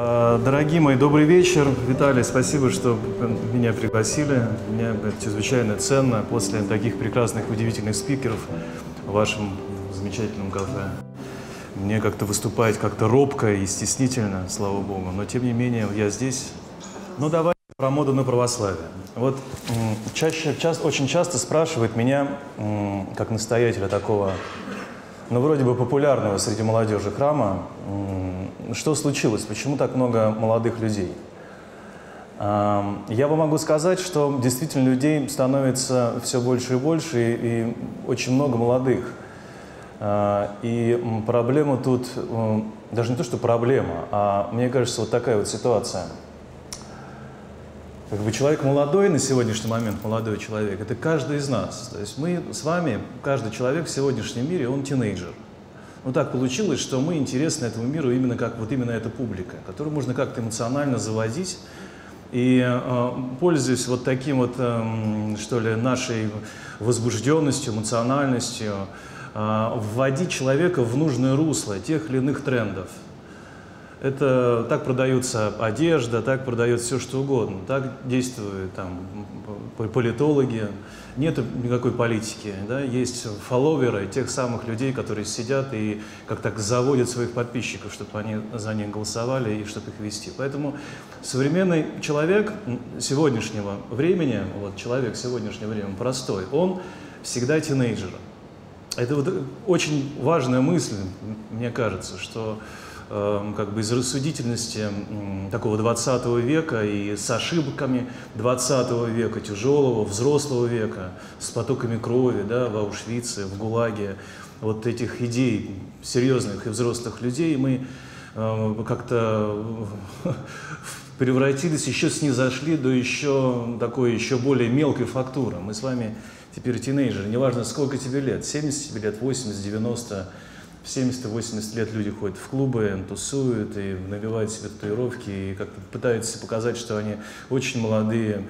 А, Дорогие мои, добрый вечер. Виталий, спасибо, что меня пригласили. Мне это чрезвычайно ценно после таких прекрасных, удивительных спикеров в вашем замечательном кафе. Мне как-то выступать как-то робко и стеснительно, слава богу. Но тем не менее, я здесь. Ну, давай про моду на православие. Вот чаще, часто, очень часто спрашивают меня, как настоятеля такого ну, вроде бы популярного среди молодежи храма. Что случилось? Почему так много молодых людей? Я вам могу сказать, что действительно людей становится все больше и больше, и, очень много молодых. А, И проблема тут, даже не то, что проблема, а мне кажется, вот такая вот ситуация. Как бы человек молодой на сегодняшний момент, молодой человек, это каждый из нас. То есть мы с вами, каждый человек в сегодняшнем мире, он тинейджер. Ну так получилось, что мы интересны этому миру именно как вот именно эта публика, которую можно как-то эмоционально заводить. И э, пользуясь вот таким вот, эм, что ли, нашей возбужденностью, эмоциональностью, э, вводить человека в нужное русло тех или иных трендов. Это так продается одежда, так продается все что угодно, так действуют там политологи. Нет никакой политики, да? есть фолловеры тех самых людей, которые сидят и как так заводят своих подписчиков, чтобы они за них голосовали и чтобы их вести. Поэтому современный человек сегодняшнего времени, вот человек сегодняшнего времени простой, он всегда тинейджер. Это вот очень важная мысль, мне кажется, что как бы из рассудительности такого 20 века и с ошибками 20 века, тяжелого, взрослого века, с потоками крови да, в Аушвице, в ГУЛАГе, вот этих идей серьезных и взрослых людей мы э, как-то превратились, еще снизошли до еще такой еще более мелкой фактуры. Мы с вами теперь тинейджеры, неважно сколько тебе лет, 70 тебе лет, 80, 90, в 70-80 лет люди ходят в клубы, тусуют и набивают себе татуировки и как-то пытаются показать, что они очень молодые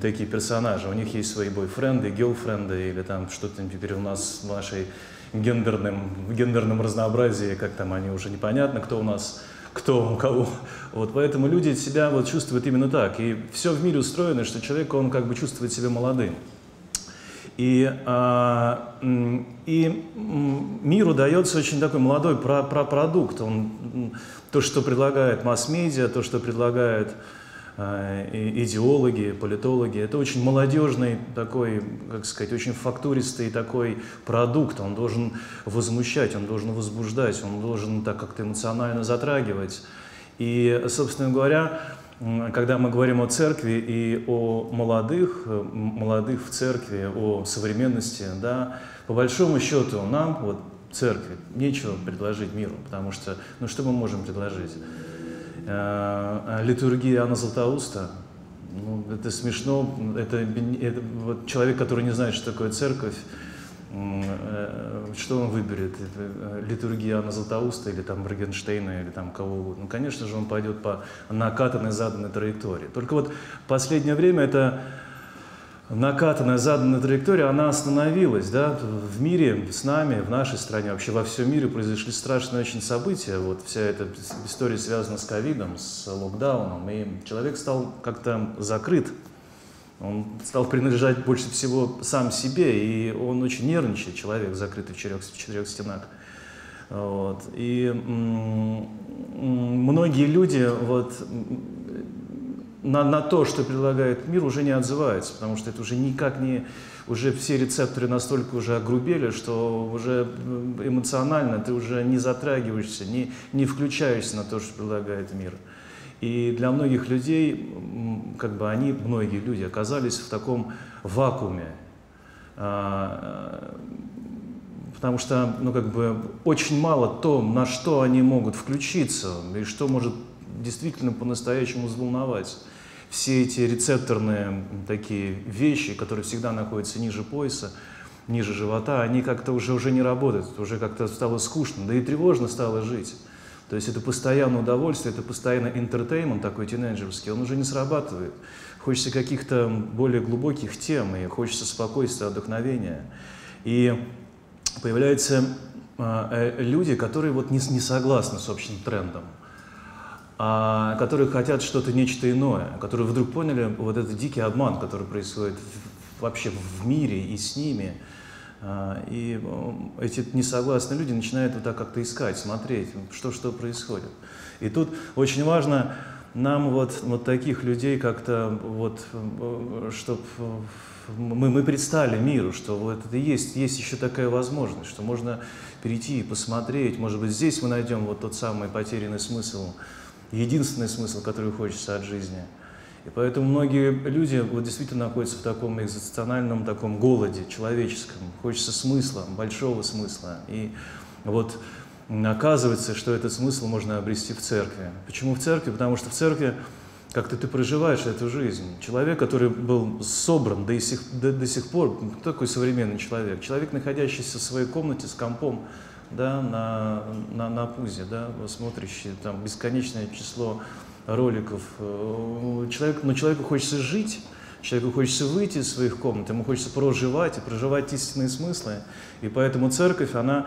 такие персонажи. У них есть свои бойфренды, гелфренды или там что-то теперь у нас в нашей гендерном, гендерном разнообразии, как там они уже непонятно, кто у нас кто у кого. Вот, поэтому люди себя вот чувствуют именно так. И все в мире устроено, что человек, он как бы чувствует себя молодым. И, а, и миру дается очень такой молодой про, про продукт. Он, то, что предлагает масс-медиа, то, что предлагают а, идеологи, политологи, это очень молодежный такой, как сказать, очень фактуристый такой продукт. Он должен возмущать, он должен возбуждать, он должен так как-то эмоционально затрагивать. И, собственно говоря, Когда мы говорим о церкви и о молодых, э, молодых в церкви, о современности, да, по большому счету нам, вот церкви, нечего предложить миру, потому что, ну что мы можем предложить? Э, э, Литургия Иоанна Златоуста, ну, это смешно, это, это вот человек, который не знает, что такое церковь, что он выберет? Э, Литургия Иоанна Златоуста или там Моргенштейна или там кого угодно? Ну, конечно же, он пойдет по накатанной, заданной траектории. Только вот в последнее время это накатанная, заданная траектория, она остановилась, да, в мире, с нами, в нашей стране, вообще во всем мире произошли страшные очень события, вот вся эта история связана с ковидом, с локдауном, и человек стал как-то закрыт, он стал принадлежать больше всего сам себе, и он очень нервничает, человек, закрытый в четырех, в четырех стенах. Вот. И многие люди вот, на, на то, что предлагает мир, уже не отзываются, потому что это уже никак не... Уже все рецепторы настолько уже огрубели, что уже эмоционально ты уже не затрагиваешься, не, не включаешься на то, что предлагает мир. И для многих людей, как бы они, многие люди оказались в таком вакууме, а, потому что, ну, как бы, очень мало то, на что они могут включиться, и что может действительно по-настоящему взволновать. Все эти рецепторные такие вещи, которые всегда находятся ниже пояса, ниже живота, они как-то уже, уже не работают, уже как-то стало скучно, да и тревожно стало жить. То есть это постоянное удовольствие, это постоянный интертеймент такой тинейджерский, он уже не срабатывает. Хочется каких-то более глубоких тем, и хочется спокойствия, отдохновения. И появляются а, э, люди, которые вот не, не согласны с общим трендом. а, которые хотят что-то, нечто иное, которые вдруг поняли вот этот дикий обман, который происходит вообще в мире и с ними. А, и эти несогласные люди начинают вот так как-то искать, смотреть, что, что происходит. И тут очень важно нам вот, вот таких людей как-то вот, чтобы мы, мы предстали миру, что вот это есть, есть еще такая возможность, что можно перейти и посмотреть, может быть, здесь мы найдем вот тот самый потерянный смысл, единственный смысл, который хочется от жизни. И поэтому многие люди вот действительно находятся в таком экзистенциальном таком голоде человеческом. Хочется смысла, большого смысла. И вот оказывается, что этот смысл можно обрести в церкви. Почему в церкви? Потому что в церкви как-то ты проживаешь эту жизнь. Человек, который был собран до сих, до, до сих пор, кто такой современный человек? Человек, находящийся в своей комнате с компом, да, на, на, на пузе, да, смотрящий там бесконечное число роликов. Э, человек, но человеку хочется жить, человеку хочется выйти из своих комнат, ему хочется проживать и проживать истинные смыслы. И поэтому церковь, она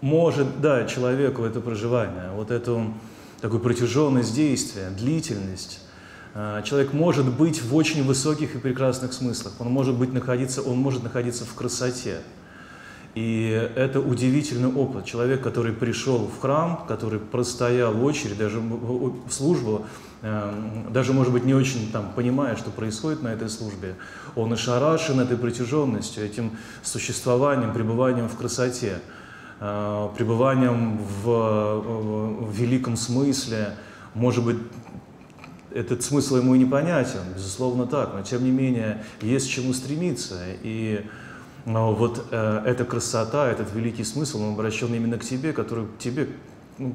может дать человеку это проживание, вот эту такую протяженность действия, длительность. Э, человек может быть в очень высоких и прекрасных смыслах, он может, быть, находиться, он может находиться в красоте. И это удивительный опыт. Человек, который пришел в храм, который простоял очередь, даже в службу, эм, даже, может быть, не очень там, понимая, что происходит на этой службе, он ошарашен этой протяженностью, этим существованием, пребыванием в красоте, э, пребыванием в, в великом смысле. Может быть, этот смысл ему и непонятен, безусловно так, но тем не менее есть чему стремиться. И но вот э, эта красота, этот великий смысл, он обращен именно к тебе, который к тебе, ну,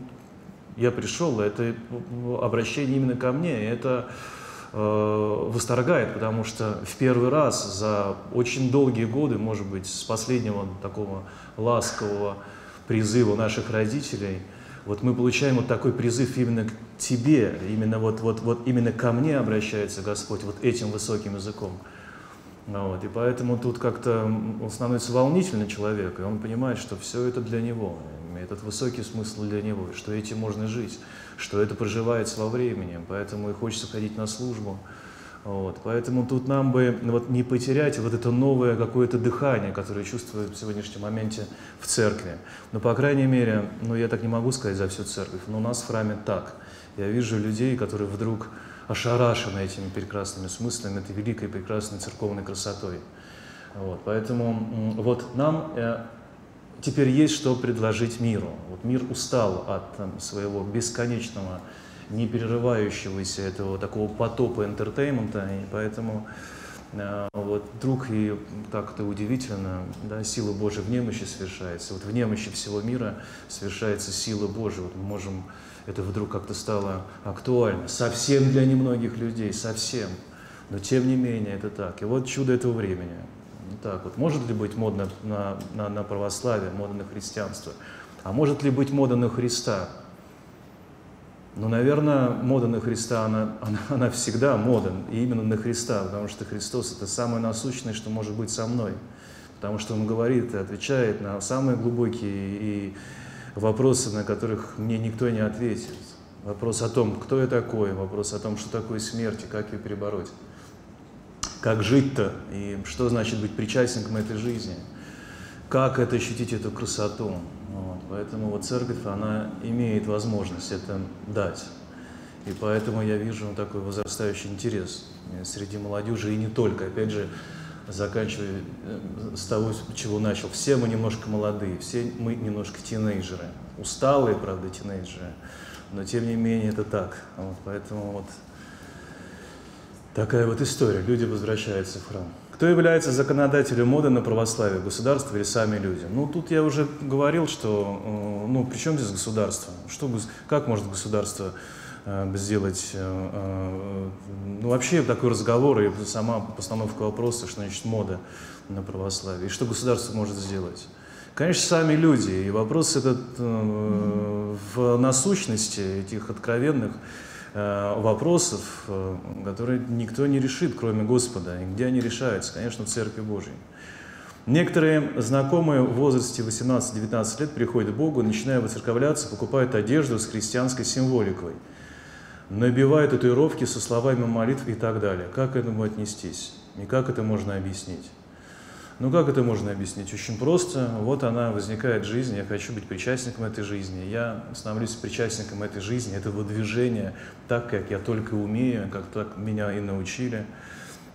я пришел, это обращение именно ко мне, это э, восторгает, потому что в первый раз за очень долгие годы, может быть, с последнего такого ласкового призыва наших родителей, вот мы получаем вот такой призыв именно к тебе, именно вот, вот, вот именно ко мне обращается Господь вот этим высоким языком. Ну вот, и поэтому тут как-то он становится волнительный человек, и он понимает, что все это для него, этот высокий смысл для него, что этим можно жить, что это проживается во времени, поэтому и хочется ходить на службу. Вот, поэтому тут нам бы вот, не потерять вот это новое какое-то дыхание, которое чувствую в сегодняшнем моменте в церкви. Но, по крайней мере, ну, я так не могу сказать за всю церковь, но у нас в храме так. Я вижу людей, которые вдруг ошарашены этими прекрасными смыслами, этой великой прекрасной церковной красотой. Вот, поэтому вот нам э, теперь есть что предложить миру. Вот мир устал от там, своего бесконечного, не перерывающегося этого такого потопа интертеймента, и поэтому э, вот вдруг и так это удивительно, да, сила Божия в немощи совершается. Вот в немощи всего мира совершается сила Божия. Вот мы можем это вдруг как-то стало актуально. Совсем для немногих людей, совсем. Но тем не менее это так. И вот чудо этого времени. Вот так вот. Может ли быть модно на, на, на православие, модно на христианство? А может ли быть мода на Христа? Ну, наверное, мода на Христа, она, она, она всегда мода, и именно на Христа, потому что Христос – это самое насущное, что может быть со мной. Потому что Он говорит и отвечает на самые глубокие и вопросы, на которых мне никто не ответит. Вопрос о том, кто я такой, вопрос о том, что такое смерть и как ее перебороть. Как жить-то и что значит быть причастником этой жизни. Как это ощутить эту красоту. Вот. Поэтому вот церковь, она имеет возможность это дать. И поэтому я вижу такой возрастающий интерес среди молодежи и не только. Опять же, заканчивая э, с того, чего начал. Все мы немножко молодые, все мы немножко тинейджеры. Усталые, правда, тинейджеры, но тем не менее это так. Вот, поэтому вот такая вот история. Люди возвращаются в храм. Кто является законодателем моды на православие, государство или сами люди? Ну, тут я уже говорил, что, э, ну, при чем здесь государство? Что, как может государство Э, сделать, э, э, ну, вообще такой разговор и сама постановка вопроса, что значит мода на православие, и что государство может сделать. Конечно, сами люди, и вопрос этот в насущности этих откровенных вопросов, которые никто не решит, кроме Господа. И где они решаются? Конечно, в Церкви Божьей. Некоторые знакомые в возрасте 18-19 лет приходят к Богу, начинают выцерковляться, покупают одежду с христианской символикой – набивая татуировки со словами молитв и так далее. Как к этому отнестись? И как это можно объяснить? Ну как это можно объяснить? Очень просто. Вот она возникает жизнь, я хочу быть причастником этой жизни. Я становлюсь причастником этой жизни, этого движения, так, как я только умею, как так меня и научили.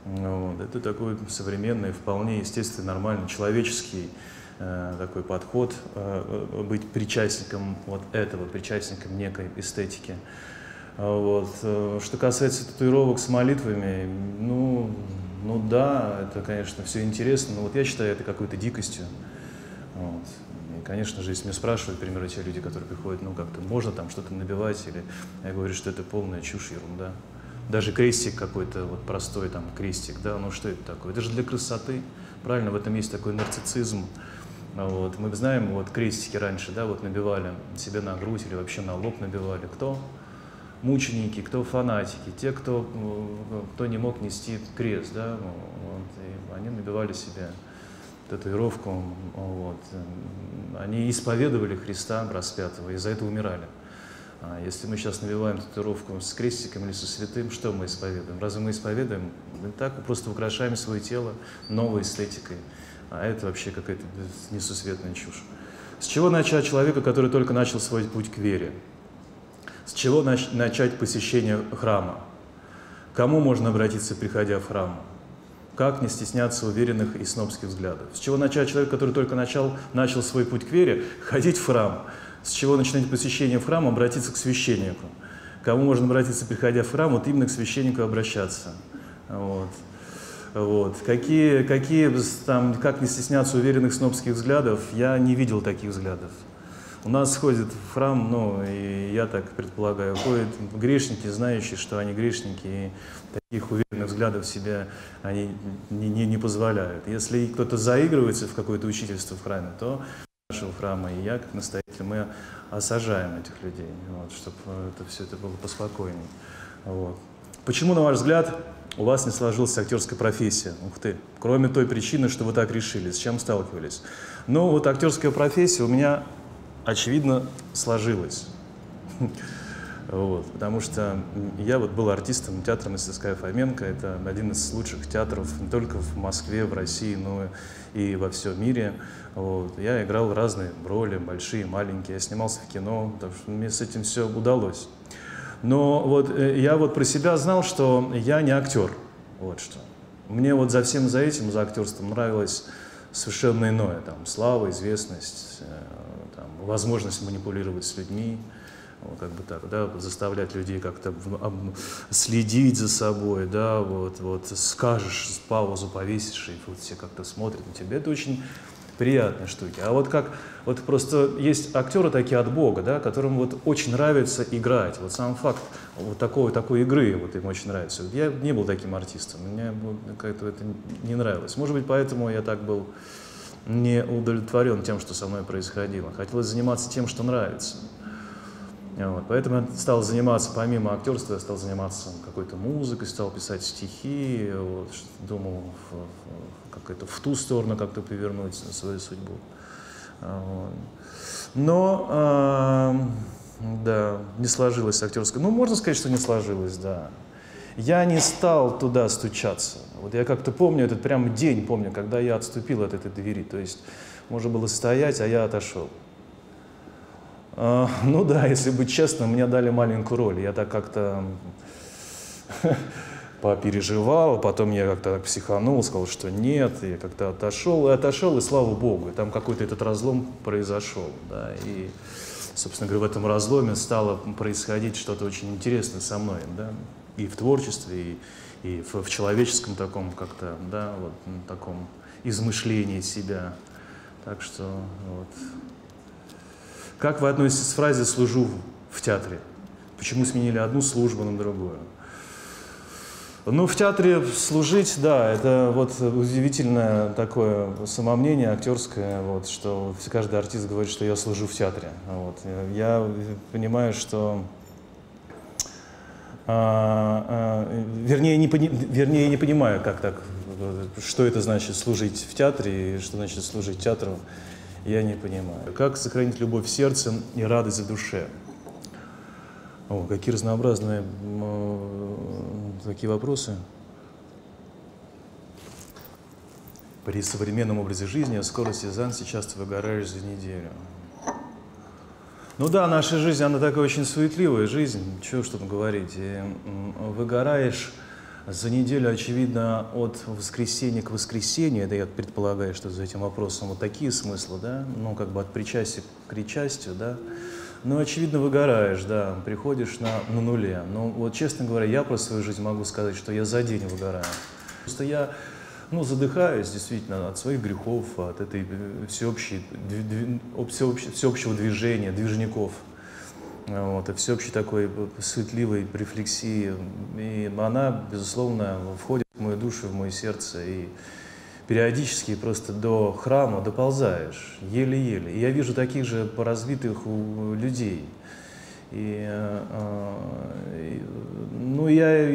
Вот. Это такой современный, вполне естественный, нормальный, человеческий э, такой подход, э, быть причастником вот этого, причастником некой эстетики. Вот. Э, что касается татуировок с молитвами, ну, ну да, это, конечно, все интересно, но вот я считаю это какой-то дикостью. Вот. И, конечно же, если меня спрашивают, к примеру, те люди, которые приходят, ну как-то можно там что-то набивать, или я говорю, что это полная чушь, ерунда. Даже крестик какой-то, вот простой там крестик, да, ну что это такое? Это же для красоты, правильно, в этом есть такой нарциссизм. Вот. Мы знаем, вот крестики раньше, да, вот набивали себе на грудь или вообще на лоб набивали. Кто? Мученики, кто фанатики, те, кто, э, кто не мог нести крест, да, вот, и они набивали себе татуировку, вот. они исповедовали Христа распятого и за это умирали. А если мы сейчас набиваем татуировку с крестиком или со святым, что мы исповедуем? Разве мы исповедуем? Мы так просто украшаем свое тело новой эстетикой. А это вообще какая-то несусветная чушь. С чего начать человека, который только начал свой путь к вере? С чего начать посещение храма? Кому можно обратиться, приходя в храм? Как не стесняться уверенных и снобских взглядов? С чего начать человек, который только начал, начал свой путь к вере, ходить в храм? С чего начинать посещение в храм, обратиться к священнику? Кому можно обратиться, приходя в храм, вот именно к священнику обращаться. Вот. Вот. Какие, какие там, как не стесняться уверенных снобских взглядов, я не видел таких взглядов. У нас ходят в храм, ну, и я так предполагаю, ходят грешники, знающие, что они грешники, и таких уверенных взглядов себя они не, не, не позволяют. Если кто-то заигрывается в какое-то учительство в храме, то нашего храма, и я, как настоятель, мы осажаем этих людей, вот, чтобы это все это было поспокойнее. Вот. Почему, на ваш взгляд, у вас не сложилась актерская профессия? Ух ты! Кроме той причины, что вы так решили, с чем сталкивались? Ну, вот актерская профессия у меня очевидно, сложилось. Потому что я вот был артистом театра мастерская Фоменко. Это один из лучших театров не только в Москве, в России, но и во всем мире. Я играл разные роли, большие, маленькие. Я снимался в кино, потому что мне с этим все удалось. Но вот э, я вот про себя знал, что я не актер. Вот что. Мне вот за всем за этим, за актерством нравилось совершенно иное. Там, слава, известность, э, возможность манипулировать с людьми, как бы так, да, заставлять людей как-то следить за собой, да, вот, вот скажешь, паузу повесишь, и вот все как-то смотрят на тебя. Это очень приятные штуки. А вот как, вот просто есть актеры такие от Бога, да, которым вот очень нравится играть. Вот сам факт вот такой, такой игры вот им очень нравится. Я не был таким артистом, мне как-то это не нравилось. Может быть, поэтому я так был не удовлетворен тем, что со мной происходило. Хотелось заниматься тем, что нравится. Вот. Поэтому я стал заниматься, помимо актерства, я стал заниматься какой-то музыкой, стал писать стихи, вот, думал как это, в ту сторону как-то повернуть свою судьбу. Вот. Но, э, да, не сложилось актерское. Ну, можно сказать, что не сложилось, да. Я не стал туда стучаться. Вот я как-то помню этот прям день, помню, когда я отступил от этой двери. То есть можно было стоять, а я отошел. А, ну да, если быть честным, мне дали маленькую роль. Я так как-то попереживал, потом я как-то психанул, сказал, что нет, я как-то отошел, и отошел, и слава богу, и там какой-то этот разлом произошел, да, и, собственно говоря, в этом разломе стало происходить что-то очень интересное со мной, да, и в творчестве, и, и в, в человеческом таком как-то, да, вот таком измышлении себя. Так что вот. Как вы относитесь к фразе «служу в театре»? Почему сменили одну службу на другую? Ну, в театре служить, да, это вот удивительное такое самомнение актерское, вот, что каждый артист говорит, что я служу в театре. Вот. Я понимаю, что вернее, не, вернее, не понимаю, как так, что это значит служить в театре и что значит служить театру, я не понимаю. Как сохранить любовь в сердце и радость в душе? О, какие разнообразные э, такие вопросы. При современном образе жизни, скорости занятий часто выгораешь за неделю. Ну да, наша жизнь, она такая очень суетливая жизнь, чего что там говорить. И выгораешь за неделю, очевидно, от воскресенья к воскресенью, это я предполагаю, что за этим вопросом вот такие смыслы, да, ну как бы от причастия к причастию, да, ну, очевидно, выгораешь, да, приходишь на, на нуле. Но вот, честно говоря, я про свою жизнь могу сказать, что я за день выгораю. Просто я ну, задыхаюсь действительно от своих грехов, от этой э, всеобщей, всеобщего, всеобщего движения, движников, вот, и всеобщей такой суетливой рефлексии. И она, безусловно, входит в мою душу, в мое сердце. И периодически просто до храма доползаешь, еле-еле. И я вижу таких же поразвитых людей. И, э, э, ну, я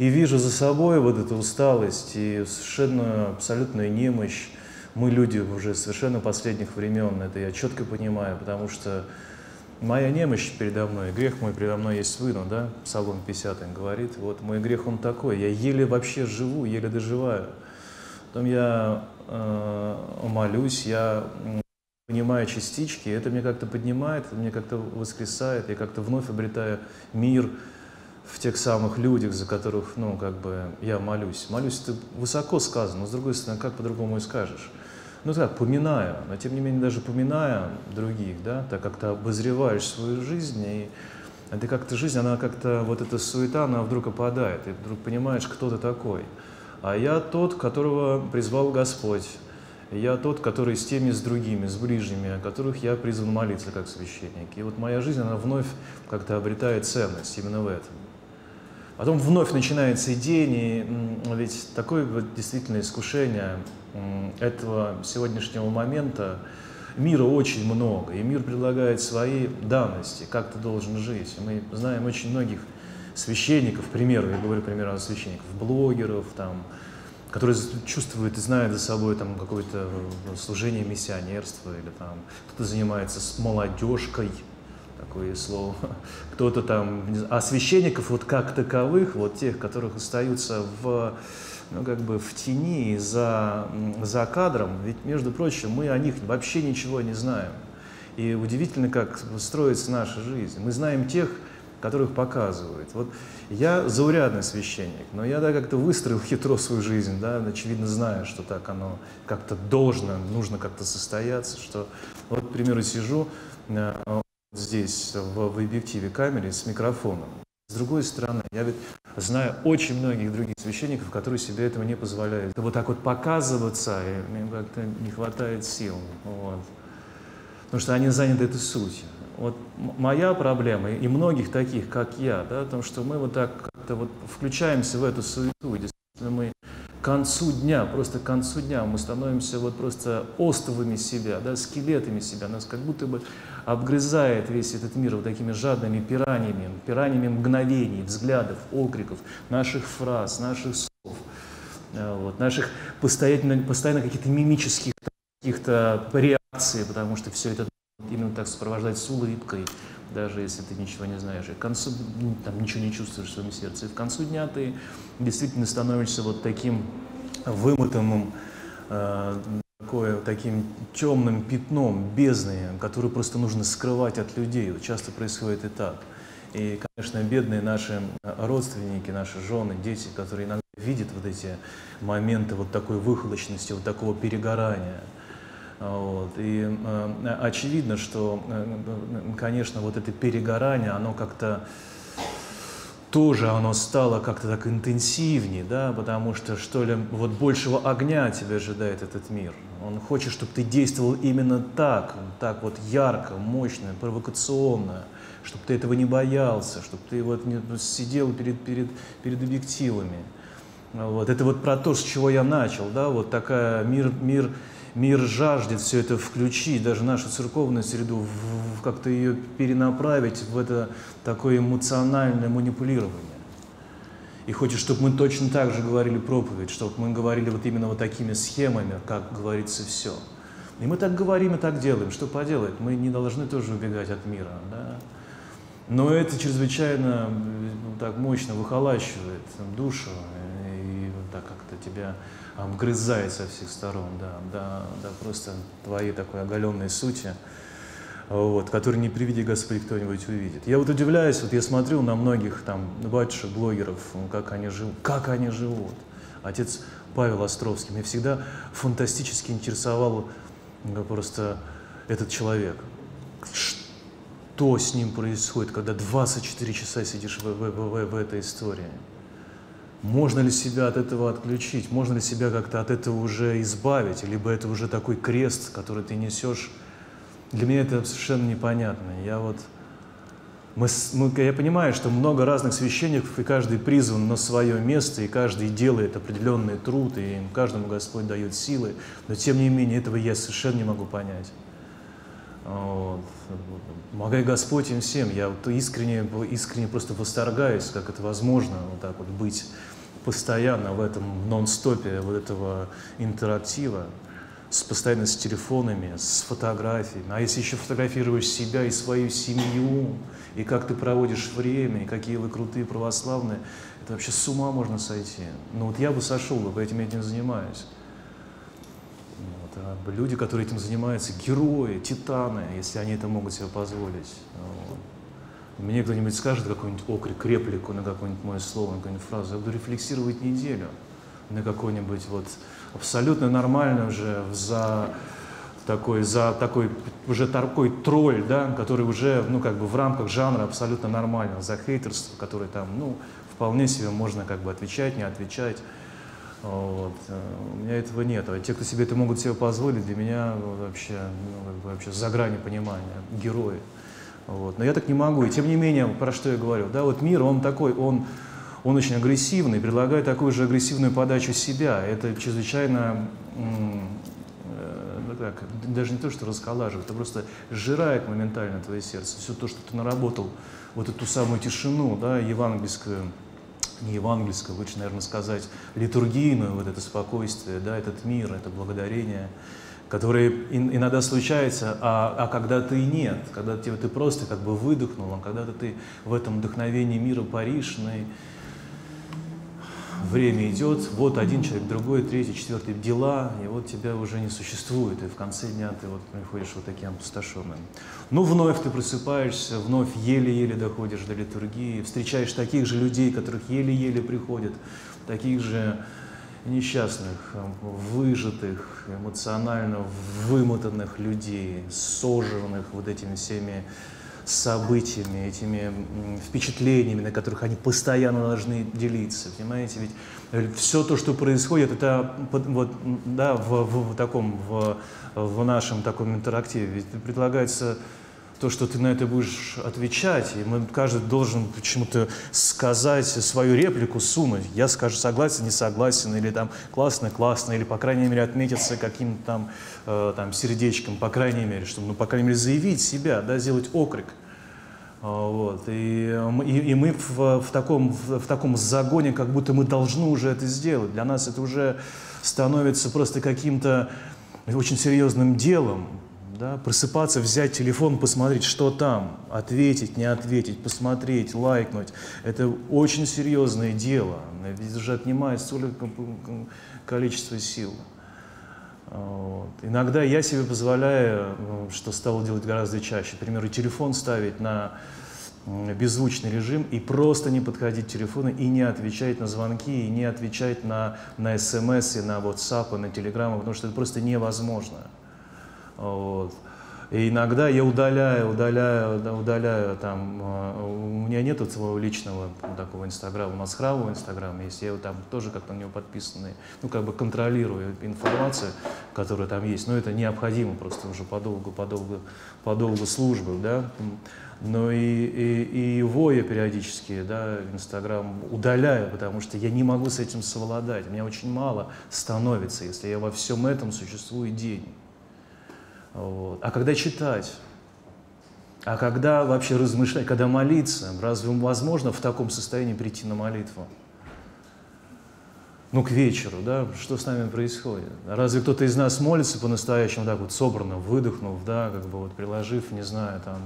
и вижу за собой вот эту усталость и совершенно абсолютную немощь. Мы люди уже совершенно последних времен, это я четко понимаю, потому что моя немощь передо мной, грех мой передо мной есть выну, да, Псалом 50 говорит, вот мой грех он такой, я еле вообще живу, еле доживаю. Потом я э, молюсь, я понимаю частички, это мне как-то поднимает, это мне как-то воскресает, я как-то вновь обретаю мир, в тех самых людях, за которых, ну, как бы я молюсь. Молюсь, это высоко сказано, но с другой стороны, как по-другому и скажешь? Ну, так, поминая, но тем не менее, даже поминая других, да, так как ты обозреваешь свою жизнь, и это как-то жизнь, она как-то, вот эта суета, она вдруг опадает, и вдруг понимаешь, кто ты такой. А я тот, которого призвал Господь. Я тот, который с теми, с другими, с ближними, о которых я призван молиться как священник. И вот моя жизнь, она вновь как-то обретает ценность именно в этом. Потом вновь начинается день, и ведь такое вот действительно искушение этого сегодняшнего момента, мира очень много, и мир предлагает свои данности, как ты должен жить. Мы знаем очень многих священников, примеры, я говорю примерно священников, блогеров, там, которые чувствуют и знают за собой там какое-то служение миссионерства, или там кто-то занимается с молодежкой, такое слово, кто-то там, а священников вот как таковых, вот тех, которых остаются в, ну, как бы в тени, за, за кадром, ведь, между прочим, мы о них вообще ничего не знаем. И удивительно, как строится наша жизнь. Мы знаем тех, которых показывают. Вот я заурядный священник, но я да, как-то выстроил хитро свою жизнь, да, очевидно зная, что так оно как-то должно, нужно как-то состояться, что вот, к примеру, сижу, э, здесь, в, в объективе камеры с микрофоном. С другой стороны, я ведь знаю очень многих других священников, которые себе этого не позволяют. Вот так вот показываться, и им как-то не хватает сил. Вот. Потому что они заняты этой сутью. Вот моя проблема, и многих таких, как я, да, в том, что мы вот так как-то вот включаемся в эту суету, и действительно мы к концу дня, просто к концу дня мы становимся вот просто остовами себя, да, скелетами себя, нас как будто бы обгрызает весь этот мир вот такими жадными пираниями, пираниями мгновений, взглядов, окриков, наших фраз, наших слов, э, вот, наших постоянно, постоянно каких-то мимических каких-то реакций, потому что все это именно так сопровождать с улыбкой, даже если ты ничего не знаешь. И к концу ну, там, ничего не чувствуешь в своем сердце. И в концу дня ты действительно становишься вот таким вымотанным, э, такое, таким темным пятном, бездной, которую просто нужно скрывать от людей. Вот часто происходит и так. И, конечно, бедные наши родственники, наши жены, дети, которые иногда видят вот эти моменты вот такой выхолощенности, вот такого перегорания – вот. И э, очевидно, что, э, конечно, вот это перегорание, оно как-то тоже оно стало как-то так интенсивнее, да, потому что, что ли, вот большего огня тебя ожидает этот мир. Он хочет, чтобы ты действовал именно так, так вот ярко, мощно, провокационно, чтобы ты этого не боялся, чтобы ты вот не сидел перед, перед, перед объективами. Вот. Это вот про то, с чего я начал, да, вот такая мир, мир мир жаждет все это включить, даже нашу церковную среду, как-то ее перенаправить в это такое эмоциональное манипулирование. И хочет, чтобы мы точно так же говорили проповедь, чтобы мы говорили вот именно вот такими схемами, как говорится все. И мы так говорим и так делаем. Что поделать? Мы не должны тоже убегать от мира. Да? Но это чрезвычайно ну, так мощно выхолачивает душу и так как-то тебя обгрызает со всех сторон, да, да, да, просто твоей такой оголенной сути, вот, который не приведи Господи кто-нибудь увидит. Я вот удивляюсь, вот я смотрю на многих там батюшек, блогеров, как они живут, как они живут. Отец Павел Островский, меня всегда фантастически интересовал просто этот человек. Что с ним происходит, когда 24 часа сидишь в, в, в, в этой истории? Можно ли себя от этого отключить? Можно ли себя как-то от этого уже избавить? Либо это уже такой крест, который ты несешь? Для меня это совершенно непонятно. Я вот... Мы, мы, я понимаю, что много разных священников, и каждый призван на свое место, и каждый делает определенный труд, и каждому Господь дает силы, но тем не менее этого я совершенно не могу понять. Вот. Помогай Господь им всем. Я вот искренне, искренне просто восторгаюсь, как это возможно, вот так вот быть постоянно в этом нон-стопе вот этого интерактива, с, постоянно с телефонами, с фотографиями. А если еще фотографируешь себя и свою семью, и как ты проводишь время, и какие вы крутые православные, это вообще с ума можно сойти. Ну вот я бы сошел бы, поэтому я этим занимаюсь. Вот, а люди, которые этим занимаются, герои, титаны, если они это могут себе позволить. Вот. Мне кто-нибудь скажет какой-нибудь окрик, реплику на какое-нибудь мое слово, на какую-нибудь фразу, я буду рефлексировать неделю на какой-нибудь вот абсолютно нормально уже за такой, за такой, уже такой тролль, да, который уже, ну, как бы в рамках жанра абсолютно нормально, за хейтерство, который там, ну, вполне себе можно как бы отвечать, не отвечать. Вот. У меня этого нет. А те, кто себе это могут себе позволить, для меня вообще, ну, вообще за грани понимания, герои. Вот. Но я так не могу. И тем не менее, про что я говорю, да, вот мир, он такой, он, он очень агрессивный, предлагает такую же агрессивную подачу себя. Это чрезвычайно, э, так, даже не то, что расколаживает, это просто сжирает моментально твое сердце. Все то, что ты наработал, вот эту самую тишину, да, евангельскую, не евангельскую, лучше, наверное, сказать, литургийную, вот это спокойствие, да, этот мир, это благодарение – которые иногда случаются, а, а когда-то и нет, когда ты, ты просто как бы выдохнул, а когда-то ты в этом вдохновении мира паришный, время идет, вот один человек, другой, третий, четвертый, дела, и вот тебя уже не существует, и в конце дня ты вот приходишь вот таким опустошенным. Ну, вновь ты просыпаешься, вновь еле-еле доходишь до литургии, встречаешь таких же людей, которых еле-еле приходят, таких же несчастных, выжатых, эмоционально вымотанных людей, сожранных вот этими всеми событиями, этими впечатлениями, на которых они постоянно должны делиться. Понимаете, ведь э, все то, что происходит, это вот, да, в, в, в таком, в, в нашем таком интерактиве, ведь предлагается то, что ты на это будешь отвечать, и мы, каждый должен почему-то сказать свою реплику, сунуть. Я скажу согласен, не согласен, или там классно, классно, или, по крайней мере, отметиться каким-то там, э, там сердечком, по крайней мере, чтобы, ну, по крайней мере, заявить себя, да, сделать окрик. А, вот. И, и, и мы в, в, таком, в, в таком загоне, как будто мы должны уже это сделать. Для нас это уже становится просто каким-то очень серьезным делом да, просыпаться, взять телефон, посмотреть, что там, ответить, не ответить, посмотреть, лайкнуть. Это очень серьезное дело, ведь же отнимает столько количество сил. Вот. Иногда я себе позволяю, что стал делать гораздо чаще, например, телефон ставить на беззвучный режим и просто не подходить к телефону и не отвечать на звонки, и не отвечать на, на смс, и на WhatsApp, и на Telegram, потому что это просто невозможно. Вот. И иногда я удаляю, удаляю, удаляю там, а, у меня нет своего личного такого инстаграма, у нас храмовый инстаграм есть, я там тоже как-то на него подписанный, ну как бы контролирую информацию, которая там есть, но это необходимо просто уже подолгу, подолгу, подолгу службы, да, но и, и, и его я периодически, да, Инстаграм удаляю, потому что я не могу с этим совладать, у меня очень мало становится, если я во всем этом существую день. Вот. А когда читать? А когда вообще размышлять, когда молиться? Разве возможно в таком состоянии прийти на молитву? Ну, к вечеру, да, что с нами происходит? Разве кто-то из нас молится по-настоящему так вот собранно, выдохнув, да, как бы вот приложив, не знаю, там,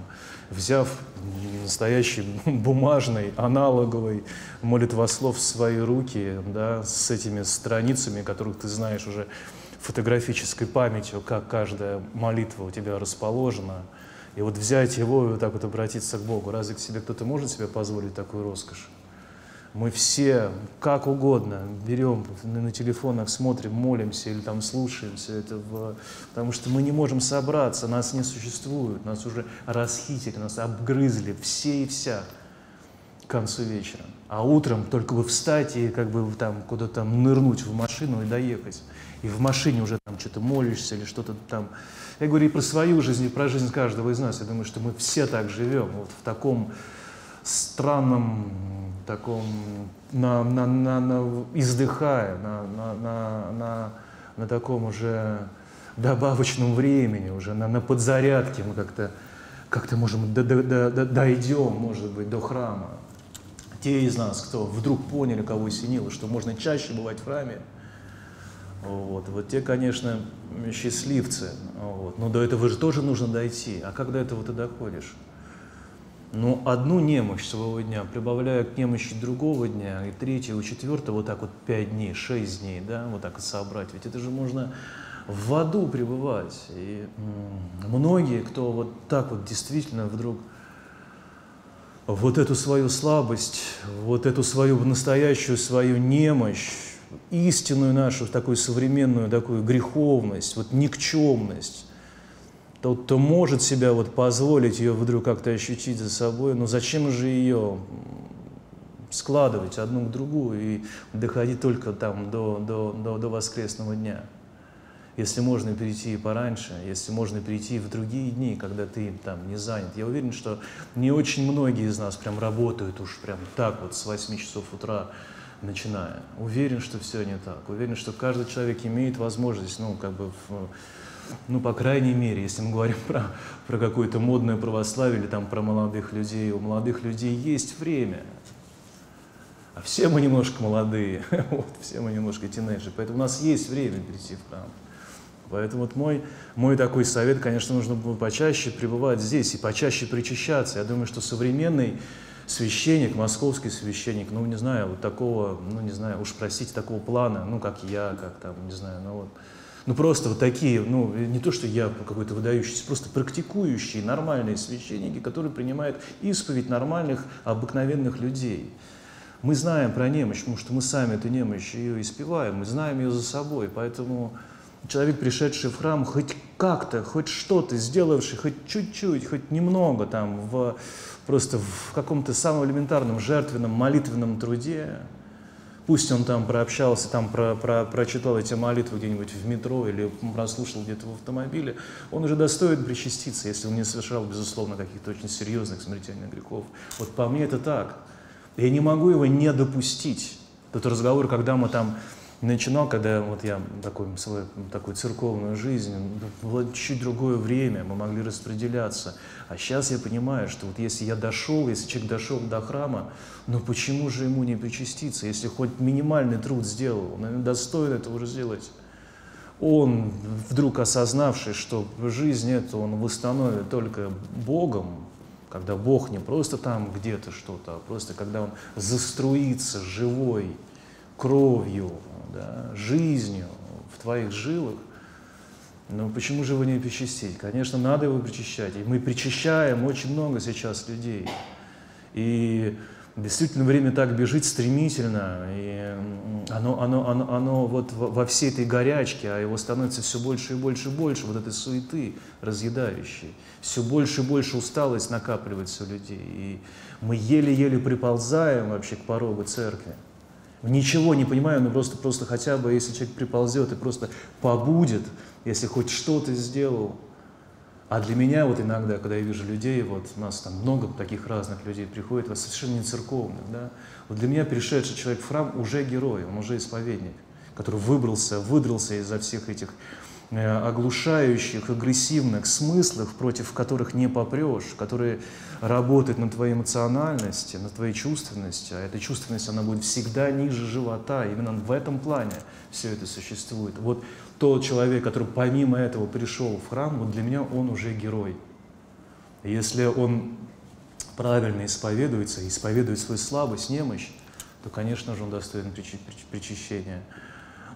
взяв настоящий бумажный, аналоговый молитвослов в свои руки, да, с этими страницами, которых ты знаешь уже фотографической памятью, как каждая молитва у тебя расположена. И вот взять его и вот так вот обратиться к Богу. Разве к себе кто-то может себе позволить такую роскошь? Мы все, как угодно, берем на телефонах, смотрим, молимся или там слушаем все это, в... потому что мы не можем собраться, нас не существует, нас уже расхитили, нас обгрызли все и вся к концу вечера. А утром только бы встать и как бы там куда-то нырнуть в машину и доехать. И в машине уже там что-то молишься или что-то там. Я говорю и про свою жизнь, и про жизнь каждого из нас. Я думаю, что мы все так живем, вот в таком странном таком, на, на, на, на, издыхая, на, на, на, на, на таком уже добавочном времени, уже на, на подзарядке мы как-то как можем до, до, до, дойдем, может быть, до храма. Те из нас, кто вдруг поняли, кого осенило, что можно чаще бывать в храме, вот, вот те, конечно, счастливцы. Вот. Но до этого же тоже нужно дойти. А как до этого ты доходишь? Но одну немощь своего дня, прибавляя к немощи другого дня, и третьего, четвертого, вот так вот пять дней, шесть дней, да, вот так вот собрать, ведь это же можно в аду пребывать. И многие, кто вот так вот действительно вдруг вот эту свою слабость, вот эту свою настоящую свою немощь, истинную нашу такую современную такую греховность, вот никчемность, тот, кто может себя вот позволить ее вдруг как-то ощутить за собой, но зачем же ее складывать одну к другую и доходить только там до, до, до, до воскресного дня? Если можно перейти пораньше, если можно перейти в другие дни, когда ты там не занят. Я уверен, что не очень многие из нас прям работают уж прям так вот с 8 часов утра начиная. Уверен, что все не так. Уверен, что каждый человек имеет возможность, ну, как бы в, ну, по крайней мере, если мы говорим про, про какое-то модное православие или там про молодых людей, у молодых людей есть время. А все мы немножко молодые, вот, все мы немножко тинейджеры, поэтому у нас есть время прийти в храм. Поэтому вот мой, мой такой совет, конечно, нужно было почаще пребывать здесь и почаще причащаться. Я думаю, что современный священник, московский священник, ну, не знаю, вот такого, ну, не знаю, уж простите, такого плана, ну, как я, как там, не знаю, ну, вот, ну просто вот такие, ну не то, что я какой-то выдающийся, просто практикующие нормальные священники, которые принимают исповедь нормальных, обыкновенных людей. Мы знаем про немощь, потому что мы сами эту немощь ее испеваем, мы знаем ее за собой, поэтому человек, пришедший в храм, хоть как-то, хоть что-то сделавший, хоть чуть-чуть, хоть немного там, в, просто в каком-то самом элементарном жертвенном молитвенном труде, Пусть он там прообщался, там про, про, прочитал эти молитвы где-нибудь в метро или прослушал где-то в автомобиле, он уже достоин причаститься, если он не совершал, безусловно, каких-то очень серьезных смертельных грехов. Вот по мне это так. Я не могу его не допустить. Тот разговор, когда мы там начинал, когда вот я такой, свою такую церковную жизнь, было чуть другое время, мы могли распределяться. А сейчас я понимаю, что вот если я дошел, если человек дошел до храма, ну почему же ему не причаститься, если хоть минимальный труд сделал, он достоин этого уже сделать. Он, вдруг осознавший, что жизнь эту он восстановит только Богом, когда Бог не просто там где-то что-то, а просто когда он заструится живой кровью, да, жизнью в твоих жилах, но почему же его не причастить? Конечно, надо его причащать. И мы причащаем очень много сейчас людей. И действительно время так бежит стремительно, и оно, оно, оно, оно вот во всей этой горячке, а его становится все больше и больше и больше, вот этой суеты разъедающей. Все больше и больше усталость накапливается у людей. И мы еле-еле приползаем вообще к порогу церкви ничего не понимаю, но просто, просто хотя бы, если человек приползет и просто побудет, если хоть что-то сделал. А для меня вот иногда, когда я вижу людей, вот у нас там много таких разных людей приходит, вот совершенно не церковных, да, вот для меня пришедший человек в храм уже герой, он уже исповедник, который выбрался, выдрался из-за всех этих оглушающих, агрессивных смыслах, против которых не попрешь, которые работают на твоей эмоциональности, на твоей чувственности, а эта чувственность, она будет всегда ниже живота, именно в этом плане все это существует. Вот тот человек, который помимо этого пришел в храм, вот для меня он уже герой. Если он правильно исповедуется, исповедует свою слабость, немощь, то, конечно же, он достоин причащения.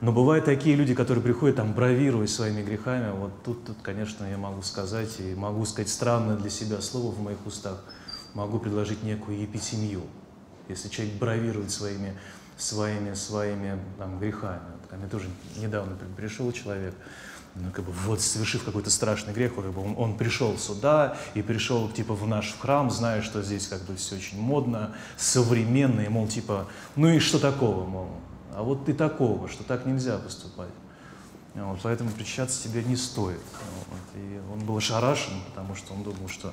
Но бывают такие люди, которые приходят там бравируя своими грехами. Вот тут, тут, конечно, я могу сказать, и могу сказать странное для себя слово в моих устах, могу предложить некую епитемию. Если человек бравирует своими, своими, своими там, грехами. Ко мне тоже недавно пришел человек, ну, как бы, вот совершив какой-то страшный грех, как бы он, он пришел сюда и пришел типа в наш храм, зная, что здесь как бы все очень модно, современно, и мол, типа, ну и что такого, мол, а вот ты такого, что так нельзя поступать. Вот, поэтому причащаться тебе не стоит. Вот, и он был ошарашен, потому что он думал, что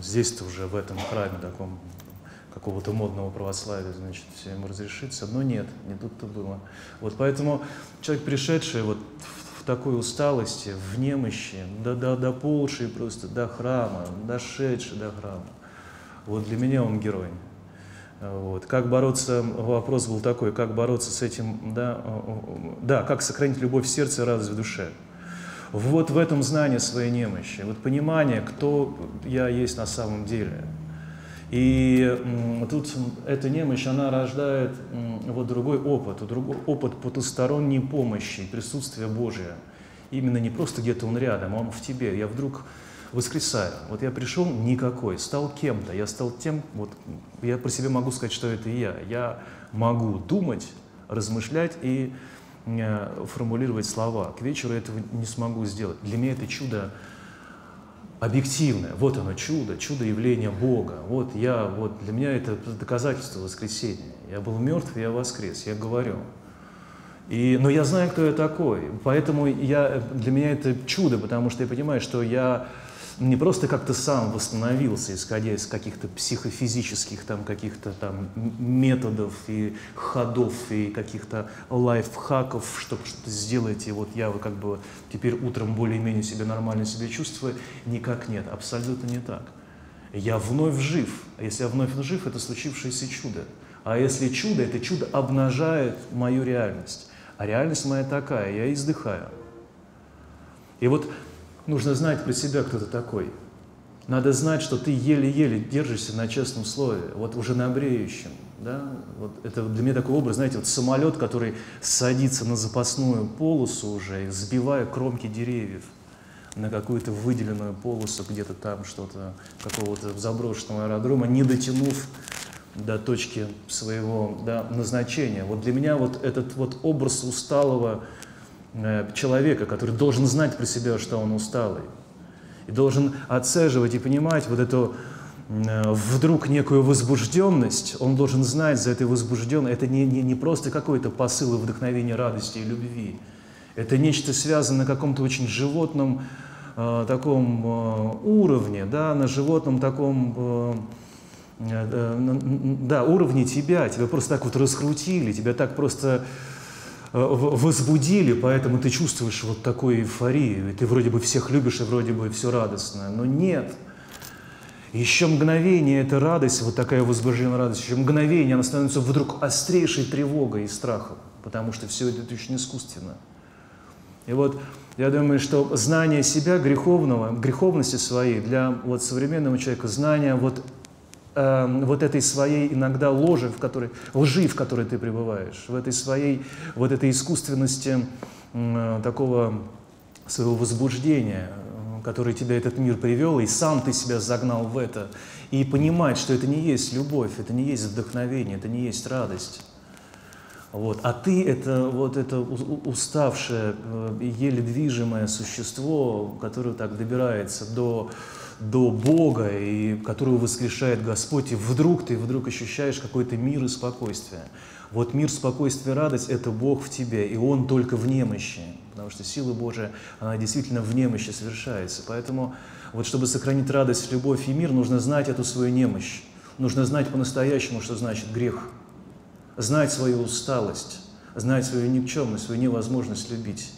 здесь-то уже в этом храме таком какого-то модного православия, значит, все разрешится. Но нет, не тут-то было. Вот поэтому человек, пришедший вот в, в такой усталости, в немощи, до, до, до полшей просто, до храма, дошедший до храма, вот для меня он герой. Вот. Как бороться, вопрос был такой, как бороться с этим, да, да, как сохранить любовь в сердце и радость в душе. Вот в этом знание своей немощи, вот понимание, кто я есть на самом деле. И тут эта немощь, она рождает вот другой опыт, другой опыт потусторонней помощи, присутствия Божия. Именно не просто где-то он рядом, а он в тебе. Я вдруг воскресаю. Вот я пришел никакой, стал кем-то, я стал тем, вот я про себя могу сказать, что это я. Я могу думать, размышлять и э, формулировать слова. К вечеру этого не смогу сделать. Для меня это чудо объективное. Вот оно чудо, чудо явления Бога. Вот я, вот для меня это доказательство воскресения. Я был мертв, я воскрес, я говорю. И, но я знаю, кто я такой, поэтому я, для меня это чудо, потому что я понимаю, что я не просто как-то сам восстановился, исходя из каких-то психофизических там каких-то там методов и ходов и каких-то лайфхаков, чтобы что-то сделать, и вот я как бы теперь утром более-менее себя нормально себя чувствую, никак нет, абсолютно не так. Я вновь жив, а если я вновь жив, это случившееся чудо. А если чудо, это чудо обнажает мою реальность. А реальность моя такая, я издыхаю. И вот нужно знать про себя, кто ты такой. Надо знать, что ты еле-еле держишься на честном слове, вот уже на бреющем. Да? Вот это для меня такой образ, знаете, вот самолет, который садится на запасную полосу уже, сбивая кромки деревьев на какую-то выделенную полосу где-то там что-то, какого-то заброшенного аэродрома, не дотянув до точки своего да, назначения. Вот для меня вот этот вот образ усталого человека, который должен знать про себя, что он усталый, и должен отцеживать и понимать вот эту э, вдруг некую возбужденность, он должен знать за этой возбужденной, это не, не, не просто какой-то посыл и вдохновение радости и любви, это нечто связано на каком-то очень животном э, таком э, уровне, да, на животном таком э, э, да, уровне тебя, тебя просто так вот раскрутили, тебя так просто Э, возбудили, поэтому ты чувствуешь вот такую эйфорию, и ты вроде бы всех любишь, и вроде бы все радостно, но нет. Еще мгновение эта радость, вот такая возбужденная радость, еще мгновение она становится вдруг острейшей тревогой и страхом, потому что все это очень искусственно. И вот я думаю, что знание себя греховного, греховности своей для вот современного человека, знание вот э, вот этой своей иногда ложи, в которой, лжи, в которой ты пребываешь, в этой своей, вот этой искусственности э, такого своего возбуждения, э, который тебя этот мир привел, и сам ты себя загнал в это, и понимать, что это не есть любовь, это не есть вдохновение, это не есть радость. Вот. А ты это вот это уставшее, э, еле движимое существо, которое так добирается до до Бога, и которую воскрешает Господь, и вдруг ты вдруг ощущаешь какой-то мир и спокойствие. Вот мир, спокойствие, радость – это Бог в тебе, и Он только в немощи, потому что сила Божия, она действительно в немощи совершается. Поэтому вот чтобы сохранить радость, любовь и мир, нужно знать эту свою немощь. Нужно знать по-настоящему, что значит грех. Знать свою усталость, знать свою никчемность, свою невозможность любить.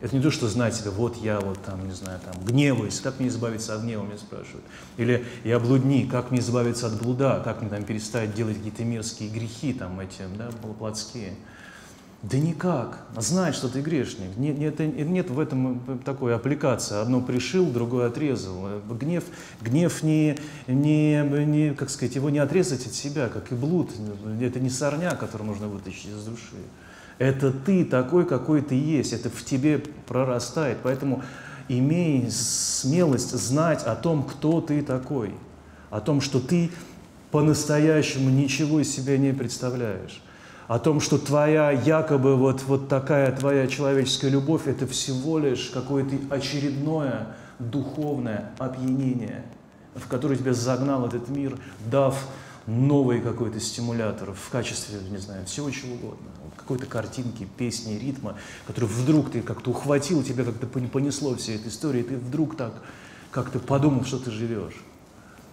Это не то, что знать себя, вот я вот там, не знаю, там, гневаюсь, как мне избавиться от гнева, меня спрашивают. Или я блудник, как мне избавиться от блуда, как мне там перестать делать какие-то мерзкие грехи, там, эти, да, плотские. Да никак. Знать, что ты грешник. Нет, нет, нет в этом такой аппликации. Одно пришил, другое отрезал. Гнев, гнев не, не, не, как сказать, его не отрезать от себя, как и блуд. Это не сорня, который нужно вытащить из души. Это ты такой, какой ты есть. Это в тебе прорастает. Поэтому имей смелость знать о том, кто ты такой. О том, что ты по-настоящему ничего из себя не представляешь о том, что твоя якобы вот, вот такая твоя человеческая любовь – это всего лишь какое-то очередное духовное опьянение, в которое тебя загнал этот мир, дав новый какой-то стимулятор в качестве, не знаю, всего чего угодно. Какой-то картинки, песни, ритма, который вдруг ты как-то ухватил, тебя как-то понесло всей этой истории, и ты вдруг так как-то подумал, что ты живешь.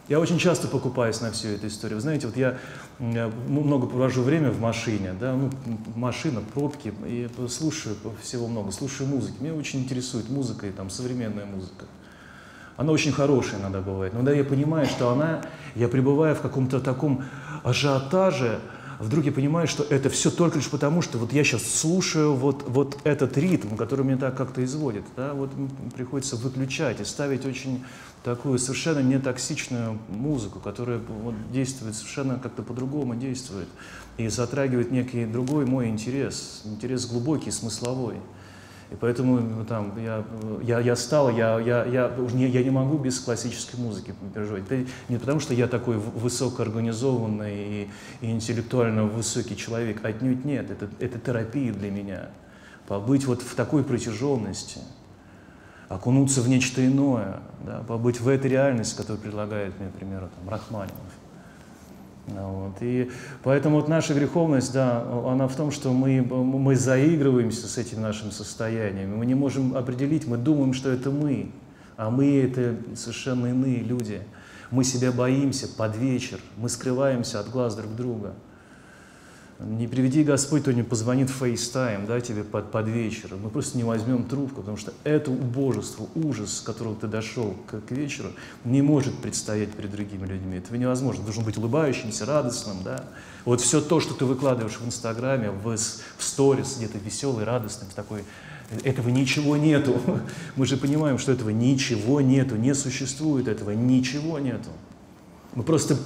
Я очень часто покупаюсь на всю эту историю. Вы знаете, вот я много провожу время в машине, да, ну, машина, пробки, и слушаю всего много, слушаю музыки. Меня очень интересует музыка и там современная музыка. Она очень хорошая иногда бывает. Но когда я понимаю, что она, я пребываю в каком-то таком ажиотаже, вдруг я понимаю, что это все только лишь потому, что вот я сейчас слушаю вот, вот этот ритм, который меня так как-то изводит. Да? Вот приходится выключать и ставить очень такую совершенно нетоксичную музыку, которая вот, действует совершенно как-то по-другому действует и затрагивает некий другой мой интерес, интерес глубокий, смысловой. И поэтому ну, там, я, я, я стал, я, я, я, не, я не могу без классической музыки переживать. Это не потому, что я такой высокоорганизованный и, и интеллектуально высокий человек, отнюдь нет. Это, это терапия для меня. Побыть вот в такой протяженности – окунуться в нечто иное, да, побыть в этой реальности, которую предлагает мне, к примеру, там, Рахманинов. Вот. И поэтому вот наша греховность, да, она в том, что мы, мы заигрываемся с этим нашим состоянием. Мы не можем определить, мы думаем, что это мы, а мы это совершенно иные люди. Мы себя боимся под вечер, мы скрываемся от глаз друг друга. Не приведи Господь, то не позвонит в FaceTime, да, тебе под, под вечер. Мы просто не возьмем трубку, потому что это убожество, ужас, с которого ты дошел к, к вечеру, не может предстоять перед другими людьми. Это невозможно. Ты должен быть улыбающимся, радостным, да. Вот все то, что ты выкладываешь в Инстаграме, в, в сторис, где-то веселый, радостный, такой, этого ничего нету. Мы же понимаем, что этого ничего нету, не существует этого, ничего нету. Мы просто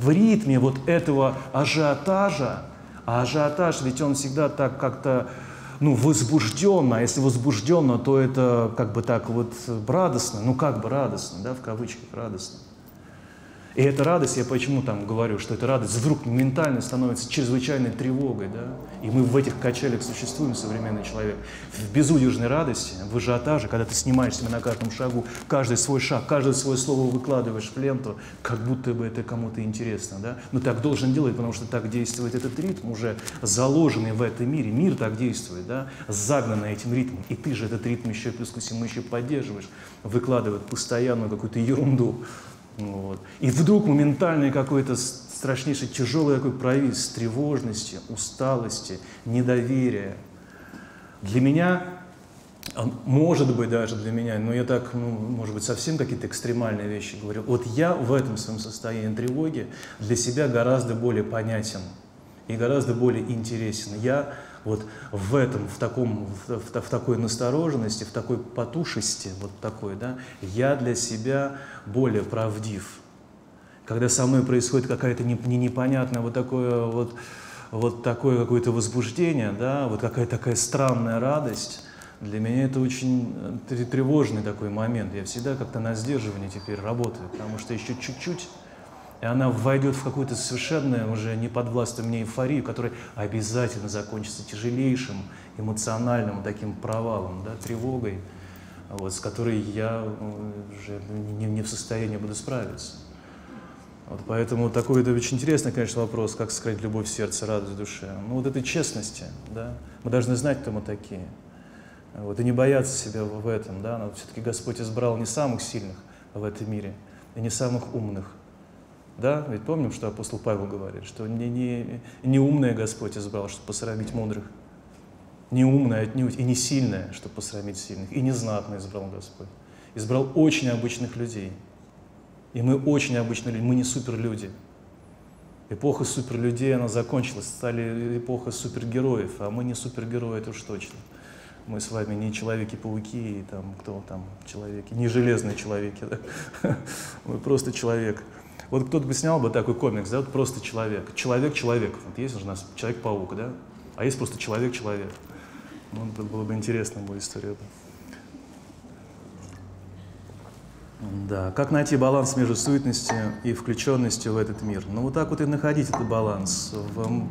в ритме вот этого ажиотажа, а ажиотаж, ведь он всегда так как-то ну, возбужденно, а если возбужденно, то это как бы так вот радостно, ну как бы радостно, да, в кавычках радостно. И эта радость, я почему там говорю, что эта радость вдруг ментально становится чрезвычайной тревогой, да? И мы в этих качелях существуем, современный человек. В безудержной радости, в ажиотаже, когда ты снимаешь себя на каждом шагу, каждый свой шаг, каждое свое слово выкладываешь в ленту, как будто бы это кому-то интересно, да? Но так должен делать, потому что так действует этот ритм, уже заложенный в этом мире. Мир так действует, да? Загнанный этим ритмом. И ты же этот ритм еще плюс ко всему еще поддерживаешь, выкладывает постоянную какую-то ерунду. Вот. И вдруг моментальный какой-то страшнейший тяжелый такой провис тревожности, усталости, недоверия. Для меня, а, может быть даже для меня, но я так, ну, может быть, совсем какие-то экстремальные вещи говорю. Вот я в этом своем состоянии тревоги для себя гораздо более понятен и гораздо более интересен. Я вот в этом, в, таком, в, в, в такой настороженности, в такой потушести, вот такой, да, я для себя более правдив. Когда со мной происходит какая-то не, не непонятная вот такое вот, вот такое какое-то возбуждение, да, вот какая-то такая странная радость, для меня это очень э, тревожный такой момент. Я всегда как-то на сдерживании теперь работаю, потому что еще чуть-чуть и она войдет в какую-то совершенно уже не подвластную мне эйфорию, которая обязательно закончится тяжелейшим эмоциональным таким провалом, да, тревогой, вот, с которой я э, уже не, не в состоянии буду справиться. Вот поэтому такой это очень интересный, конечно, вопрос, как скрыть любовь в сердце, радость в душе. Ну вот этой честности, да, мы должны знать, кто мы такие. Вот, и не бояться себя в этом, да, но все-таки Господь избрал не самых сильных в этом мире, и не самых умных, да, ведь помним, что апостол Павел говорит, что не, не, не умное Господь избрал, чтобы посрамить мудрых, не умное отнюдь, и не сильное, чтобы посрамить сильных, и не знатное избрал Господь. Избрал очень обычных людей. И мы очень обычные люди, мы не суперлюди. Эпоха суперлюдей, она закончилась, стали эпоха супергероев, а мы не супергерои, это уж точно. Мы с вами не человеки-пауки, там, кто там, человеки, не железные человеки, да? мы просто человек. Вот кто-то бы снял бы такой комикс, да, вот просто человек. Человек-человек. Вот есть у нас Человек-паук, да? А есть просто человек-человек. Ну, это было бы интересно, бы история. Да, как найти баланс между суетностью и включенностью в этот мир? Ну, вот так вот и находить этот баланс. В,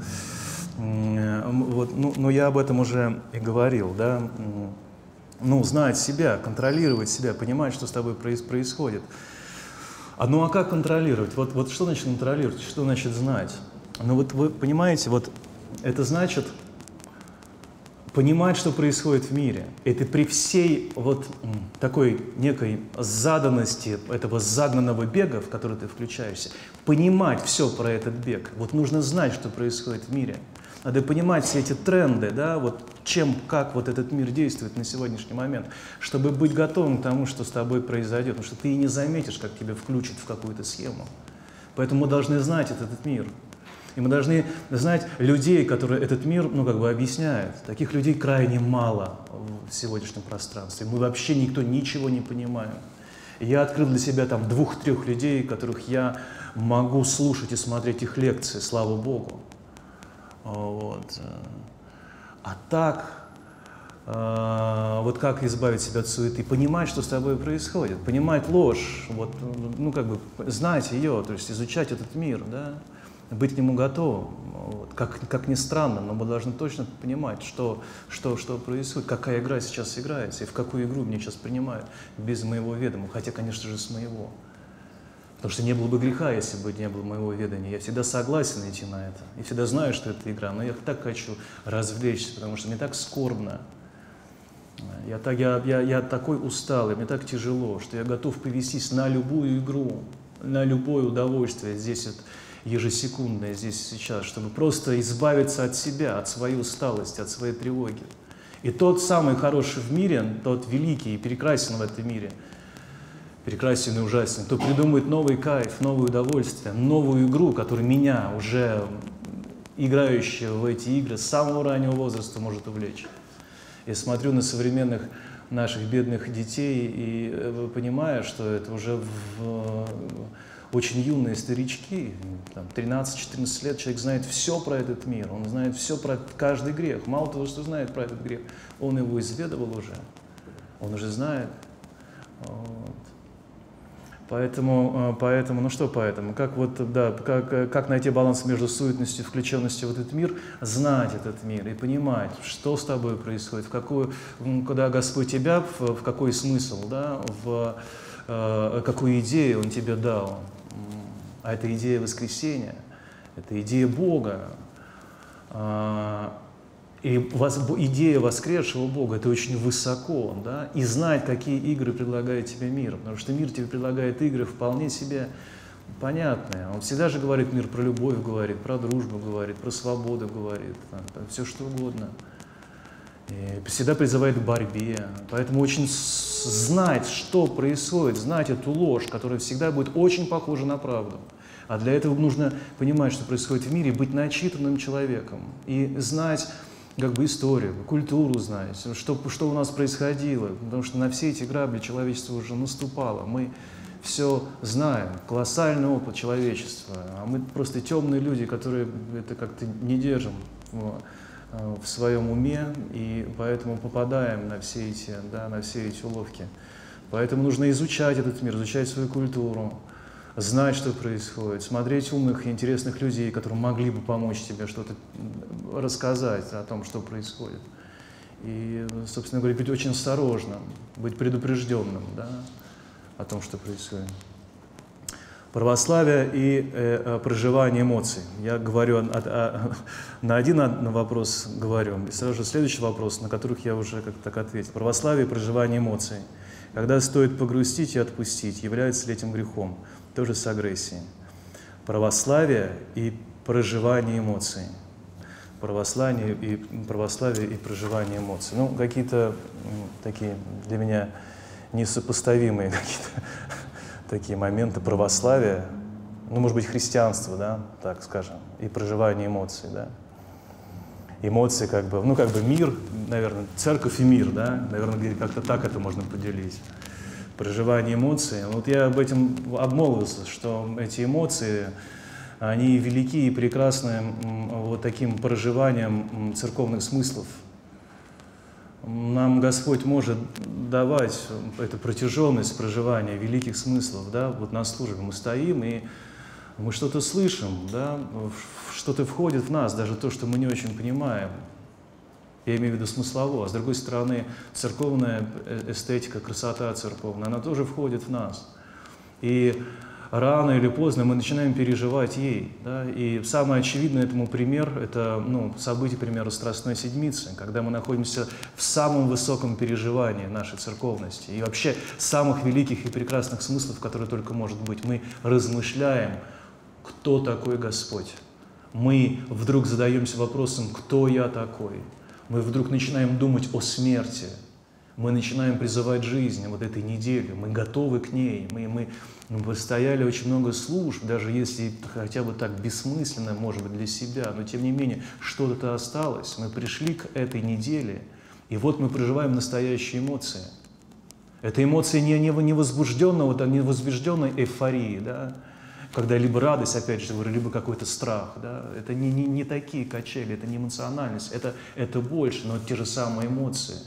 вот, ну, ну, я об этом уже и говорил, да. Ну, знать себя, контролировать себя, понимать, что с тобой происходит. А ну а как контролировать? Вот, вот что значит контролировать? Что значит знать? Ну вот вы понимаете, вот это значит понимать, что происходит в мире. Это при всей вот такой некой заданности этого загнанного бега, в который ты включаешься, понимать все про этот бег. Вот нужно знать, что происходит в мире. Надо понимать все эти тренды, да, вот чем, как вот этот мир действует на сегодняшний момент, чтобы быть готовым к тому, что с тобой произойдет, потому что ты и не заметишь, как тебя включат в какую-то схему. Поэтому мы должны знать этот, мир. И мы должны знать людей, которые этот мир, ну, как бы объясняют. Таких людей крайне мало в сегодняшнем пространстве. Мы вообще никто ничего не понимаем. Я открыл для себя там двух-трех людей, которых я могу слушать и смотреть их лекции, слава Богу. Вот. А так, э, вот как избавить себя от суеты? Понимать, что с тобой происходит, понимать ложь, вот, ну как бы знать ее, то есть изучать этот мир, да, быть к нему готовым. Вот. Как, как ни странно, но мы должны точно понимать, что, что, что происходит, какая игра сейчас играется и в какую игру мне сейчас принимают без моего ведома, хотя, конечно же, с моего. Потому что не было бы греха, если бы не было моего ведания. Я всегда согласен идти на это. И всегда знаю, что это игра. Но я так хочу развлечься, потому что мне так скорбно. Я, так, я, я, я такой усталый, мне так тяжело, что я готов повестись на любую игру, на любое удовольствие здесь вот, ежесекундное, здесь сейчас, чтобы просто избавиться от себя, от своей усталости, от своей тревоги. И тот самый хороший в мире, тот великий и прекрасен в этом мире – прекрасен и ужасен, кто придумает новый кайф, новое удовольствие, новую игру, которая меня, уже играющего в эти игры, с самого раннего возраста может увлечь. Я смотрю на современных наших бедных детей и э, понимаю, что это уже в, очень юные старички, 13-14 лет, человек знает все про этот мир, он знает все про каждый грех. Мало того, что знает про этот грех, он его изведывал уже, он уже знает. Вот. Поэтому, э, поэтому, ну что поэтому, как вот, да, как, как найти баланс между суетностью и включенностью в этот мир, знать этот мир и понимать, что с тобой происходит, в какую, куда Господь тебя, в, в какой смысл, да, в э, какую идею Он тебе дал. А это идея воскресения, это идея Бога. И идея воскресшего Бога – это очень высоко, да, и знать, какие игры предлагает тебе мир, потому что мир тебе предлагает игры вполне себе понятные. Он всегда же говорит мир про любовь, говорит, про дружбу говорит, про свободу говорит, там, там, все что угодно. И всегда призывает к борьбе. Поэтому очень знать, что происходит, знать эту ложь, которая всегда будет очень похожа на правду. А для этого нужно понимать, что происходит в мире, быть начитанным человеком и знать, как бы историю, культуру знать, что, что у нас происходило, потому что на все эти грабли человечество уже наступало. Мы все знаем, колоссальный опыт человечества, а мы просто темные люди, которые это как-то не держим в, э, своем уме, и поэтому попадаем на все эти, да, на все эти уловки. Поэтому нужно изучать этот мир, изучать свою культуру, знать, что происходит, смотреть умных и интересных людей, которые могли бы помочь тебе что-то рассказать о том, что происходит. И, собственно говоря, быть очень осторожным, быть предупрежденным да, о том, что происходит. Православие и э, э проживание эмоций. Я говорю о, о, о, на один вопрос говорю, и сразу же следующий вопрос, на которых я уже как-то так ответил. Православие и проживание эмоций. Когда стоит погрустить и отпустить, является ли этим грехом? Тоже с агрессией. Православие и проживание эмоций. Православие и, православие и проживание эмоций. Ну, какие-то такие для меня несопоставимые какие-то такие моменты православия ну, может быть, христианство, да, так скажем, и проживание эмоций, да. Эмоции как бы, ну, как бы мир, наверное, церковь и мир, да, наверное, как-то так это можно поделить. Проживание эмоций. Вот я об этом обмолвился, что эти эмоции, они велики и прекрасны вот таким проживанием церковных смыслов. Нам Господь может давать эту протяженность проживания великих смыслов, да, вот на службе мы стоим и мы что-то слышим, да, что-то входит в нас, даже то, что мы не очень понимаем. Я имею в виду смыслово. А с другой стороны, церковная э, эстетика, красота церковная, она тоже входит в нас. И рано или поздно мы начинаем переживать ей. Да? И самый очевидный этому пример – это ну, событие, примеру, Страстной Седмицы, когда мы находимся в самом высоком переживании нашей церковности и вообще самых великих и прекрасных смыслов, которые только может быть. Мы размышляем, кто такой Господь. Мы вдруг задаемся вопросом, кто я такой. Мы вдруг начинаем думать о смерти – мы начинаем призывать жизнь вот этой недели, мы готовы к ней, мы, мы, мы постояли очень много служб, даже если хотя бы так бессмысленно, может быть, для себя, но тем не менее что-то осталось, мы пришли к этой неделе, и вот мы проживаем настоящие эмоции. Это эмоции не, не, не возбужденного, не возбужденной эйфории, да, когда либо радость, опять же говорю, либо какой-то страх. Да? Это не, не, не такие качели, это не эмоциональность, это, это больше, но те же самые эмоции –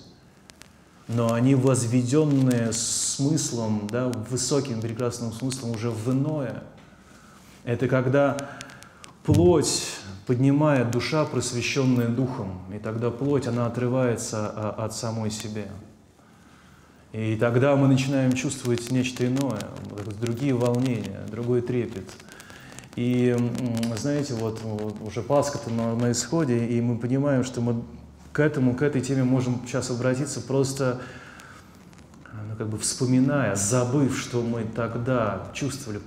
но они возведенные смыслом, да, высоким прекрасным смыслом уже в иное. Это когда плоть поднимает душа, просвещенная духом, и тогда плоть, она отрывается а, от самой себя. И тогда мы начинаем чувствовать нечто иное, другие волнения, другой трепет. И знаете, вот уже Пасха-то на, на исходе, и мы понимаем, что мы к этому, к этой теме можем сейчас обратиться просто как бы вспоминая, забыв, что мы тогда чувствовали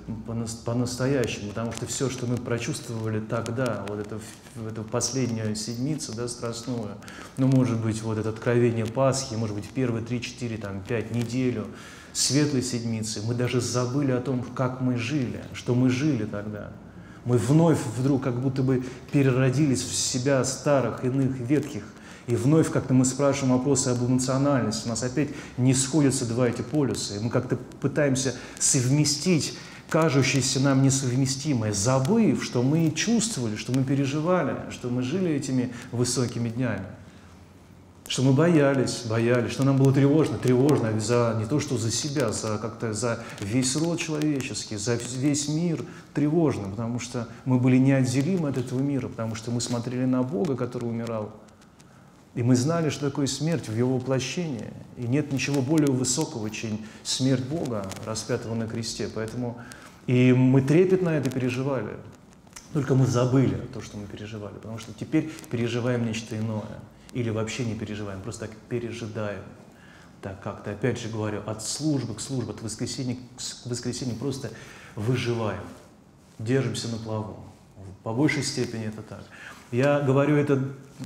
по-настоящему, потому что все, что мы прочувствовали тогда, вот это, эту последнюю седмицу, да, страстную, ну, может быть, вот это откровение Пасхи, может быть, первые три, четыре, там, пять неделю, светлой седмицы, мы даже забыли о том, как мы жили, что мы жили тогда. Мы вновь вдруг как будто бы переродились в себя старых, иных, ветхих, и вновь как-то мы спрашиваем вопросы об эмоциональности. У нас опять не сходятся два эти полюса. И мы как-то пытаемся совместить кажущееся нам несовместимое, забыв, что мы чувствовали, что мы переживали, что мы жили этими высокими днями. Что мы боялись, боялись, что нам было тревожно, тревожно за не то, что за себя, за как-то за весь род человеческий, за весь мир тревожно, потому что мы были неотделимы от этого мира, потому что мы смотрели на Бога, который умирал, и мы знали, что такое смерть в его воплощении. И нет ничего более высокого, чем смерть Бога, распятого на кресте. Поэтому и мы трепетно это переживали. Только мы забыли то, что мы переживали, потому что теперь переживаем нечто иное. Или вообще не переживаем, просто так пережидаем. Так как-то, опять же говорю, от службы к службе, от воскресенья к воскресенью просто выживаем, держимся на плаву. По большей степени это так. Я говорю это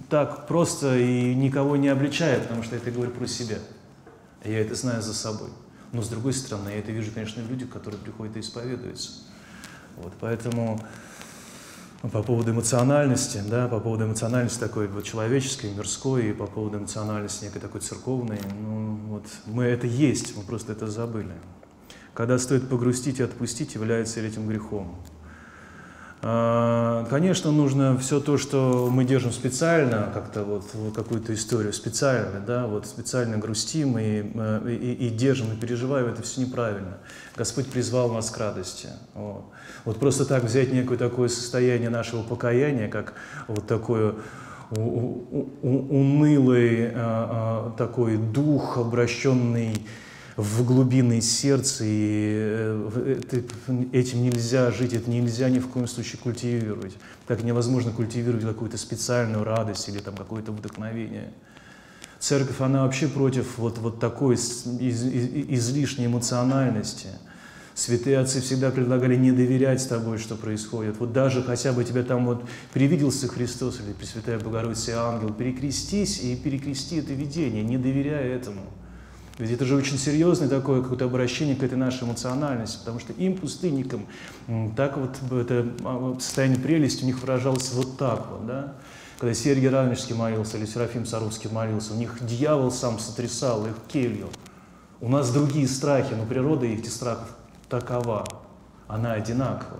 так просто и никого не обличаю, потому что это говорю про себя. Я это знаю за собой. Но с другой стороны, я это вижу, конечно, в людях, которые приходят и исповедуются. Вот, поэтому ну, по поводу эмоциональности, да, по поводу эмоциональности такой вот человеческой, мирской, и по поводу эмоциональности некой такой церковной, ну, вот мы это есть, мы просто это забыли. Когда стоит погрустить и отпустить, является этим грехом. А, конечно, нужно все то, что мы держим специально, как-то вот, какую-то историю специально, да, вот специально грустим и, э, и, и держим, и переживаем, это все неправильно. Господь призвал нас к радости. Вот. вот просто так взять некое такое состояние нашего покаяния, как вот такое унылый а, а, такой дух, обращенный в глубины сердца, и э, этим нельзя жить, это нельзя ни в коем случае культивировать. Как невозможно культивировать какую-то специальную радость или там какое-то вдохновение. Церковь, она вообще против вот, вот такой из, из, излишней эмоциональности. Святые отцы всегда предлагали не доверять тобой, что происходит. Вот даже хотя бы тебе там вот привиделся Христос или Пресвятая Богородица ангел, перекрестись и перекрести это видение, не доверяя этому. Ведь это же очень серьезное такое какое-то обращение к этой нашей эмоциональности, потому что им, пустынникам, так вот это а, состояние прелести у них выражалось вот так вот, да. Когда Сергий Равнический молился или Серафим Саровский молился, у них дьявол сам сотрясал их келью. У нас другие страхи, но природа этих страхов такова, она одинакова.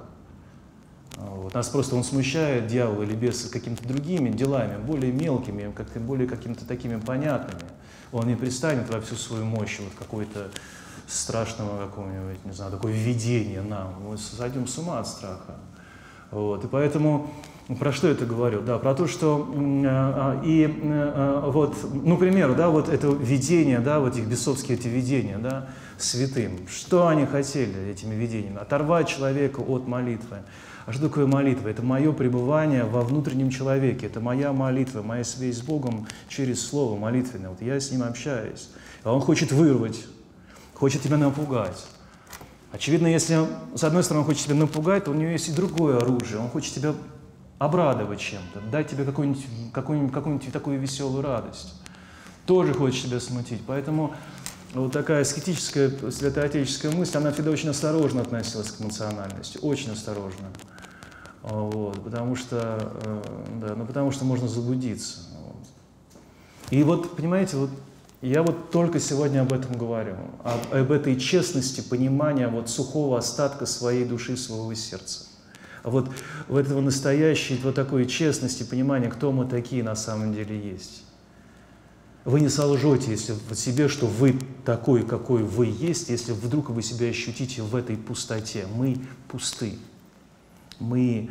Вот. Нас просто он смущает, дьявол или бес, какими-то другими делами, более мелкими, как-то более какими-то такими понятными. Он не предстанет во всю свою мощь вот какой-то страшного какого-нибудь, не знаю, такое видение нам. Мы сойдем с ума от страха. Вот. И поэтому про что это говорю? Да, про то, что а, и а, вот, ну, к примеру, да, вот это видение, да, вот их бесовские эти видения, да, святым. Что они хотели этими видениями? Оторвать человека от молитвы. А что такое молитва? Это мое пребывание во внутреннем человеке, это моя молитва, моя связь с Богом через слово молитвенное. Вот я с Ним общаюсь. А Он хочет вырвать, хочет тебя напугать. Очевидно, если с одной стороны он хочет тебя напугать, то у него есть и другое оружие. Он хочет тебя обрадовать чем-то, дать тебе какую-нибудь какую какую такую веселую радость. Тоже хочет тебя смутить. Поэтому вот такая аскетическая, святоотеческая мысль, она всегда очень осторожно относилась к эмоциональности, очень осторожно. Вот, потому что, э, да, ну, потому что можно заблудиться. Вот. И вот, понимаете, вот я вот только сегодня об этом говорю, об, об этой честности, понимания вот сухого остатка своей души, своего сердца. А вот в этого настоящей вот такой честности, понимания, кто мы такие на самом деле есть. Вы не солжете, если в себе, что вы такой, какой вы есть, если вдруг вы себя ощутите в этой пустоте. Мы пусты. Мы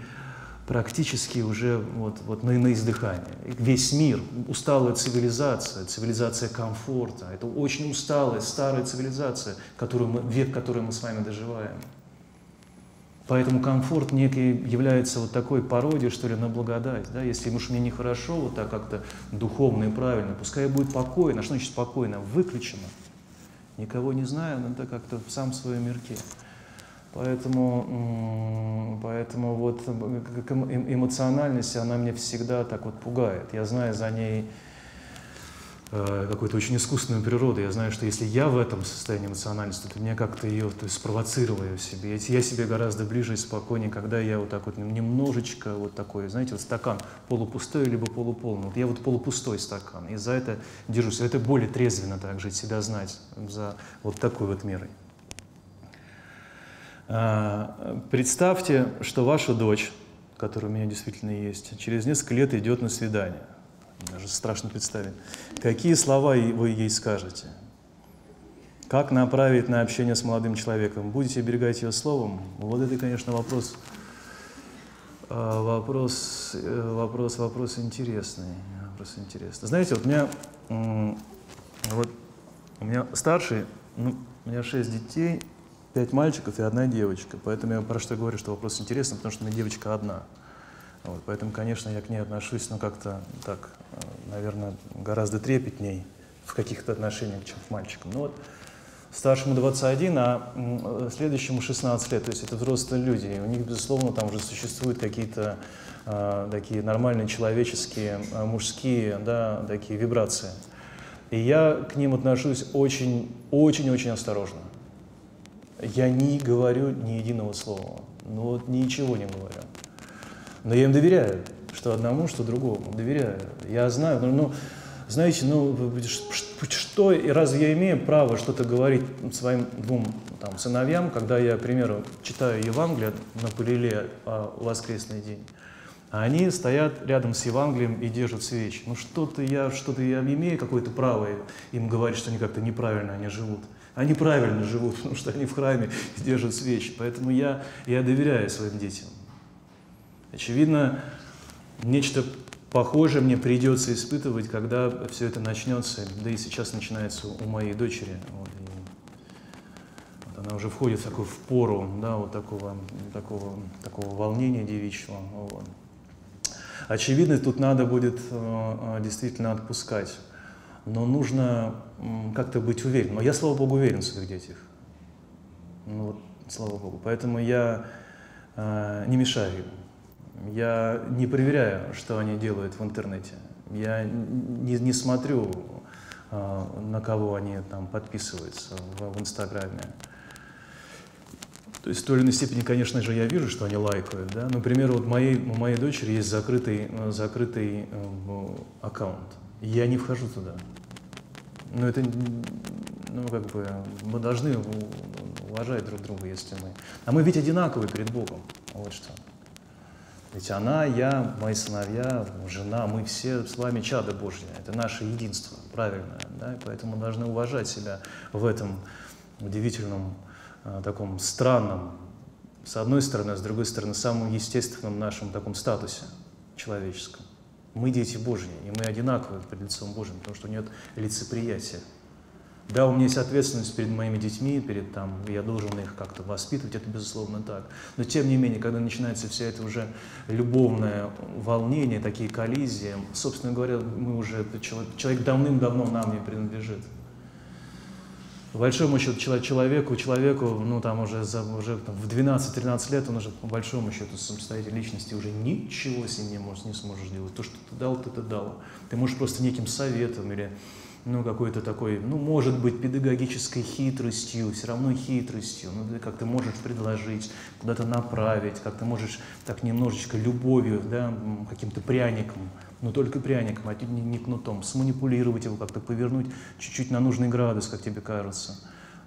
практически уже вот, вот на, на издыхании. Весь мир, усталая цивилизация, цивилизация комфорта, это очень усталая, старая цивилизация, которую мы, век, который мы с вами доживаем. Поэтому комфорт некий является вот такой пародией, что ли, на благодать. Да? Если уж мне нехорошо, вот так как-то духовно и правильно, пускай будет покойно. Что значит спокойно? Выключено. Никого не знаю, это как-то сам в своем мирке. Поэтому, поэтому вот эмоциональность, она мне всегда так вот пугает. Я знаю за ней Э, какой-то очень искусственной природы. Я знаю, что если я в этом состоянии эмоциональности, то меня как-то ее то есть, спровоцировала в себе. Я себе гораздо ближе и спокойнее, когда я вот так вот немножечко вот такой, знаете, вот стакан полупустой либо полуполный. Вот я вот полупустой стакан, и за это держусь. Это более трезвенно так жить, себя знать за вот такой вот мерой. А, представьте, что ваша дочь, которая у меня действительно есть, через несколько лет идет на свидание даже страшно представить. Какие слова вы ей скажете? Как направить на общение с молодым человеком? Будете оберегать ее словом? Вот это, конечно, вопрос, а, вопрос, э, вопрос, вопрос интересный. Вопрос интересный. Знаете, вот у меня, вот, у меня старший, ну, у меня шесть детей, пять мальчиков и одна девочка. Поэтому я про что говорю, что вопрос интересный, потому что у меня девочка одна. Вот, поэтому, конечно, я к ней отношусь, ну, как-то так, э, наверное, гораздо трепетней в каких-то отношениях, чем к мальчикам. Ну вот, старшему 21, а следующему 16 лет, то есть это взрослые люди, и у них, безусловно, там уже существуют какие-то э, такие нормальные человеческие, э, мужские, да, такие вибрации. И я к ним отношусь очень-очень-очень осторожно. Я не говорю ни единого слова, ну вот ничего не говорю. Но я им доверяю, что одному, что другому. Доверяю. Я знаю, ну, ну знаете, ну что, и разве я имею право что-то говорить своим двум там, сыновьям, когда я, к примеру, читаю Евангелие на Полиле о воскресный день, а они стоят рядом с Евангелием и держат свечи. Ну что-то я, что-то я имею какое-то право им говорить, что они как-то неправильно они живут. Они правильно живут, потому что они в храме держат свечи. Поэтому я, я доверяю своим детям. Очевидно, нечто похожее мне придется испытывать, когда все это начнется, да и сейчас начинается у моей дочери. Вот, вот она уже входит в такую в пору, да, вот такого, такого, такого волнения девичьего. Вот. Очевидно, тут надо будет э, действительно отпускать, но нужно как-то быть уверенным. Но я, слава Богу, уверен в своих детях. Ну, вот, слава Богу. Поэтому я э, не мешаю им. Я не проверяю, что они делают в интернете. Я не, не смотрю, на кого они там подписываются в, в Инстаграме. То есть в той или иной степени, конечно же, я вижу, что они лайкают. Да? Например, вот моей, у моей дочери есть закрытый, закрытый э, аккаунт. Я не вхожу туда. Но это, ну, как бы, мы должны уважать друг друга, если мы... А мы ведь одинаковые перед Богом. Вот что. Ведь она, я, мои сыновья, жена, мы все с вами чада Божьи. Это наше единство, правильное. Да? И поэтому должны уважать себя в этом удивительном Э, таком странном, с одной стороны, а с другой стороны, самом естественном нашем таком статусе человеческом. Мы дети Божьи, и мы одинаковы перед лицом Божьим, потому что нет лицеприятия. Да, у меня есть ответственность перед моими детьми, перед там, я должен их как-то воспитывать, это безусловно так. Но тем не менее, когда начинается вся это уже любовное волнение, такие коллизии, собственно говоря, мы уже, человек, человек давным-давно нам не принадлежит по большому счету человеку, человеку, ну там уже, за, уже там, в 12-13 лет он уже по большому счету самостоятельной личности уже ничего с ним не, можешь, не сможешь делать. То, что ты дал, ты это дал. Ты можешь просто неким советом или ну, какой-то такой, ну, может быть, педагогической хитростью, все равно хитростью, ну, ты как ты можешь предложить, куда-то направить, как ты можешь так немножечко любовью, да, каким-то пряником но только пряником, а не, не кнутом, сманипулировать его, как-то повернуть чуть-чуть на нужный градус, как тебе кажется.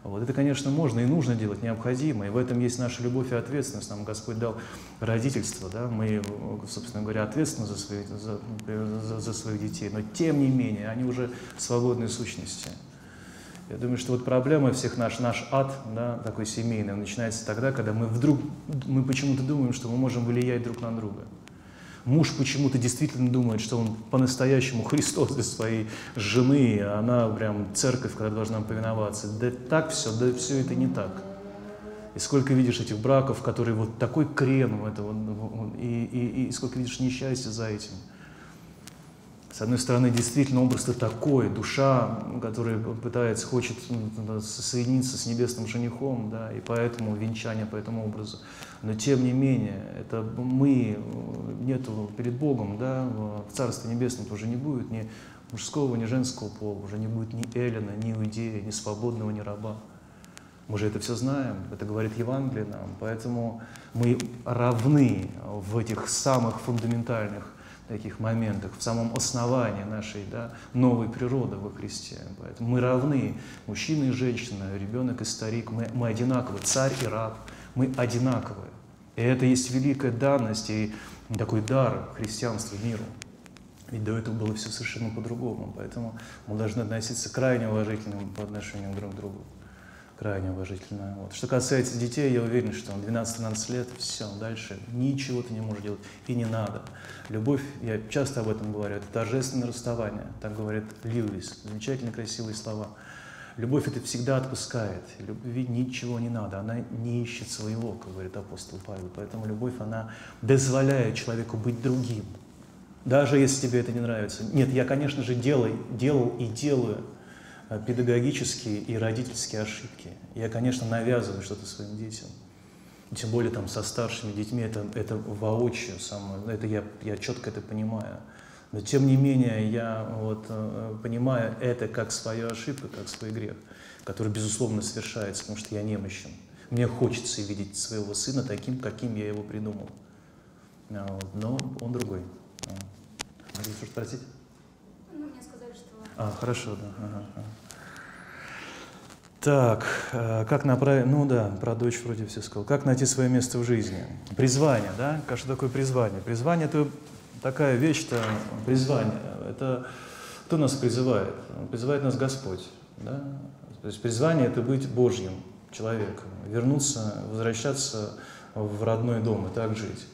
Вот. Это, конечно, можно и нужно делать, необходимо, и в этом есть наша любовь и ответственность. Нам Господь дал родительство, да? мы, собственно говоря, ответственны за, свои, за, за, за своих детей, но тем не менее они уже свободные сущности. Я думаю, что вот проблема всех наш, наш ад, да, такой семейный, он начинается тогда, когда мы вдруг, мы почему-то думаем, что мы можем влиять друг на друга муж почему-то действительно думает, что он по-настоящему Христос для своей жены, а она прям церковь, которая должна повиноваться. Да так все, да все это не так. И сколько видишь этих браков, которые вот такой крем, это вот, и, и, и сколько видишь несчастья за этим – с одной стороны, действительно образ-то такой, душа, которая пытается, хочет ну, соединиться с небесным женихом, да, и поэтому венчание по этому образу. Но тем не менее, это мы, нету перед Богом, да, в Царстве Небесном уже не будет ни мужского, ни женского пола, уже не будет ни Эллина, ни Иудея, ни свободного, ни раба. Мы же это все знаем, это говорит Евангелие нам, поэтому мы равны в этих самых фундаментальных таких моментах, в самом основании нашей да, новой природы во Христе. Поэтому мы равны, мужчина и женщина, ребенок и старик, мы, мы одинаковы, царь и раб, мы одинаковые. И это есть великая данность и такой дар христианства миру. Ведь до этого было все совершенно по-другому, поэтому мы должны относиться крайне уважительно по отношению друг к другу крайне уважительно. Вот. Что касается детей, я уверен, что 12-13 лет, все, дальше ничего ты не можешь делать и не надо. Любовь, я часто об этом говорю, это торжественное расставание, так говорит Льюис, замечательно красивые слова. Любовь это всегда отпускает, любви ничего не надо, она не ищет своего, как говорит апостол Павел. Поэтому любовь, она дозволяет человеку быть другим, даже если тебе это не нравится. Нет, я, конечно же, делай, делал и делаю педагогические и родительские ошибки. Я, конечно, навязываю что-то своим детям. Тем более там со старшими детьми это, это воочию, самое, это я, я четко это понимаю. Но тем не менее я вот, э, понимаю это как свою ошибку, как свой грех, который, безусловно, совершается, потому что я немощен. Мне хочется видеть своего сына таким, каким я его придумал. А вот, но он другой. Могу что спросить? А, хорошо, да. Ага, ага. Так, э, как направить, ну да, про дочь вроде все сказал. Как найти свое место в жизни? Призвание, да? Что такое призвание? Призвание – это такая вещь-то, призвание. Это кто нас призывает? Призывает нас Господь, да? То есть призвание – это быть Божьим человеком, вернуться, возвращаться в родной дом и так жить.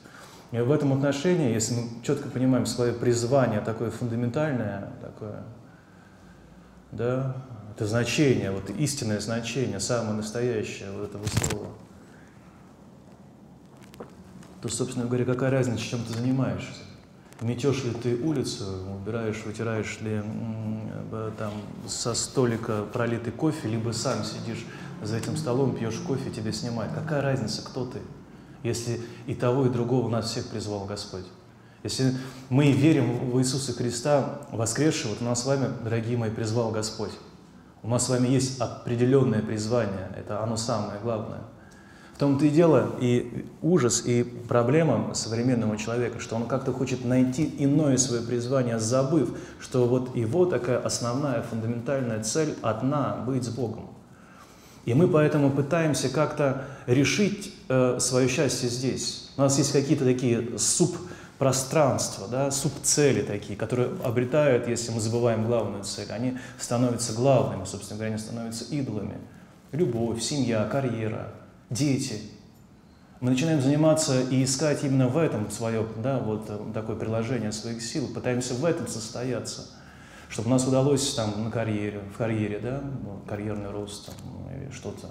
И в этом отношении, если мы четко понимаем свое призвание, такое фундаментальное, такое да, это значение, вот истинное значение, самое настоящее вот этого слова, то, собственно говоря, какая разница, чем ты занимаешься? Метешь ли ты улицу, убираешь, вытираешь ли там со столика пролитый кофе, либо сам сидишь за этим столом, пьешь кофе, тебе снимают. Какая разница, кто ты, если и того, и другого нас всех призвал Господь? Если мы верим в Иисуса Христа, воскресшего, то нас с вами, дорогие мои, призвал Господь. У нас с вами есть определенное призвание, это оно самое главное. В том-то и дело, и ужас, и проблема современного человека, что он как-то хочет найти иное свое призвание, забыв, что вот его такая основная, фундаментальная цель одна – быть с Богом. И мы поэтому пытаемся как-то решить э, свое счастье здесь. У нас есть какие-то такие субпространства, да, субцели такие, которые обретают, если мы забываем главную цель, они становятся главными, собственно говоря, они становятся идолами. Любовь, семья, карьера, дети. Мы начинаем заниматься и искать именно в этом свое, да, вот э, такое приложение своих сил, пытаемся в этом состояться – чтобы у нас удалось там на карьере, в карьере, да, ну, карьерный рост там, или что-то,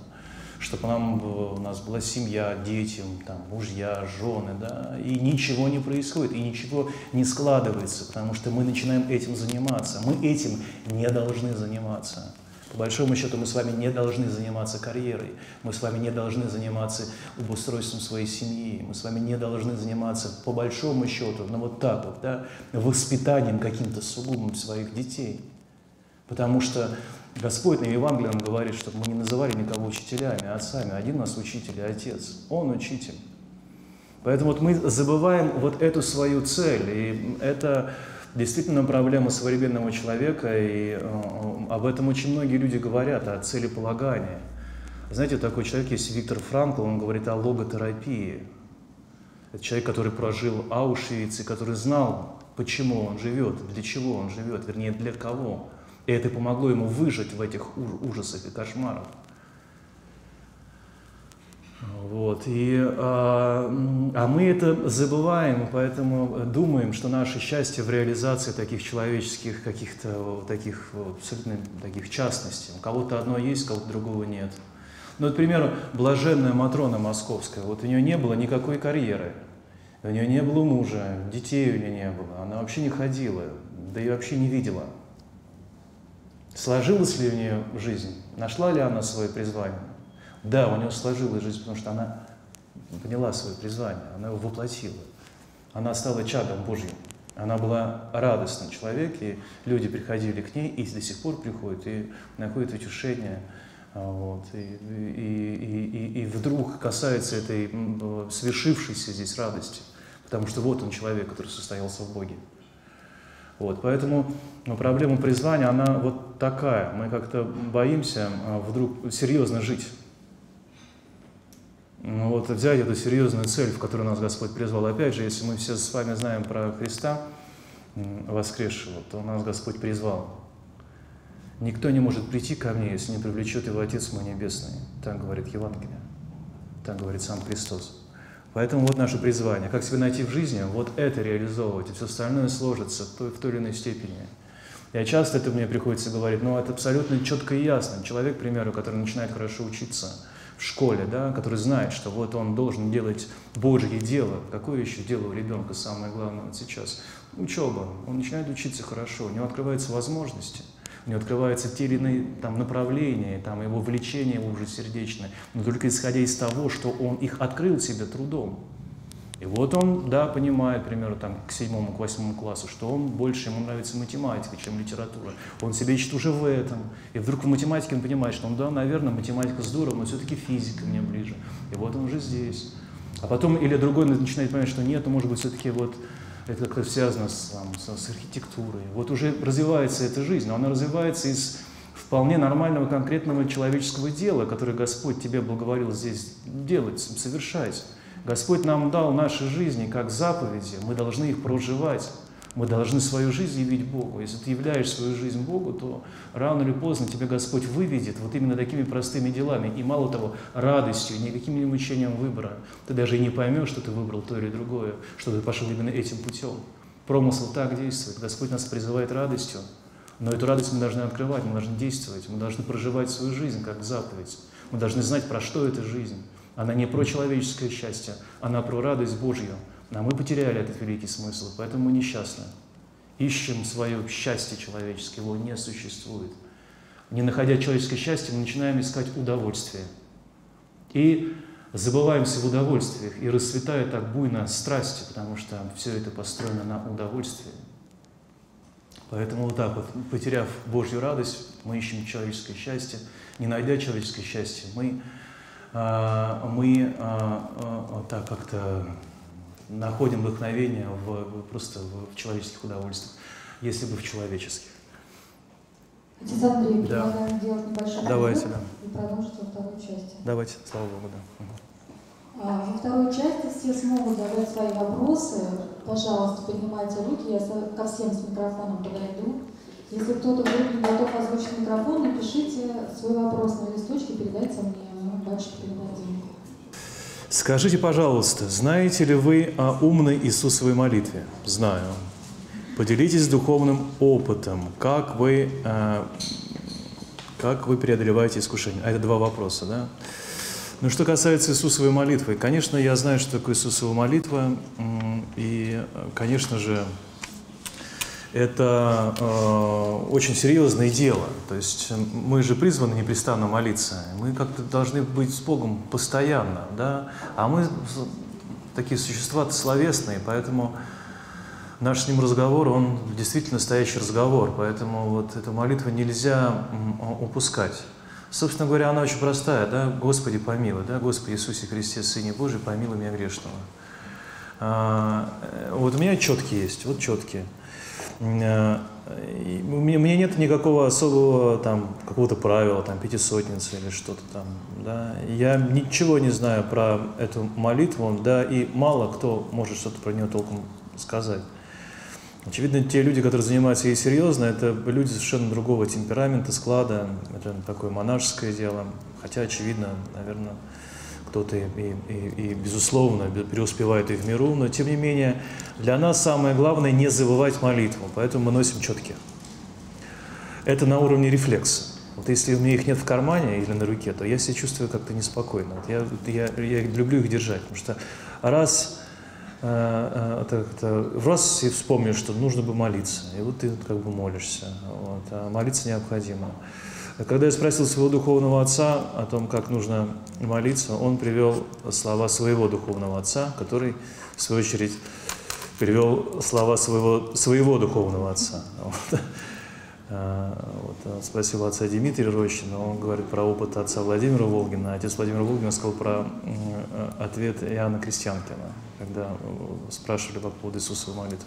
чтобы нам, у нас была семья, дети, там, мужья, жены, да, и ничего не происходит, и ничего не складывается, потому что мы начинаем этим заниматься. Мы этим не должны заниматься. По большому счету мы с вами не должны заниматься карьерой, мы с вами не должны заниматься обустройством своей семьи, мы с вами не должны заниматься по большому счету, ну вот так вот, да, воспитанием каким-то сугубым своих детей. Потому что Господь на Евангелии нам говорит, чтобы мы не называли никого учителями, отцами. Один у нас учитель и отец. Он учитель. Поэтому вот мы забываем вот эту свою цель. И это действительно проблема современного человека, и э, об этом очень многие люди говорят, о целеполагании. Знаете, такой человек есть Виктор Франкл, он говорит о логотерапии. Это человек, который прожил Аушвиц и который знал, почему он живет, для чего он живет, вернее, для кого. И это помогло ему выжить в этих ужасах и кошмарах. Вот. И, а, а мы это забываем, поэтому думаем, что наше счастье в реализации таких человеческих каких-то таких абсолютно таких частностей. У кого-то одно есть, у кого-то другого нет. Ну, вот, к примеру, блаженная Матрона Московская, вот у нее не было никакой карьеры, у нее не было мужа, детей у нее не было, она вообще не ходила, да и вообще не видела. Сложилась ли у нее жизнь? Нашла ли она свое призвание? Да, у нее сложилась жизнь, потому что она поняла свое призвание, она его воплотила. Она стала чадом Божьим. Она была радостный человек, и люди приходили к ней, и до сих пор приходят, и находят утешение. А, вот, и, и, и, и вдруг касается этой свершившейся здесь радости, потому что вот он человек, который состоялся в Боге. Вот, поэтому ну, проблема призвания, она вот такая. Мы как-то боимся а, вдруг серьезно жить. Ну, вот взять эту серьезную цель, в которую нас Господь призвал. Опять же, если мы все с вами знаем про Христа воскресшего, то нас Господь призвал. Никто не может прийти ко мне, если не привлечет его Отец мой Небесный. Так говорит Евангелие. Так говорит сам Христос. Поэтому вот наше призвание. Как себя найти в жизни, вот это реализовывать, и все остальное сложится в той, или иной степени. Я часто это мне приходится говорить, но это абсолютно четко и ясно. Человек, к примеру, который начинает хорошо учиться – в школе, да, который знает, что вот он должен делать Божье дело. Какое еще дело у ребенка самое главное вот сейчас? Учеба. Он начинает учиться хорошо, у него открываются возможности, у него открываются те или иные там, направления, там, его влечение уже сердечное, но только исходя из того, что он их открыл себе трудом. И вот он, да, понимает, к примеру, там, к седьмому, к восьмому классу, что он больше, ему нравится математика, чем литература. Он себя ищет уже в этом. И вдруг в математике он понимает, что, ну да, наверное, математика здорово, но все-таки физика мне ближе. И вот он уже здесь. А потом, или другой начинает понимать, что нет, ну, может быть, все-таки вот это как-то связано с, там, с, с архитектурой. Вот уже развивается эта жизнь, но она развивается из вполне нормального конкретного человеческого дела, которое Господь тебе благоволил здесь делать, совершать. Господь нам дал наши жизни как заповеди, мы должны их проживать. Мы должны свою жизнь явить Богу. Если ты являешь свою жизнь Богу, то рано или поздно тебя Господь выведет вот именно такими простыми делами. И мало того, радостью, не каким-нибудь мучением выбора. Ты даже и не поймешь, что ты выбрал то или другое, что ты пошел именно этим путем. Промысл так действует. Господь нас призывает радостью. Но эту радость мы должны открывать, мы должны действовать, мы должны проживать свою жизнь как заповедь. Мы должны знать, про что эта жизнь. Она не про человеческое счастье, она про радость Божью. А мы потеряли этот великий смысл, поэтому мы несчастны. Ищем свое счастье человеческое, его не существует. Не находя человеческое счастье, мы начинаем искать удовольствие. И забываемся в удовольствиях и расцветает так буйно страсти, потому что все это построено на удовольствии. Поэтому вот так вот, потеряв Божью радость, мы ищем человеческое счастье. Не найдя человеческое счастье, мы, а, мы а, а, так как-то находим вдохновение в, просто в человеческих удовольствиях, если бы в человеческих. Отец Андрей, Да. предлагаем делать небольшой Давайте, да. и продолжить во второй части. Давайте, слава Богу, да. А, Во второй части все смогут задать свои вопросы. Пожалуйста, поднимайте руки, я ко всем с микрофоном подойду. Если кто-то вдруг не готов озвучить микрофон, напишите свой вопрос на листочке, передайте мне, мы дальше передадим. Скажите, пожалуйста, знаете ли вы о умной Иисусовой молитве? Знаю. Поделитесь духовным опытом. Как вы, э, как вы преодолеваете искушение? А это два вопроса, да? Ну, что касается Иисусовой молитвы, конечно, я знаю, что такое Иисусова молитва, и, э, конечно же, это э, очень серьезное дело. То есть мы же призваны непрестанно молиться. Мы как-то должны быть с Богом постоянно, да? А мы такие существа словесные, поэтому наш с ним разговор, он действительно настоящий разговор. Поэтому вот эту молитву нельзя упускать. Собственно говоря, она очень простая, да? Господи, помилуй, да? Господи Иисусе Христе, Сыне Божий, помилуй меня грешного. А, э, вот у меня четкие есть, вот четкие. Меня, у меня нет никакого особого там какого-то правила, там пятисотницы или что-то там, да. Я ничего не знаю про эту молитву, да, и мало кто может что-то про нее толком сказать. Очевидно, те люди, которые занимаются ей серьезно, это люди совершенно другого темперамента, склада, это такое монашеское дело. Хотя, очевидно, наверное, кто-то и, и- и- безусловно, бе- преуспевает и в миру, но тем не менее для нас самое главное не забывать молитву, поэтому мы носим четки. Это на уровне рефлекса. Вот если у меня их нет в кармане или на руке, то я себя чувствую как-то неспокойно. Вот я, я, я люблю их держать, потому что раз э, э, это, раз и вспомнишь, что нужно бы молиться, и вот ты как бы молишься, вот, а молиться необходимо. Когда я спросил своего духовного отца о том, как нужно молиться, он привел слова своего духовного отца, который, в свою очередь, привел слова своего, своего духовного отца. Вот. А, вот, а, спросил отца Дмитрия Рощина, он говорит про опыт отца Владимира Волгина. Отец Владимир Волгин сказал про ответ Иоанна Крестьянкина, когда э, спрашивали по поводу Иисусовой молитвы.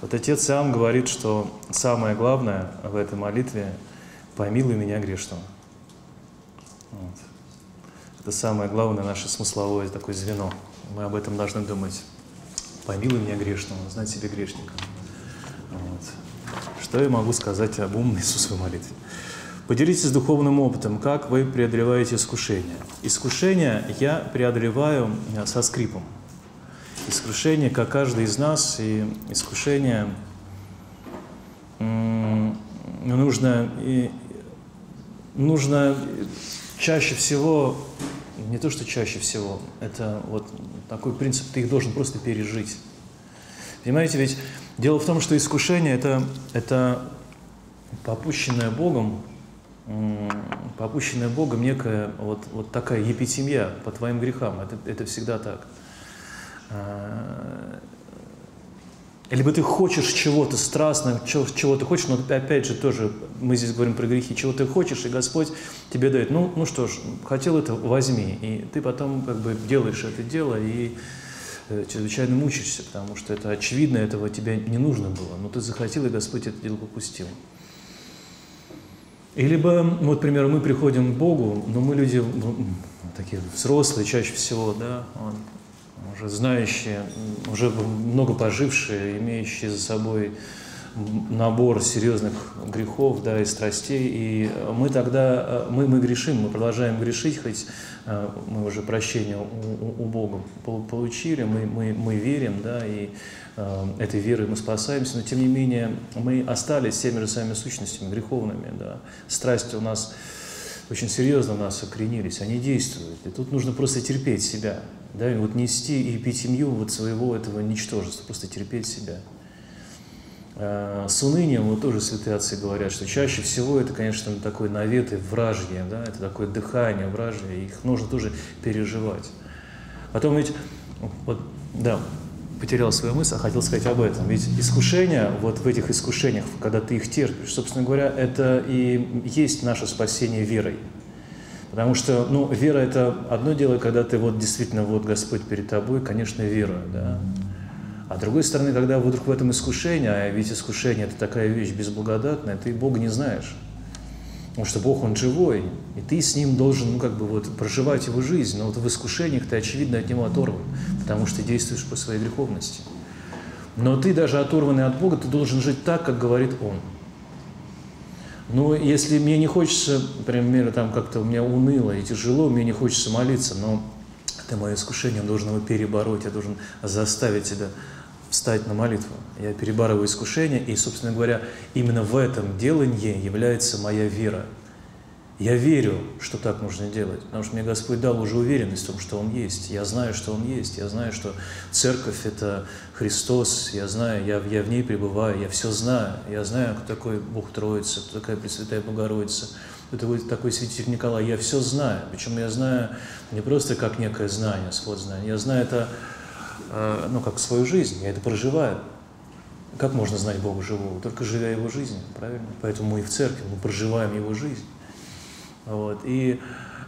Вот отец Иоанн говорит, что самое главное в этой молитве – «помилуй меня грешного». Вот. Это самое главное наше смысловое такое звено. Мы об этом должны думать. «Помилуй меня грешного», знать себе грешника. Вот. Что я могу сказать об умной Иисусовой молитве? Поделитесь духовным опытом, как вы преодолеваете искушение. Искушение я преодолеваю э, со скрипом. Искушение, как каждый из нас, и искушение нужно, нужно чаще всего, не то что чаще всего, это вот такой принцип, ты их должен просто пережить. Понимаете, ведь дело в том, что искушение это, это попущенное Богом, попущенная Богом некая вот, вот такая епитемья по твоим грехам. Это, это всегда так. Либо ты хочешь чего-то страстно, чего, чего ты хочешь, но опять же тоже мы здесь говорим про грехи, чего ты хочешь, и Господь тебе дает. Ну, ну что ж, хотел это, возьми. И ты потом как бы делаешь это дело и э, чрезвычайно мучаешься, потому что это очевидно, этого тебе не нужно было. Но ты захотел, и Господь это дело попустил. И либо, ну, вот, к примеру, мы приходим к Богу, но мы люди м, такие взрослые чаще всего, да, вот, уже знающие, уже много пожившие, имеющие за собой набор серьезных грехов, да, и страстей, и мы тогда, мы, мы грешим, мы продолжаем грешить, хоть э, мы уже прощение у, у- Бога пол- получили, мы, мы, мы верим, да, и э, этой верой мы спасаемся, но тем не менее мы остались теми же самыми сущностями греховными, да, страсти у нас очень серьезно у нас укоренились, они действуют. И тут нужно просто терпеть себя, да, и вот нести и пить семью вот своего этого ничтожества, просто терпеть себя. э, с унынием, вот тоже святые отцы говорят, что чаще всего это, конечно, такой навет и вражье, да, это такое дыхание вражье, их нужно тоже переживать. Потом ведь, вот, да, потерял свою мысль, а хотел сказать об этом. Ведь искушения, вот в этих искушениях, когда ты их терпишь, собственно говоря, это и есть наше спасение верой. Потому что, ну, вера – это одно дело, когда ты вот действительно, вот Господь перед тобой, конечно, вера, да. А с другой стороны, когда вдруг в этом искушение, а ведь искушение – это такая вещь безблагодатная, ты Бога не знаешь. Потому что Бог, Он живой, и ты с Ним должен, ну, как бы вот проживать Его жизнь. Но вот в искушениях ты, очевидно, от Него оторван, потому что действуешь по своей греховности. Но ты даже оторванный от Бога, ты должен жить так, как говорит Он. Ну, если мне не хочется, например, там как-то у меня уныло и тяжело, мне не хочется молиться, но это мое искушение, я должен его перебороть, я должен заставить себя встать на молитву. Я перебарываю искушение, и, собственно говоря, именно в этом делании является моя вера. Я верю, что так нужно делать, потому что мне Господь дал уже уверенность в том, что Он есть. Я знаю, что Он есть. Я знаю, что Церковь – это Христос. Я знаю, я, я в ней пребываю, я все знаю. Я знаю, кто такой Бог Троица, кто такая Пресвятая Богородица, кто такой, святитель Николай. Я все знаю. Причем я знаю не просто как некое знание, свод знания. Я знаю это ну, как свою жизнь, я это проживаю. Как можно знать Бога живого? Только живя Его жизнью, правильно? Поэтому мы и в церкви, мы проживаем Его жизнь. Вот. И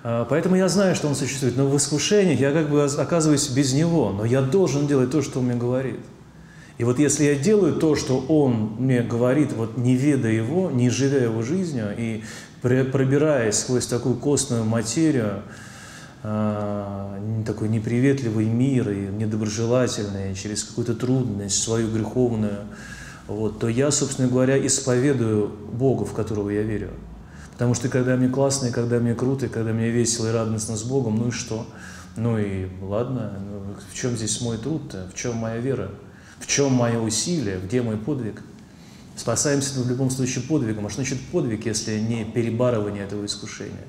э, поэтому я знаю, что Он существует. Но в искушениях я как бы оказываюсь без Него. Но я должен делать то, что Он мне говорит. И вот если я делаю то, что Он мне говорит, вот не ведая Его, не живя Его жизнью, и пробираясь сквозь такую костную материю, а, такой неприветливый мир и недоброжелательный, через какую-то трудность, свою греховную, вот, то я, собственно говоря, исповедую Бога, в которого я верю. Потому что когда мне классно, и когда мне круто, и когда мне весело и радостно с Богом, ну и что? Ну и ладно, ну, в чем здесь мой труд-то? В чем моя вера? В чем мое усилие? Где мой подвиг? Спасаемся в любом случае подвигом. А что значит подвиг, если не перебарывание этого искушения?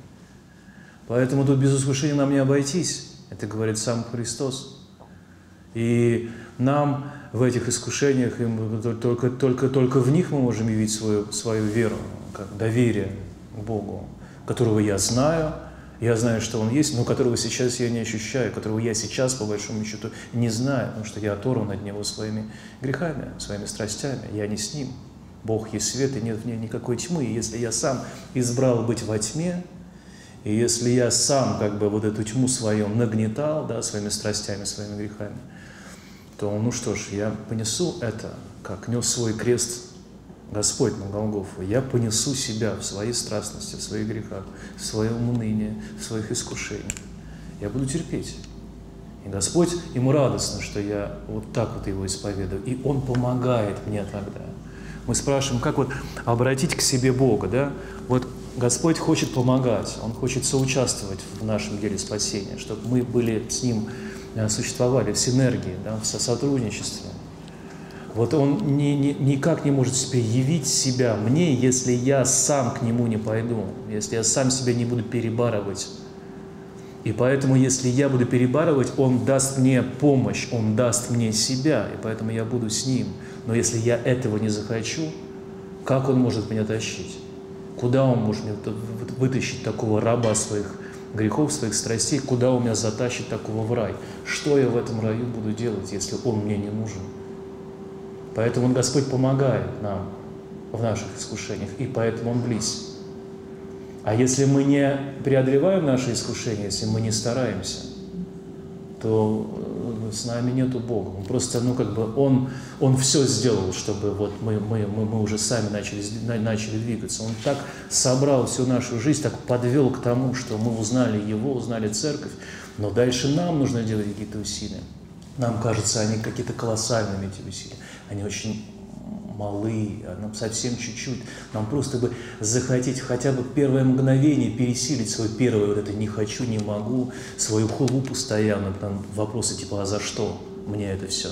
Поэтому тут без искушения нам не обойтись. Это говорит сам Христос. И нам в этих искушениях, только, только, только в них мы можем явить свою, свою веру, как доверие к Богу, которого я знаю, я знаю, что Он есть, но которого сейчас я не ощущаю, которого я сейчас, по большому счету, не знаю, потому что я оторван от Него своими грехами, своими страстями, я не с Ним. Бог есть свет, и нет в ней никакой тьмы. И если я сам избрал быть во тьме, и если я сам как бы вот эту тьму свою нагнетал, да, своими страстями, своими грехами, то, ну что ж, я понесу это, как нес свой крест Господь на Голгофу. Я понесу себя в своей страстности, в своих грехах, в своем унынии, в своих искушениях. Я буду терпеть. И Господь, ему радостно, что я вот так вот его исповедую. И Он помогает мне тогда. Мы спрашиваем, как вот обратить к себе Бога, да? Вот Господь хочет помогать, Он хочет соучаствовать в нашем деле спасения, чтобы мы были с Ним, э, существовали в синергии, да, в сотрудничестве. Вот Он ни, ни, никак не может себе явить себя мне, если я сам к Нему не пойду, если я сам себя не буду перебарывать. И поэтому, если я буду перебарывать, Он даст мне помощь, Он даст мне себя, и поэтому я буду с Ним. Но если я этого не захочу, как Он может меня тащить? Куда он может мне вытащить такого раба своих грехов, своих страстей? Куда он меня затащит такого в рай? Что я в этом раю буду делать, если он мне не нужен? Поэтому Господь помогает нам в наших искушениях, и поэтому Он близ. А если мы не преодолеваем наши искушения, если мы не стараемся, то с нами нету Бога. Он просто, ну, как бы, Он, он все сделал, чтобы вот мы, мы, мы, мы уже сами начали, начали двигаться. Он так собрал всю нашу жизнь, так подвел к тому, что мы узнали Его, узнали Церковь, но дальше нам нужно делать какие-то усилия. Нам кажется, они какие-то колоссальными, эти усилия. Они очень малы, а нам совсем чуть-чуть. Нам просто бы захотеть хотя бы первое мгновение пересилить свой первое вот это «не хочу, не могу», свою хулу постоянно, там вопросы типа «а за что мне это все?»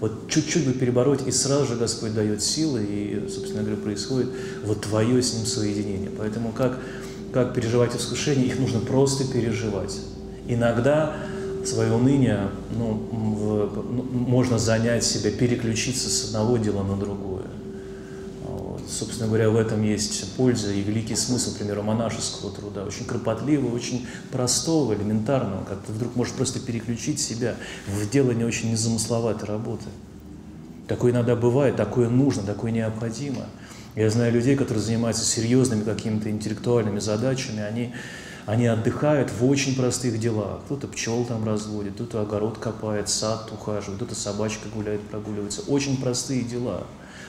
Вот чуть-чуть бы перебороть, и сразу же Господь дает силы, и, собственно говоря, происходит вот твое с Ним соединение. Поэтому как, как переживать искушения, их нужно просто переживать. Иногда свое уныние ну, в, ну, можно занять себя, переключиться с одного дела на другое. Собственно говоря, в этом есть польза и великий смысл, к примеру, монашеского труда. Очень кропотливого, очень простого, элементарного, как ты вдруг можешь просто переключить себя в делание очень незамысловатой работы. Такое иногда бывает, такое нужно, такое необходимо. Я знаю людей, которые занимаются серьезными какими-то интеллектуальными задачами, они они отдыхают в очень простых делах. Кто-то пчел там разводит, кто-то огород копает, сад ухаживает, кто-то собачка гуляет, прогуливается. Очень простые дела.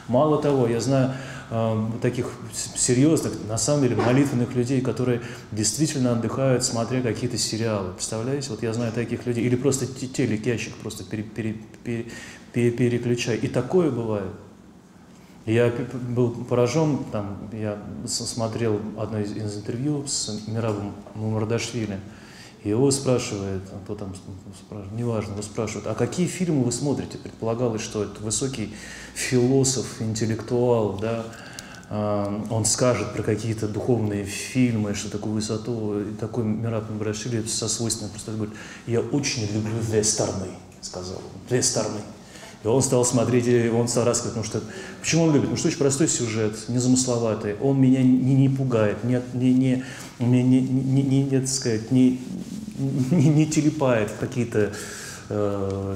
Мало того, я знаю э, таких серьезных, на самом деле, молитвенных людей, которые действительно отдыхают, смотря какие-то сериалы. Представляете? Вот я знаю таких людей. Или просто телекящик просто пере, пере, пере, пере, переключай. И такое бывает. Я был поражен, там, я смотрел одно из, интервью с Мирабом Мумардашвили, и его спрашивает, а кто там спрашивает, неважно, его спрашивают, а какие фильмы вы смотрите? Предполагалось, что это высокий философ, интеллектуал, да, а, он скажет про какие-то духовные фильмы, что такую высоту, и такой Мираб Мумардашвили со свойственной просто говорит, я очень люблю вестерны, сказал он, вестерны. И он стал смотреть, и он стал рассказывать, потому что, почему он любит? Потому что очень простой сюжет, незамысловатый, он меня не, не пугает, не, не, не, не, не, не, не, не, так сказать, не, не, не телепает в какие-то э,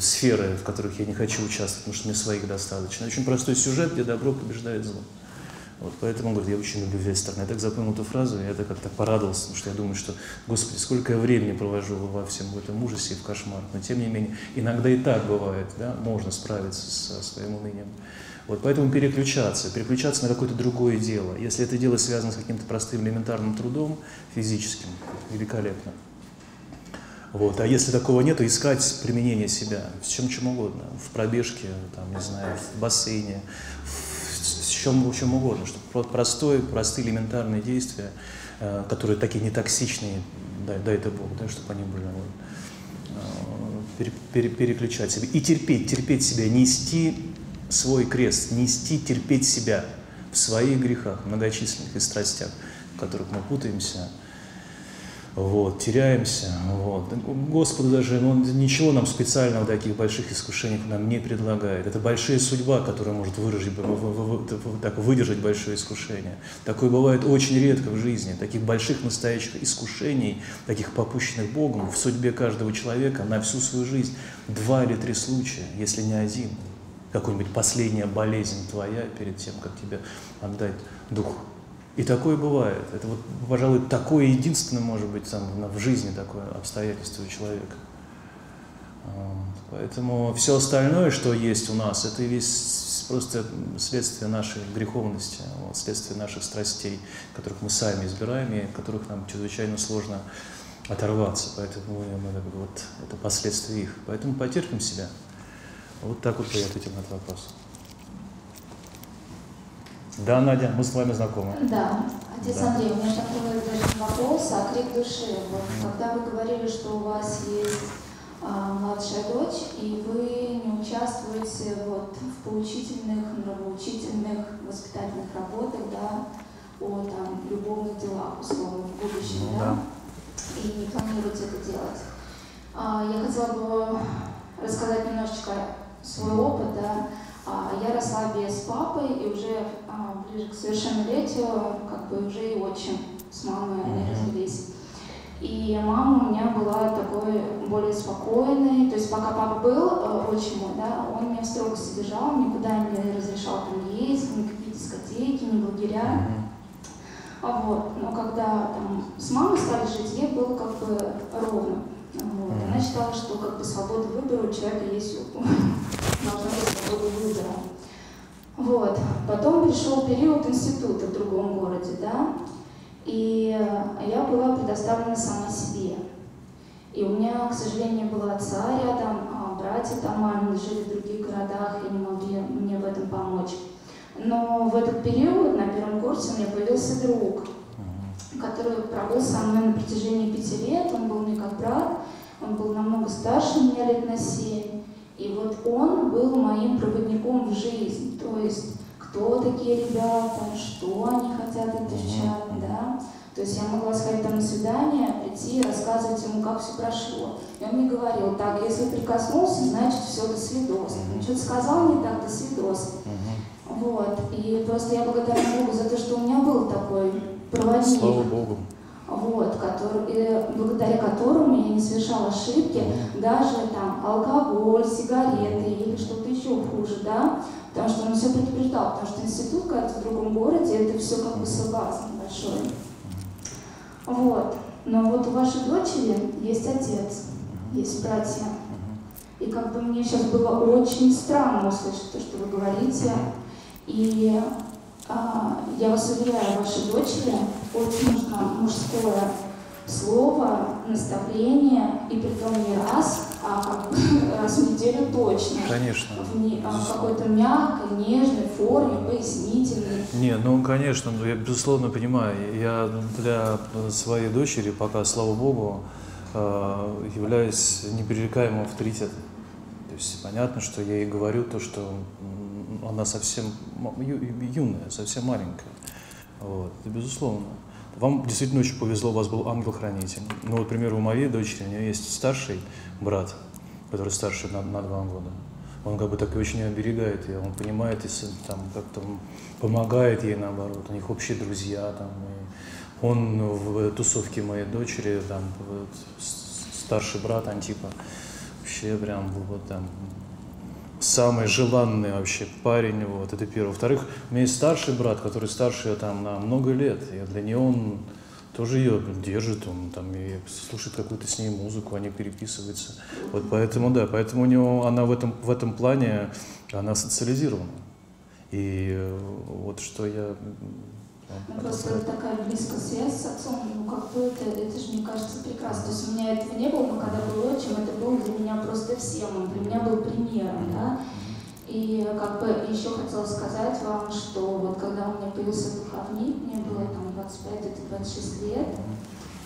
сферы, в которых я не хочу участвовать, потому что мне своих достаточно. Очень простой сюжет, где добро побеждает зло. Вот, поэтому он говорит, я очень люблю вестерн. Я так запомнил эту фразу, и я так как-то порадовался, потому что я думаю, что, Господи, сколько я времени провожу во всем этом ужасе и в кошмар. Но тем не менее, иногда и так бывает, да, можно справиться со своим унынием. Вот, поэтому переключаться, переключаться на какое-то другое дело. Если это дело связано с каким-то простым элементарным трудом физическим, великолепно. Вот. А если такого нет, то искать применение себя в чем чем угодно. В пробежке, там, не знаю, в бассейне, чем, в чем угодно, что простое, простые элементарные действия, э, которые такие нетоксичные, дай, дай это Бог, да, чтобы они были вот, э, пере, пере, переключать себя и терпеть, терпеть себя, нести свой крест, нести, терпеть себя в своих грехах, многочисленных и страстях, в которых мы путаемся, вот, теряемся. Вот. Господу даже он ничего нам специального таких больших искушений нам не предлагает. Это большая судьба, которая может выразить, так, выдержать большое искушение. Такое бывает очень редко в жизни. Таких больших настоящих искушений, таких попущенных Богом в судьбе каждого человека на всю свою жизнь два или три случая, если не один. Какая-нибудь последняя болезнь твоя перед тем, как тебе отдать Дух и такое бывает. Это вот, пожалуй, такое единственное может быть там, в жизни такое обстоятельство у человека. Поэтому все остальное, что есть у нас, это весь просто следствие нашей греховности, вот, следствие наших страстей, которых мы сами избираем и от которых нам чрезвычайно сложно оторваться. Поэтому мы, мы, вот, это последствия их. Поэтому потерпим себя. Вот так вот я ответил на этот вопрос. Да, Надя, мы с вами знакомы. Да. Отец да. Андрей, у меня такой даже вопрос, а крик души. Вот, когда вы говорили, что у вас есть а, младшая дочь, и вы не участвуете вот, в поучительных, нравоучительных, воспитательных работах, да, о там, любовных делах, условно, в будущем, ну, да? да, и не планируете это делать. А, я хотела бы рассказать немножечко свой опыт, да, я росла без папы, и уже а, ближе к совершеннолетию, как бы уже и отчим с мамой они развелись. И мама у меня была такой более спокойной, то есть пока папа был э, отчимом, да, он меня в строгости держал, никуда не разрешал там ездить, ни какие дискотеки, ни лагеря. А вот, но когда там с мамой стали жить, ей было как бы ровно. Вот. Она считала, что как бы свобода выбора у человека есть должна быть свобода выбора. Вот. Потом пришел период института в другом городе, да, и я была предоставлена сама себе. И у меня, к сожалению, было отца рядом, а братья там мамины жили в других городах и не могли мне в этом помочь. Но в этот период, на первом курсе, у меня появился друг, который пробыл со мной на протяжении пяти лет. Он был мне как брат, он был намного старше меня лет на семь. И вот он был моим проводником в жизнь. То есть, кто такие ребята, что они хотят от девчат, да. То есть я могла сказать там на свидание, прийти и рассказывать ему, как все прошло. И он мне говорил, так, если прикоснулся, значит все, до свидос. Ну, что-то сказал не так, до свидос. Вот. И просто я благодарна Богу за то, что у меня был такой проводник. Слава Богу. Вот, который, благодаря которому я не совершала ошибки, даже там алкоголь, сигареты или что-то еще хуже, да, потому что он все предупреждал, потому что институт, когда ты в другом городе, это все как бы соблазн большой. Вот. Но вот у вашей дочери есть отец, есть братья. И как бы мне сейчас было очень странно услышать то, что вы говорите. И я вас уверяю, вашей дочери очень нужно мужское слово, наставление, и при том не раз, а как раз в неделю точно. Конечно. В не- а, какой-то мягкой, нежной форме, пояснительной. Не, ну, конечно, ну, я безусловно понимаю. Я для своей дочери пока, слава богу, э, являюсь непререкаемым авторитетом. То есть понятно, что я ей говорю то, что она совсем юная, совсем маленькая. Вот, это безусловно. Вам действительно очень повезло, у вас был ангел-хранитель. Ну, вот, к примеру, у моей дочери, у нее есть старший брат, который старше на, на два года. Он как бы так и очень оберегает ее, он понимает, если там как-то помогает ей наоборот, у них общие друзья там. И он в тусовке моей дочери, там, вот, старший брат Антипа, вообще прям вот там самый желанный вообще парень, вот, это первое. Во-вторых, у меня есть старший брат, который старше ее там на много лет, и для нее он тоже ее держит, он там и слушает какую-то с ней музыку, они переписываются. Вот поэтому, да, поэтому у него, она в этом, в этом плане, она социализирована. И э, вот что я... Ну, просто такая близкая связь с отцом, ну как бы это, это же, мне кажется, прекрасно. То есть у меня этого не было, но когда был отчим, это был для меня просто всем, он для меня был примером, да. И как бы еще хотела сказать вам, что вот когда у меня появился духовник, мне было там 25, где-то 26 лет,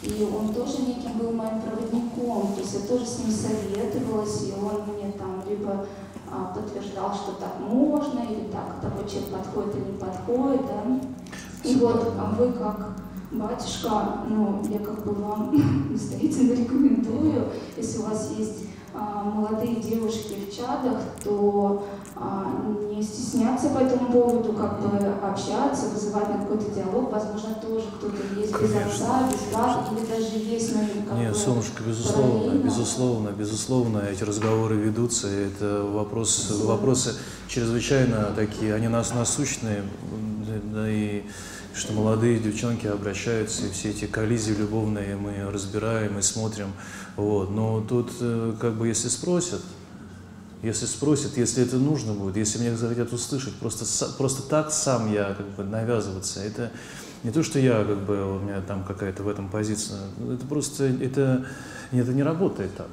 и он тоже неким был моим проводником, то есть я тоже с ним советовалась, и он мне там либо а, подтверждал, что так можно, или так такой человек подходит или не подходит, да. И вот а вы как батюшка, ну, я как бы вам настоятельно рекомендую, если у вас есть а, молодые девушки в чадах, то а, не стесняться по этому поводу, как бы общаться, вызывать на какой-то диалог. Возможно, тоже кто-то есть без Конечно. отца, без брата, или даже есть, как Нет, солнышко, безусловно, параллельно. безусловно, безусловно, эти разговоры ведутся, и это вопрос, вопросы чрезвычайно такие, они нас насущные, да и что молодые девчонки обращаются, и все эти коллизии любовные мы разбираем и смотрим, вот, но тут э, как бы если спросят, если спросят, если это нужно будет, если меня захотят услышать, просто, просто так сам я как бы навязываться, это не то, что я как бы, у меня там какая-то в этом позиция, это просто, это, это не работает так.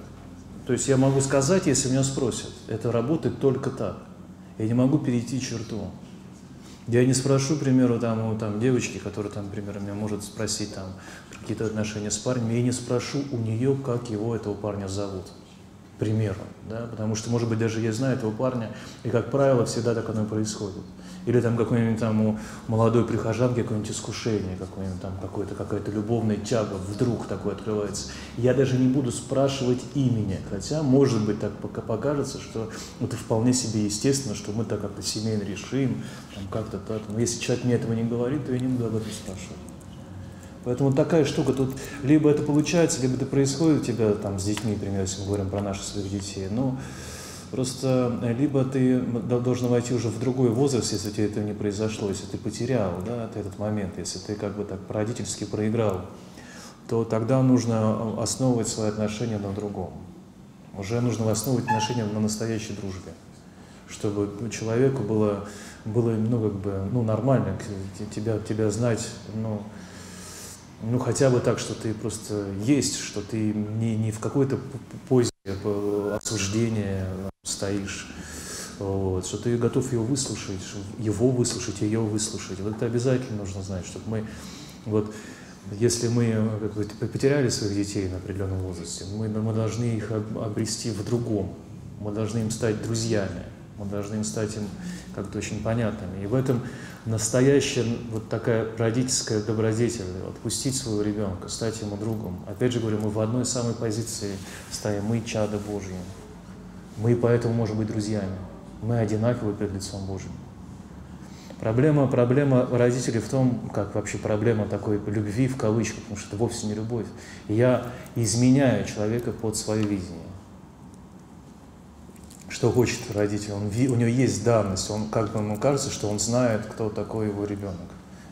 То есть я могу сказать, если меня спросят, это работает только так. Я не могу перейти черту. Я не спрошу, к примеру, там, у там, девочки, которая, там, к примеру, меня может спросить там, какие-то отношения с парнем, я не спрошу у нее, как его, этого парня зовут. К примеру, да, потому что, может быть, даже я знаю этого парня, и, как правило, всегда так оно и происходит. Или там какой-нибудь там у молодой прихожанки какое-нибудь искушение, какое-нибудь там какое-то, какая-то любовная тяга вдруг такое открывается. Я даже не буду спрашивать имени, хотя, может быть, так пока покажется, что это вполне себе естественно, что мы так как-то семейно решим, там как-то так. Но если человек мне этого не говорит, то я не буду об этом спрашивать. Поэтому такая штука, тут либо это получается, либо это происходит у тебя там с детьми, например, если мы говорим про наших своих детей. Ну, просто э, либо ты должен войти уже в другой возраст, если у тебя этого не произошло, если ты потерял да, этот момент, если ты как бы так родительски проиграл, то тогда нужно э, основывать свои отношения на другом. Уже нужно основывать отношения на настоящей дружбе, чтобы человеку было, было ну, как бы, ну, нормально тебя, тебя знать, ну, ну, хотя бы так, что ты просто есть, что ты не, не в какой-то позе э, осуждения стоишь, вот, что ты готов ее выслушать, его выслушать, ее выслушать. Вот это обязательно нужно знать, чтобы мы, вот, если мы э, как бы, потеряли своих детей на определенном возрасте, мы, мы должны их об- обрести в другом, мы должны им стать друзьями, мы должны им стать им как-то очень понятными. И в этом настоящая вот такая родительская добродетель, отпустить своего ребенка, стать ему другом. Опять же говорю, мы в одной самой позиции стоим, мы чада Божьи. Мы поэтому можем быть друзьями. Мы одинаковы перед лицом Божьим. Проблема, проблема родителей в том, как вообще проблема такой любви в кавычках, потому что это вовсе не любовь. Я изменяю человека под свое видение. Что хочет родитель? Он, у него есть данность, он как бы ему кажется, что он знает, кто такой его ребенок.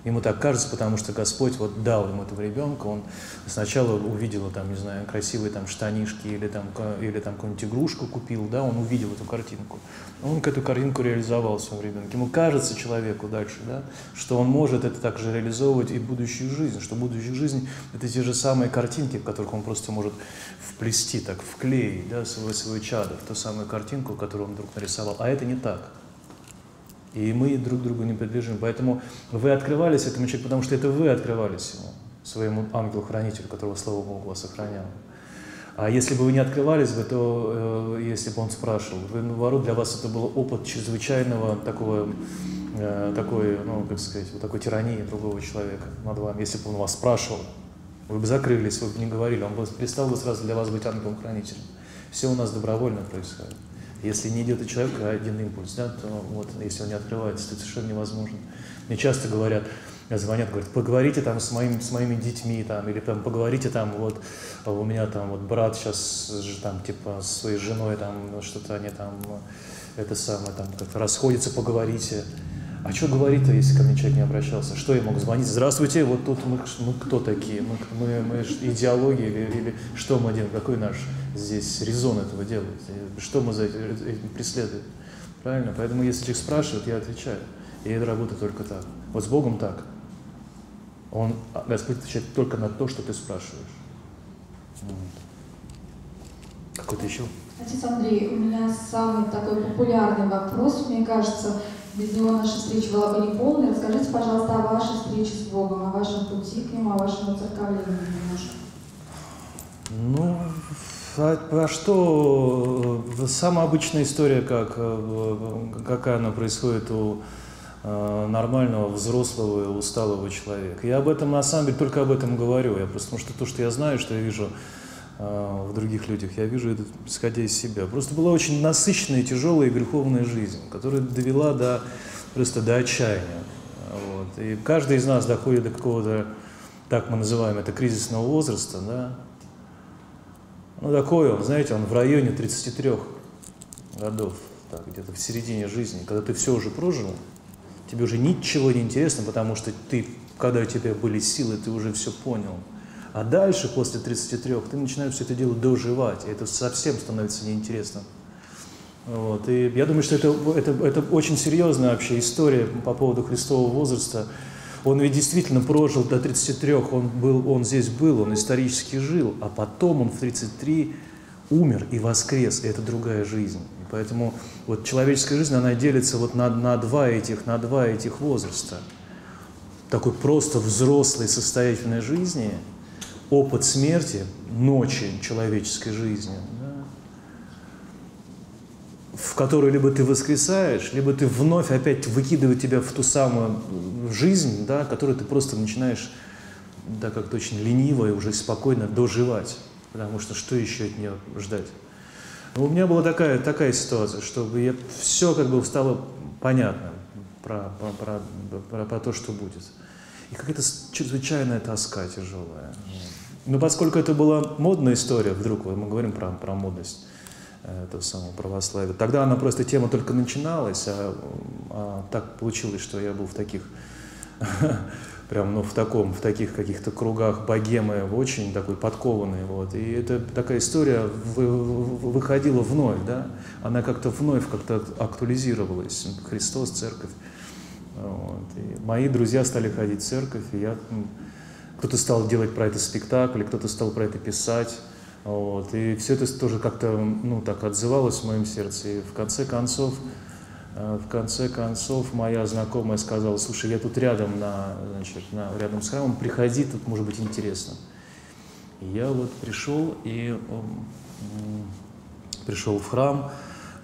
Ему так кажется, потому что Господь вот дал ему этого ребенка, он сначала увидел, там, не знаю, красивые там штанишки или там, или там какую-нибудь игрушку купил, да, он увидел эту картинку. Он эту картинку реализовал в своем ребенке. Ему кажется человеку дальше, да, что он может это также реализовывать и будущую жизнь, что будущая жизнь – это те же самые картинки, в которых он просто может вплести, так, вклеить, да, свой, свой чадо, в ту самую картинку, которую он вдруг нарисовал. А это не так. И мы друг другу не принадлежим. Поэтому вы открывались этому человеку, потому что это вы открывались ему, своему ангелу-хранителю, которого, слава Богу, вас охранял. А если бы вы не открывались бы, то э, если бы он спрашивал, вы, наоборот, для вас это был опыт чрезвычайного такого, э, такой, ну, как сказать, вот такой тирании другого человека над вами. Если бы он вас спрашивал, вы бы закрылись, вы бы не говорили, он бы перестал бы сразу для вас быть ангелом-хранителем. Все у нас добровольно происходит. Если не идет у человека один импульс, да, то вот, если он не открывается, то это совершенно невозможно. Мне часто говорят, звонят, говорят, поговорите там с, моим, с моими детьми, там, или там, поговорите там, вот, у меня там вот брат сейчас, там, типа, с своей женой, там, что-то они там, это самое, там, как-то расходятся, поговорите. А что говорить-то, если ко мне человек не обращался? Что я мог звонить? Здравствуйте, вот тут мы, мы кто такие? Мы, мы, мы идеология или, или что мы делаем? Какой наш здесь резон этого делать? Что мы за этим преследуем? Правильно? Поэтому если человек спрашивает, я отвечаю. И это работает только так. Вот с Богом так. Он, Господь отвечает только на то, что ты спрашиваешь. Вот. Какой-то еще? Отец Андрей, у меня самый такой популярный вопрос, мне кажется, без него наша встреча была бы неполной. Расскажите, пожалуйста, о вашей встрече с Богом, о вашем пути к Нему, о вашем уцерковлении немножко. Ну, а, а что, э, самая обычная история, как, э, какая она происходит у э, нормального, взрослого, усталого человека. Я об этом, на самом деле, только об этом говорю. Я просто, потому что то, что я знаю, что я вижу в других людях, я вижу это, исходя из себя. Просто была очень насыщенная, тяжелая и греховная жизнь, которая довела до, просто до отчаяния. Вот. И каждый из нас доходит до какого-то, так мы называем это, кризисного возраста, да, ну, такой он, знаете, он в районе 33 годов, так, где-то в середине жизни, когда ты все уже прожил, тебе уже ничего не интересно, потому что ты, когда у тебя были силы, ты уже все понял. А дальше, после 33, ты начинаешь все это дело доживать, и это совсем становится неинтересным. Вот. И я думаю, что это, это, это очень серьезная вообще история по поводу Христового возраста, он ведь действительно прожил до 33, он, был, он здесь был, он исторически жил, а потом он в 33 умер и воскрес, и это другая жизнь. И поэтому вот человеческая жизнь, она делится вот на, на, два этих, на два этих возраста. Такой просто взрослой состоятельной жизни, опыт смерти, ночи человеческой жизни, в которой либо ты воскресаешь, либо ты вновь опять выкидывает тебя в ту самую жизнь, да, которую ты просто начинаешь, да, как-то очень лениво и уже спокойно доживать. Потому что что еще от нее ждать? Но у меня была такая, такая ситуация, чтобы я, все как бы стало понятно про, про, про, про, про то, что будет. И какая-то чрезвычайная тоска тяжелая. Но поскольку это была модная история, вдруг мы говорим про, про модность, этого самого православия. Тогда она просто тема только начиналась, а, а так получилось, что я был в таких, прям, ну, в таком, в таких каких-то кругах богемы, очень такой подкованный, вот. И эта такая история выходила вновь, да, она как-то вновь как-то актуализировалась. Христос, церковь. Вот. И мои друзья стали ходить в церковь, и я, кто-то стал делать про это спектакль, кто-то стал про это писать. Вот. И все это тоже как-то ну, так отзывалось в моем сердце. И в конце концов, э, в конце концов моя знакомая сказала, слушай, я тут рядом, на, значит, на, рядом с храмом, приходи, тут может быть интересно. И я вот пришел и пришел в храм,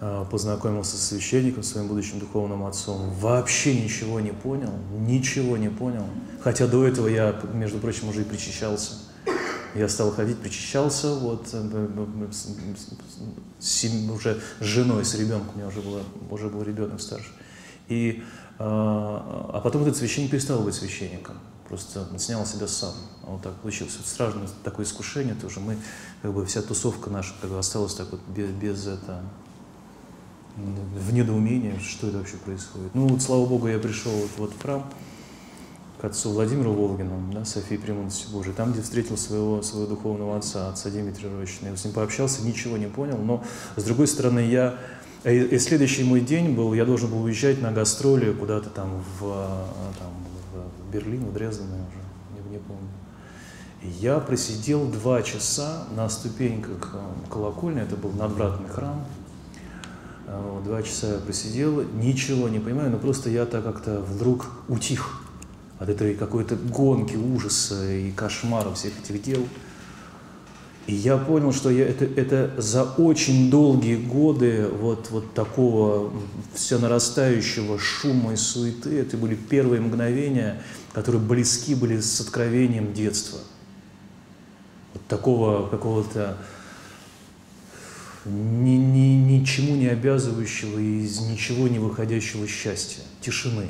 э, познакомился с священником, своим будущим духовным отцом, вообще ничего не понял, ничего не понял. Хотя до этого я, между прочим, уже и причащался. Я стал ходить, причащался, вот, э, с, уже с женой, с ребенком, у меня уже, было, уже был ребенок старше. И, а, а потом этот священник перестал быть священником. Просто снял себя сам. Вот так получилось. Вот страшное такое искушение тоже. Мы, как бы, вся тусовка наша как бы, осталась так вот без, без это, в недоумении, что это вообще происходит. Ну вот, слава Богу, я пришел вот, вот в храм отцу Владимиру Волгину, да, Софии Премудрости Божией, там, где встретил своего, своего духовного отца, отца Дмитрия Рощина. Я с ним пообщался, ничего не понял, но, с другой стороны, я и, и следующий мой день был, я должен был уезжать на гастроли куда-то там в, там, в Берлин, в Дрезден, я уже не, не помню. И я просидел два часа на ступеньках э, колокольни, это был надвратный храм, два часа я просидел, ничего не понимаю, но просто я так как-то вдруг утих от этой какой-то гонки, ужаса и кошмара всех этих дел. И я понял, что я, это, это за очень долгие годы вот, вот такого все нарастающего шума и суеты, это были первые мгновения, которые близки были с откровением детства. Вот такого какого-то ни, ни, ничему не обязывающего и из ничего не выходящего счастья, тишины.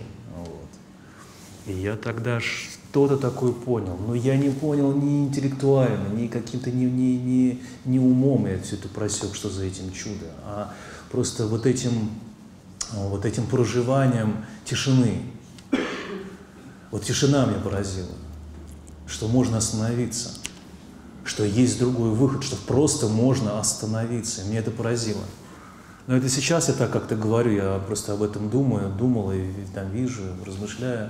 И я тогда что-то такое понял, но я не понял ни интеллектуально, ни каким-то ни, ни, ни, ни умом я все это просек, что за этим чудо, а просто вот этим, вот этим проживанием тишины. Вот тишина меня поразила, что можно остановиться – что есть другой выход, что просто можно остановиться. Меня это поразило. Но это сейчас я так как-то говорю, я просто об этом думаю, думал и там вижу, размышляю.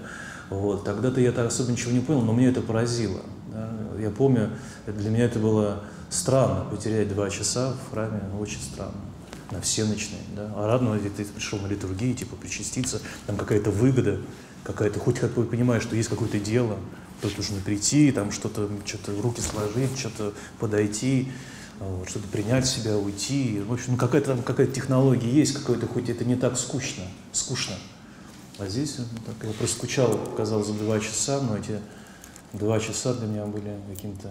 Вот. Тогда-то я так особо ничего не понял, но меня это поразило. Да? Я помню, для меня это было странно, потерять два часа в храме, очень странно на все ночные. Да? А радно, ты пришел на литургию, типа причаститься, там какая-то выгода, какая-то, хоть как бы понимаешь, что есть какое-то дело, тут нужно прийти, там что-то, что-то руки сложить, что-то подойти, вот, что-то принять себя, уйти. В общем, ну, какая-то там какая-то технология есть, какой-то, хоть это не так скучно, скучно. А здесь ну, так, я просто скучал, казалось, за два часа, но эти два часа для меня были каким-то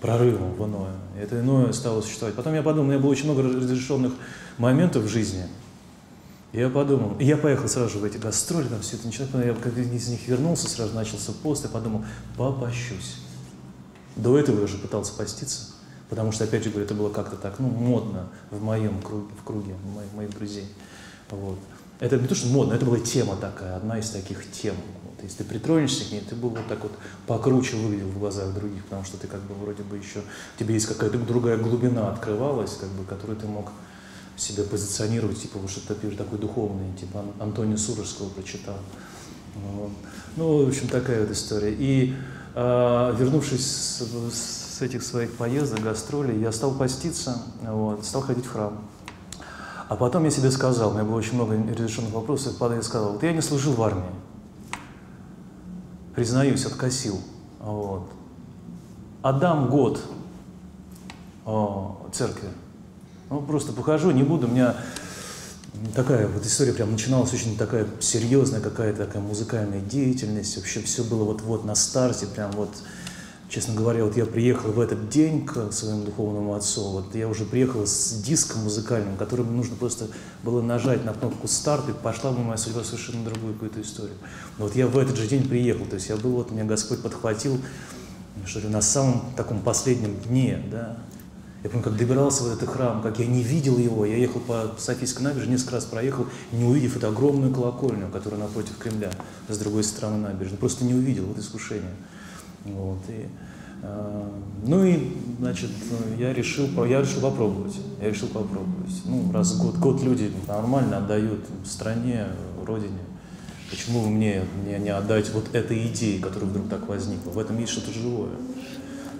прорывом в иное. И это иное стало существовать. Потом я подумал, у меня было очень много разрешенных моментов в жизни, я подумал, и я поехал сразу в эти гастроли, там все это началось, я когда из них вернулся, сразу начался пост, я подумал, попощусь. До этого я уже пытался поститься, потому что, опять же говорю, это было как-то так, ну, модно в моем круге, в круге моих, моих друзей. Вот. Это не то, что модно, это была тема такая, одна из таких тем. Вот. Если ты притронешься к ней, ты был вот так вот покруче выглядел в глазах других, потому что ты как бы вроде бы еще, тебе есть какая-то другая глубина открывалась, как бы, которую ты мог себя позиционировать, типа, вот что-то такой духовный, типа Антония Сурожского прочитал. Вот. Ну, в общем, такая вот история. И э, вернувшись с, с этих своих поездок, гастролей, я стал поститься, вот, стал ходить в храм. А потом я себе сказал, у меня было очень много разрешенных вопросов, и я сказал, вот я не служил в армии, признаюсь, откосил, вот. Отдам год о, церкви, ну, просто похожу, не буду, у меня такая вот история прям начиналась очень такая серьезная какая-то такая музыкальная деятельность, вообще все было вот-вот на старте, прям вот, честно говоря, вот я приехал в этот день к своему духовному отцу, вот я уже приехал с диском музыкальным, которым нужно просто было нажать на кнопку старт, и пошла бы моя судьба совершенно другую какую-то историю. Но вот я в этот же день приехал, то есть я был, вот меня Господь подхватил, что ли, на самом таком последнем дне, да, я помню, как добирался в этот храм, как я не видел его. Я ехал по Софийской набережной, несколько раз проехал, не увидев эту огромную колокольню, которая напротив Кремля, с другой стороны набережной. Просто не увидел, вот искушение. Вот, и, э, ну и, значит, я решил, я решил попробовать. Я решил попробовать. Ну, раз год, год люди нормально отдают стране, родине, почему бы мне, мне не отдать вот этой идеи, которая вдруг так возникла? В этом есть что-то живое.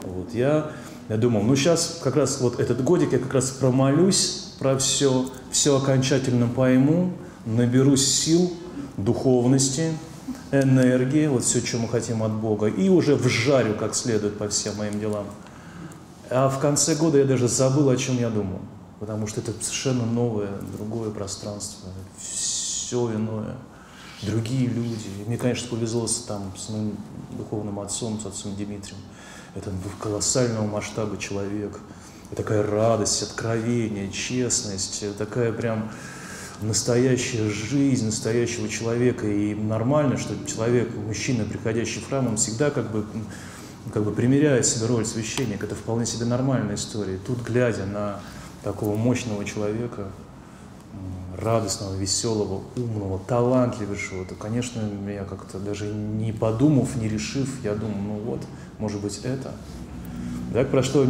Вот, я я думал, ну сейчас как раз вот этот годик я как раз промолюсь про все, все окончательно пойму, наберусь сил, духовности, энергии, вот все, что мы хотим от Бога, и уже вжарю как следует по всем моим делам. А в конце года я даже забыл, о чем я думал, потому что это совершенно новое, другое пространство, все иное, другие люди. И мне, конечно, повезло с, там, с моим духовным отцом, с отцом Дмитрием это колоссального масштаба человек, такая радость, откровение, честность, такая прям настоящая жизнь настоящего человека. И нормально, что человек, мужчина, приходящий в храм, он всегда как бы, как бы примеряет себе роль священника. Это вполне себе нормальная история. Тут, глядя на такого мощного человека, радостного, веселого, умного, талантливейшего, то, конечно, я как-то даже не подумав, не решив, я думаю, ну вот, может быть, это. Так прошло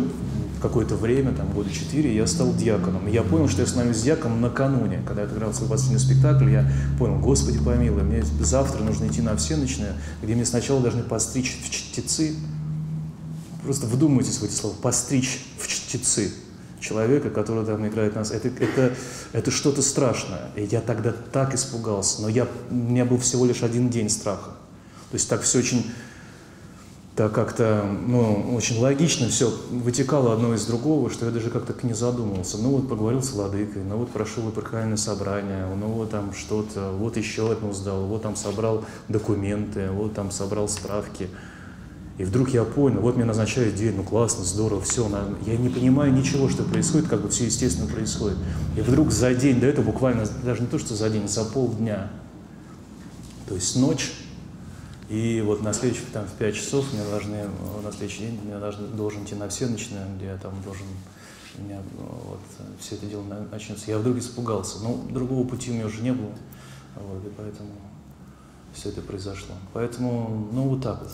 какое-то время, там года четыре, я стал диаконом. И я понял, что я становлюсь диаконом накануне. Когда я отыграл свой последний спектакль, я понял, Господи помилуй, мне завтра нужно идти на всеночное, где мне сначала должны постричь в чтецы. Просто вдумайтесь в эти слова, постричь в чтецы человека, который там играет нас. Это, это, это что-то страшное. И я тогда так испугался. Но я, у меня был всего лишь один день страха. То есть так все очень так как-то, ну, очень логично все вытекало одно из другого, что я даже как-то не задумывался. Ну вот поговорил с владыкой, ну вот прошел эпархиальное собрание, ну вот там что-то, вот еще одно сдал, вот там собрал документы, вот там собрал справки. И вдруг я понял, вот мне назначают день, ну классно, здорово, все, я не понимаю ничего, что происходит, как бы все естественно происходит. И вдруг за день до этого, буквально даже не то, что за день, за полдня, то есть ночь, и вот на следующий, там, в 5 часов мне должны, на следующий день я должен, должен идти на все начинаю, где я там должен, у меня вот, все это дело начнется. Я вдруг испугался, но другого пути у меня уже не было, вот, и поэтому все это произошло. Поэтому, ну, вот так вот,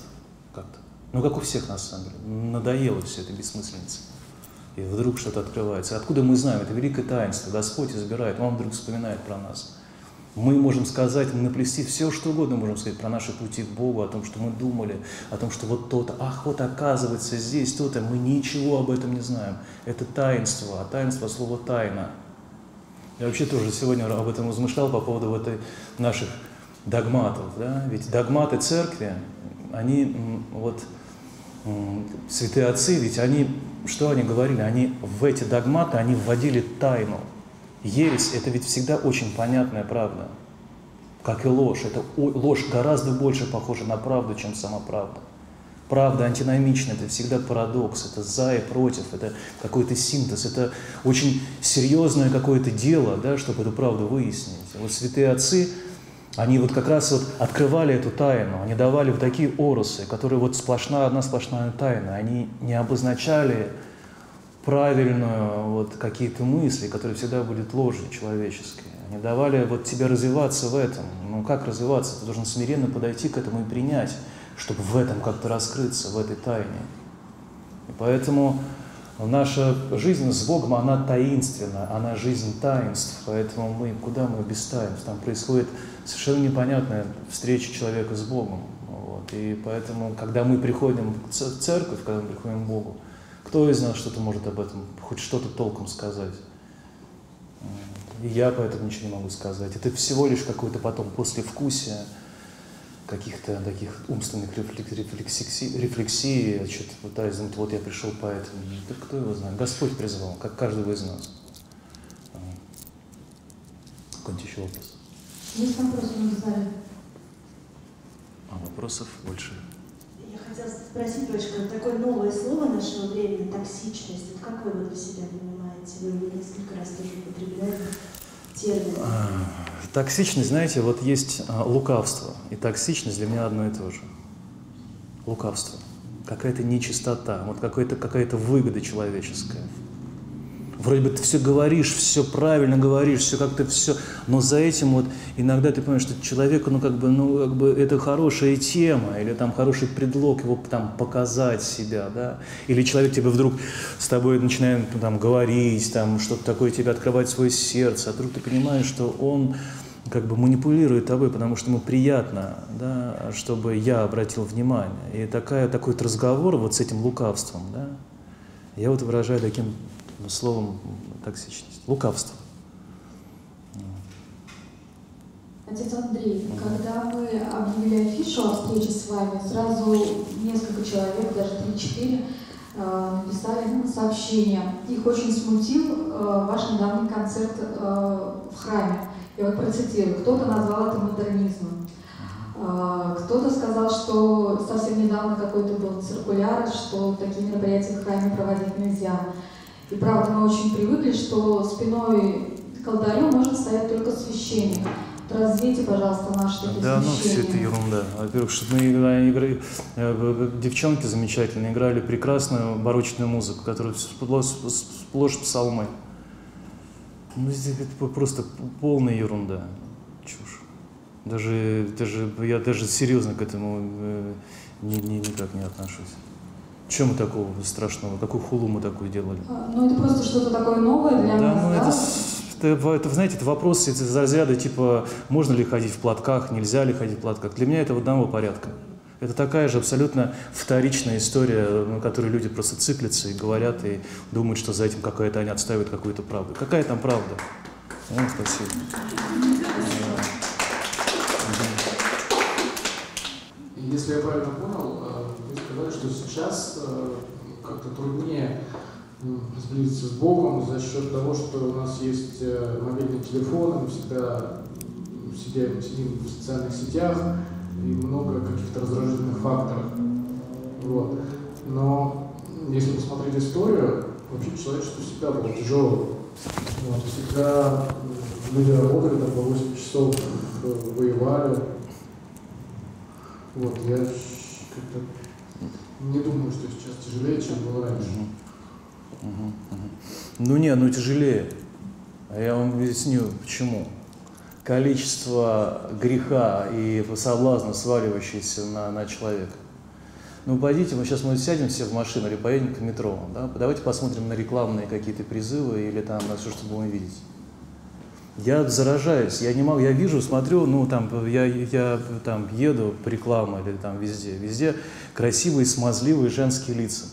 как-то. Ну, как у всех, на самом деле. Надоело все это бессмысленица. И вдруг что-то открывается. Откуда мы знаем? Это великое таинство. Господь избирает, Он вдруг вспоминает про нас. Мы можем сказать, наплести все, что угодно можем сказать про наши пути к Богу, о том, что мы думали, о том, что вот то-то, ах, вот оказывается здесь то-то, мы ничего об этом не знаем. Это таинство, а таинство слово «тайна». Я вообще тоже сегодня об этом размышлял по поводу вот этой наших догматов. Да? Ведь догматы церкви, они вот святые отцы, ведь они, что они говорили? Они в эти догматы, они вводили тайну – Ересь – это ведь всегда очень понятная правда, как и ложь. Это ложь гораздо больше похожа на правду, чем сама правда. Правда антиномична, это всегда парадокс, это за и против, это какой-то синтез, это очень серьезное какое-то дело, да, чтобы эту правду выяснить. Вот святые отцы, они вот как раз вот открывали эту тайну, они давали в такие оросы, которые вот сплошная, одна сплошная тайна, они не обозначали правильную вот какие-то мысли, которые всегда будут ложью человеческой. Они давали вот тебе развиваться в этом. Ну как развиваться? Ты должен смиренно подойти к этому и принять, чтобы в этом как-то раскрыться, в этой тайне. И поэтому наша жизнь с Богом, она таинственна, она жизнь таинств, поэтому мы, куда мы без таинств? Там происходит совершенно непонятная встреча человека с Богом. Вот. И поэтому, когда мы приходим в церковь, когда мы приходим к Богу, кто из нас что-то может об этом, хоть что-то толком сказать? И я поэтому ничего не могу сказать. Это всего лишь какое-то потом послевкусие каких-то таких умственных рефлексий, рефлексий, я что-то пытаюсь думать, вот я пришел по этому. Да кто его знает? Господь призвал, как каждого из нас. Какой-нибудь еще вопрос? Есть вопросы? А вопросов больше хотела спросить, дочка, такое новое слово нашего времени, токсичность. Вот как вы его для себя понимаете? Вы его несколько раз тоже употребляли термин. А, токсичность, знаете, вот есть а, лукавство. И токсичность для меня одно и то же. Лукавство. Какая-то нечистота, вот какая-то какая выгода человеческая вроде бы ты все говоришь, все правильно говоришь, все как-то все, но за этим вот иногда ты понимаешь, что человеку, ну как бы, ну как бы это хорошая тема, или там хороший предлог его там показать себя, да, или человек тебе вдруг с тобой начинает ну, там говорить, там что-то такое тебе открывать свое сердце, а вдруг ты понимаешь, что он как бы манипулирует тобой, потому что ему приятно, да, чтобы я обратил внимание. И такая, такой вот разговор вот с этим лукавством, да, я вот выражаю таким словом токсичность, лукавство. Отец Андрей, когда мы объявили афишу о встрече с вами, сразу несколько человек, даже 3-4, э, написали ну, сообщение. Их очень смутил э, ваш недавний концерт э, в храме. Я вот процитирую. Кто-то назвал это модернизмом. Кто-то сказал, что совсем недавно какой-то был циркуляр, что такие мероприятия в храме проводить нельзя. И правда, мы очень привыкли, что спиной к алтарю может стоять только священник. Развейте, пожалуйста, наши такие Да, ну все это ерунда. Во-первых, что мы играли, э, девчонки замечательные играли прекрасную барочную музыку, которая сплошь, сплошь псалмы. Ну, это просто полная ерунда, чушь. Даже, даже, я даже серьезно к этому э, ни, ни, никак не отношусь. Чем мы такого страшного? Какую хулу мы такую делали? А, ну, это просто что-то такое новое для да, нас, ну, да? Это, это, это, знаете, это вопросы из разряда типа, можно ли ходить в платках, нельзя ли ходить в платках. Для меня это в одного порядка. Это такая же абсолютно вторичная история, на которой люди просто циклятся и говорят, и думают, что за этим какая-то они отстаивают какую-то правду. Какая там правда? Ну, спасибо. Если я правильно понял, что сейчас э, как-то труднее сблизиться с Богом за счет того, что у нас есть э, мобильный телефон, мы всегда сидим, сидим в социальных сетях, и много каких-то раздражительных факторов. Вот. Но если посмотреть историю, вообще человечество всегда было тяжелым. Вот. Всегда люди работали там по 8 часов, воевали, вот, я как-то не думаю, что сейчас тяжелее, чем было раньше. Угу. Угу. Угу. Ну не, ну тяжелее. А я вам объясню, почему. Количество греха и соблазна, сваливающиеся на, на человека. Ну, пойдите, мы сейчас мы сядем все в машину или поедем к метро. Да? Давайте посмотрим на рекламные какие-то призывы или там на все, что будем видеть я заражаюсь, я не могу, я вижу, смотрю, ну там я, я там еду по рекламе или там везде, везде красивые, смазливые женские лица.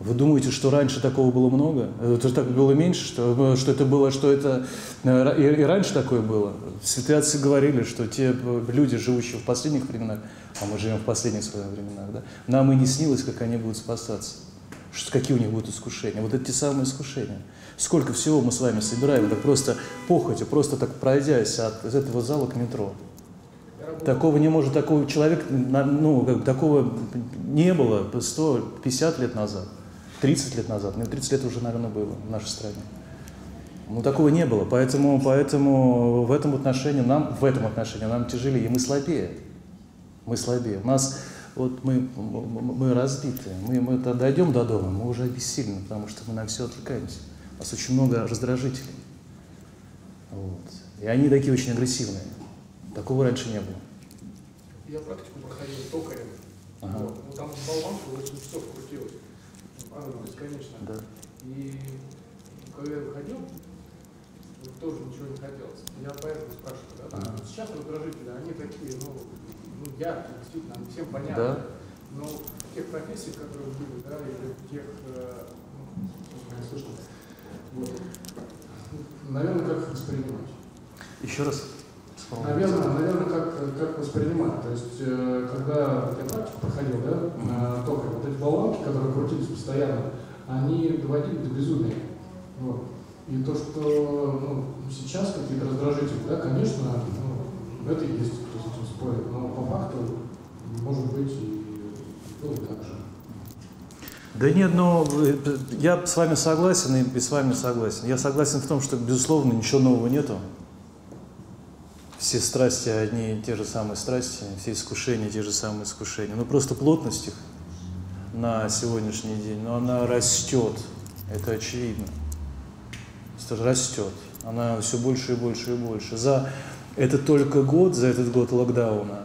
Вы думаете, что раньше такого было много? Это так было меньше, что, что это было, что это и, и раньше такое было? Святые отцы говорили, что те люди, живущие в последних временах, а мы живем в последних своих временах, да, нам и не снилось, как они будут спасаться, какие у них будут искушения. Вот те самые искушения. Сколько всего мы с вами собираем, так просто похотью, просто так пройдясь от из этого зала к метро. Такого не может, такого человек, ну, как, такого не было 150 лет назад, 30 лет назад, ну, 30 лет уже, наверное, было в нашей стране. Ну, такого не было, поэтому, поэтому в этом отношении нам, в этом отношении нам тяжелее, и мы слабее. Мы слабее. У нас, вот мы, мы разбиты, мы, мы дойдем до дома, мы уже обессилены, потому что мы на все отвлекаемся. У нас очень много раздражителей. Вот. И они такие очень агрессивные. Такого раньше не было. Я практику проходил токарем. Ага. Вот. Ну, там болванка 8 часов крутилась. Ну, бесконечно. Да. И когда я выходил, тоже ничего не хотелось. Я поэтому спрашиваю, да, ага. сейчас раздражители, они такие, ну, ну яркие, действительно, всем понятны. Да. Но в тех профессиях, которые были, да, или в тех, э, ну, слышно, вот. Наверное, как их воспринимать? Еще раз. Наверное, наверное, как, как воспринимать. То есть, э, когда я практику проходил, да, mm-hmm. только вот эти болванки, которые крутились постоянно, они доводили до безумия. Вот. И то, что ну, сейчас какие-то раздражители, да, конечно, ну, это есть, кто с этим спорит, но по факту, может быть, и было так же. Да нет, но э, я с вами согласен и с вами согласен. Я согласен в том, что, безусловно, ничего нового нету. Все страсти одни и те же самые страсти, все искушения те же самые искушения. Но просто плотность их на сегодняшний день, но она растет, это очевидно. Растет. Она все больше и больше и больше. За это только год, за этот год локдауна,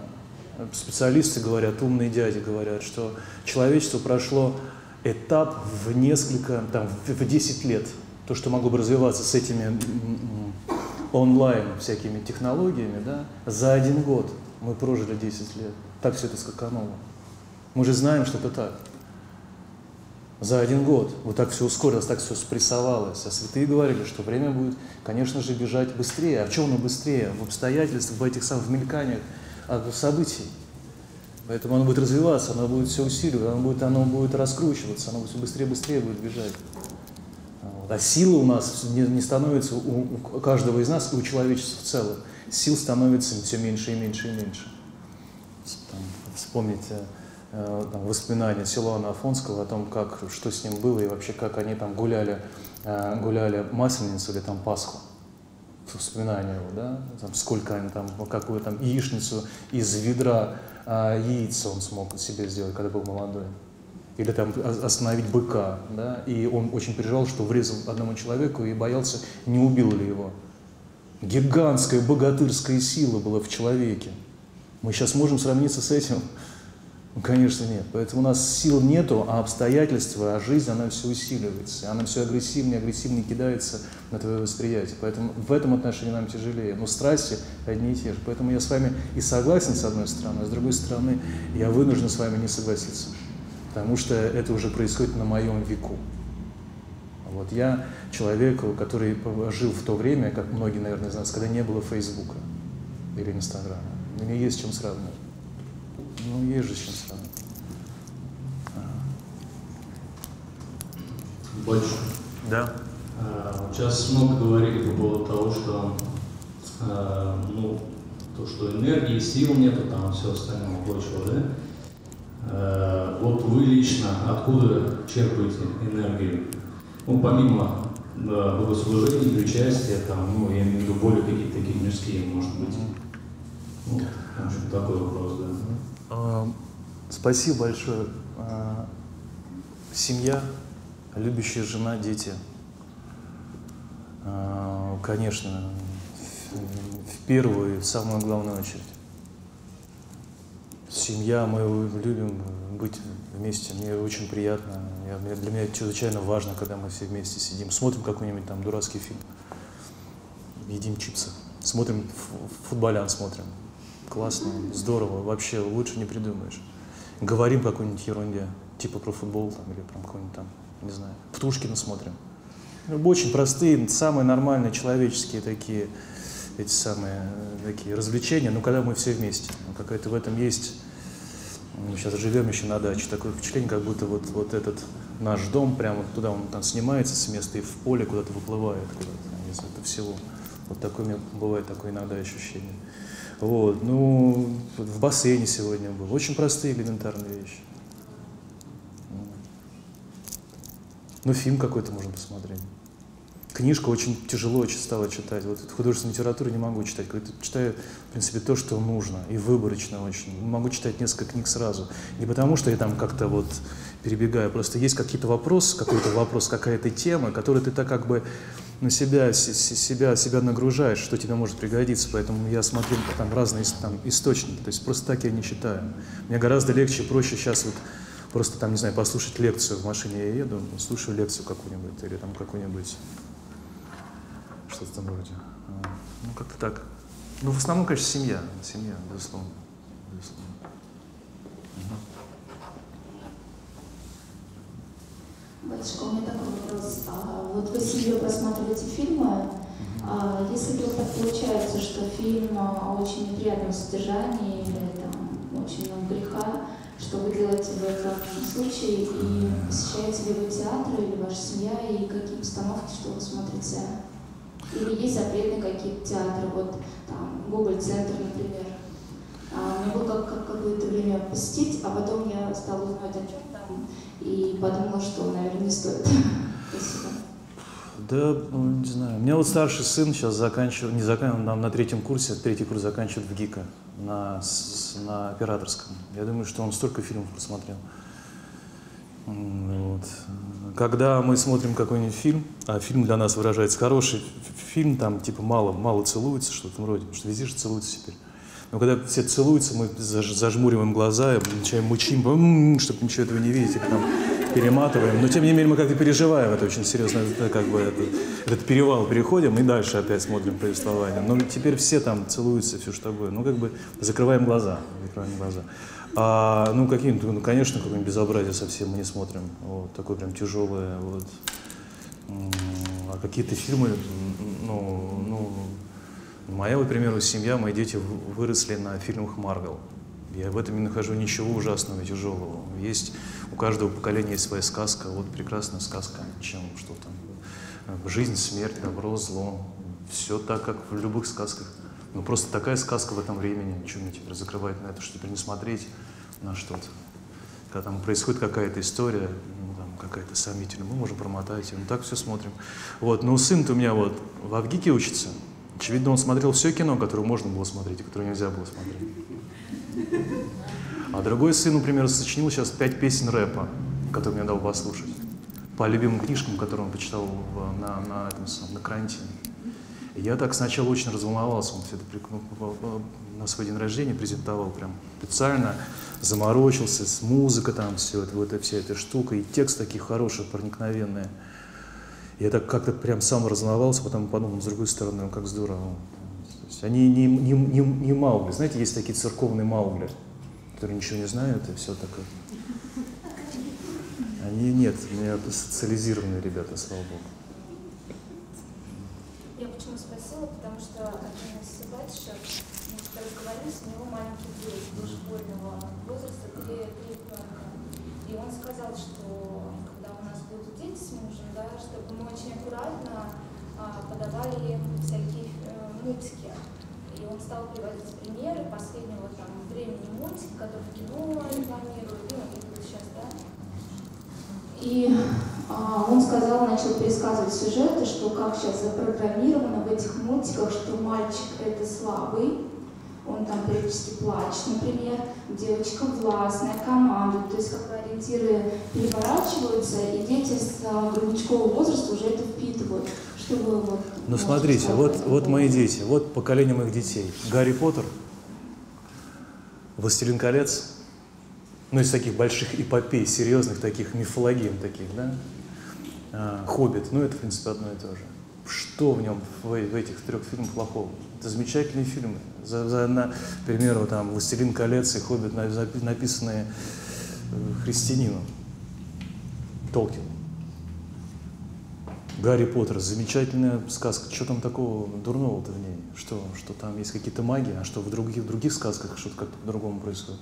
специалисты говорят, умные дяди говорят, что человечество прошло этап в несколько, там, в 10 лет, то, что могло бы развиваться с этими онлайн всякими технологиями, да, за один год мы прожили 10 лет. Так все это скакануло. Мы же знаем, что это так. За один год вот так все ускорилось, так все спрессовалось. А святые говорили, что время будет, конечно же, бежать быстрее. А в чем оно быстрее? В обстоятельствах, в этих самых мельканиях событий. Поэтому оно будет развиваться, оно будет все усиливаться, оно будет, оно будет раскручиваться, оно все быстрее и быстрее будет бежать. А силы у нас не, не становится у, у каждого из нас и у человечества в целом. Сил становится все меньше и меньше и меньше. Там, вспомните э, там, воспоминания Силуана Афонского о том, как, что с ним было и вообще как они там гуляли, э, гуляли Масленицу или там Пасху. Воспоминания его, да, там, сколько они там, какую там яичницу из ведра э, яиц он смог себе сделать, когда был молодой. Или там остановить быка, да, и он очень переживал, что врезал одному человеку и боялся, не убил ли его. Гигантская богатырская сила была в человеке. Мы сейчас можем сравниться с этим? Конечно, нет. Поэтому у нас сил нету, а обстоятельства, а жизнь, она все усиливается. Она все агрессивнее, агрессивнее кидается на твое восприятие. Поэтому в этом отношении нам тяжелее. Но страсти одни и те же. Поэтому я с вами и согласен, с одной стороны, а с другой стороны, я вынужден с вами не согласиться. Потому что это уже происходит на моем веку. Вот я человек, который жил в то время, как многие, наверное, нас, когда не было Фейсбука или Инстаграма. Мне есть чем сравнивать. Ну, есть же с чем сравнивать. Больше. Да. А, сейчас много говорили по поводу того, что а, ну, то, что энергии, сил нету, там все остальное прочего, да? А, вот вы лично откуда черпаете энергию? Ну, помимо богослужения, участия, там, ну, я имею в виду более какие-то такие мирские, может быть. Ну, в общем, такой вопрос, да. А, спасибо большое. А, семья, любящая жена, дети. А, конечно, в первую, в самую главную очередь. Семья, мы любим быть вместе. Мне очень приятно. Для меня это чрезвычайно важно, когда мы все вместе сидим. Смотрим какой-нибудь там дурацкий фильм. Едим чипсы. Смотрим, футболян смотрим. Классно, здорово. Вообще лучше не придумаешь. Говорим какой-нибудь ерунде. Типа про футбол там, или про какой-нибудь там, не знаю, Птушкина смотрим. Ну, очень простые, самые нормальные человеческие такие, эти самые такие развлечения, но когда мы все вместе. Ну, какая-то в этом есть мы сейчас живем еще на даче. Такое впечатление, как будто вот, вот этот наш дом, прямо туда он там снимается с места и в поле куда-то выплывает, куда-то, из этого всего. Вот такое у меня бывает такое иногда ощущение. Вот, ну, в бассейне сегодня был. Очень простые элементарные вещи. Ну, фильм какой-то можно посмотреть. Книжка очень тяжело стала читать. Вот художественную литературу не могу читать. Читаю, в принципе, то, что нужно, и выборочно очень. Могу читать несколько книг сразу. Не потому, что я там как-то вот перебегаю, просто есть какие-то вопросы, какой-то вопрос, какая-то тема, которую ты так как бы на себя, себя, себя нагружаешь, что тебе может пригодиться. Поэтому я смотрю там разные там, источники. То есть просто так я не читаю. Мне гораздо легче, проще сейчас вот просто там, не знаю, послушать лекцию в машине я еду, слушаю лекцию какую-нибудь или там какую-нибудь что-то в этом роде. А, ну, как-то так. Ну, в основном, конечно, семья. Семья, безусловно. безусловно. Батюшка, у меня такой вопрос. А, вот вы себе просматриваете фильмы. А, если вдруг так получается, что фильм о очень неприятном содержании или там очень много греха, что вы делаете в этом случае и посещаете ли вы театры или ваша семья и какие постановки, что вы смотрите или есть запретные какие-то театры, вот там Гоголь-центр, например. А, мне было как, как какое-то время посетить, а потом я стала узнать о чем там и подумала, что, наверное, не стоит. Спасибо. Да, ну, не знаю. У меня вот старший сын сейчас заканчивает, не заканчивает, он на третьем курсе, третий курс заканчивает в ГИКа на, на операторском. Я думаю, что он столько фильмов просмотрел. Вот. Когда мы смотрим какой-нибудь фильм, а фильм для нас выражается хороший фильм, там типа мало, мало целуется, что-то вроде, потому что везде же целуются теперь. Но когда все целуются, мы зажмуриваем глаза, начинаем мучим, чтобы ничего этого не видеть, и там перематываем. Но тем не менее мы как-то переживаем это очень серьезно, это как бы это, этот перевал переходим и дальше опять смотрим повествование. Но теперь все там целуются, все что такое. Ну как бы закрываем глаза, закрываем глаза. А, ну, какие-то, ну, конечно, какое-нибудь безобразие совсем мы не смотрим. Вот, такое прям тяжелое. Вот. А какие-то фильмы, ну, ну, моя, вот, к примеру, семья, мои дети выросли на фильмах Марвел. Я в этом не нахожу ничего ужасного и тяжелого. Есть, у каждого поколения есть своя сказка, вот прекрасная сказка, чем что там. Жизнь, смерть, добро, зло. Все так, как в любых сказках. Ну, просто такая сказка в этом времени. Ничего мне теперь закрывать на это, что теперь не смотреть на что-то. когда там происходит какая-то история, ну, там какая-то сомнительная, мы можем промотать, и мы так все смотрим. Вот, но сын-то у меня вот в Авгике учится, очевидно, он смотрел все кино, которое можно было смотреть, и которое нельзя было смотреть. А другой сын, например, сочинил сейчас пять песен рэпа, которые мне дал послушать, по любимым книжкам, которые он почитал на, на, этом, на карантине. Я так сначала очень разволновался, он все это ну, на свой день рождения презентовал прям специально, заморочился, с музыка там, все это, вот, вся эта штука, и текст такие хорошие, проникновенные. Я так как-то прям сам разволновался, потом подумал, с другой стороны, ну как здорово. они не, не, не, не Маугли, знаете, есть такие церковные Маугли, которые ничего не знают, и все такое. Они нет, у меня социализированные ребята, слава богу. Почему спросила, потому что один из собачек, мы когда разговаривали, у него маленький дети дошкольного возраста, три, три ребенка. И он сказал, что когда у нас будут дети с мужем, да, чтобы мы очень аккуратно а, подавали всякие э, мультики. И он стал приводить примеры последнего там времени мультики, которые в кино рекламируют, ну, и сейчас, да. И а, он сказал, начал пересказывать сюжеты, что как сейчас запрограммировано в этих мультиках, что мальчик это слабый, он там периодически плачет, например, девочка властная, команду, то есть как ориентиры переворачиваются, и дети с а, грудничкового возраста уже это впитывают. Чтобы вот, ну смотрите, вот, вот мои дети, вот поколение моих детей. Гарри Поттер, Властелин колец, ну из таких больших эпопей, серьезных таких мифологем таких, да, а, Хоббит, ну это, в принципе, одно и то же. Что в нем, в, в этих трех фильмах плохого? Это замечательные фильмы. За, за, на, к примеру, там «Властелин колец» и «Хоббит» написанные э, христианином, Толкин. Гарри Поттер, замечательная сказка. Что там такого дурного-то в ней? Что, что там есть какие-то магии, а что в других, в других сказках что-то как-то по-другому происходит?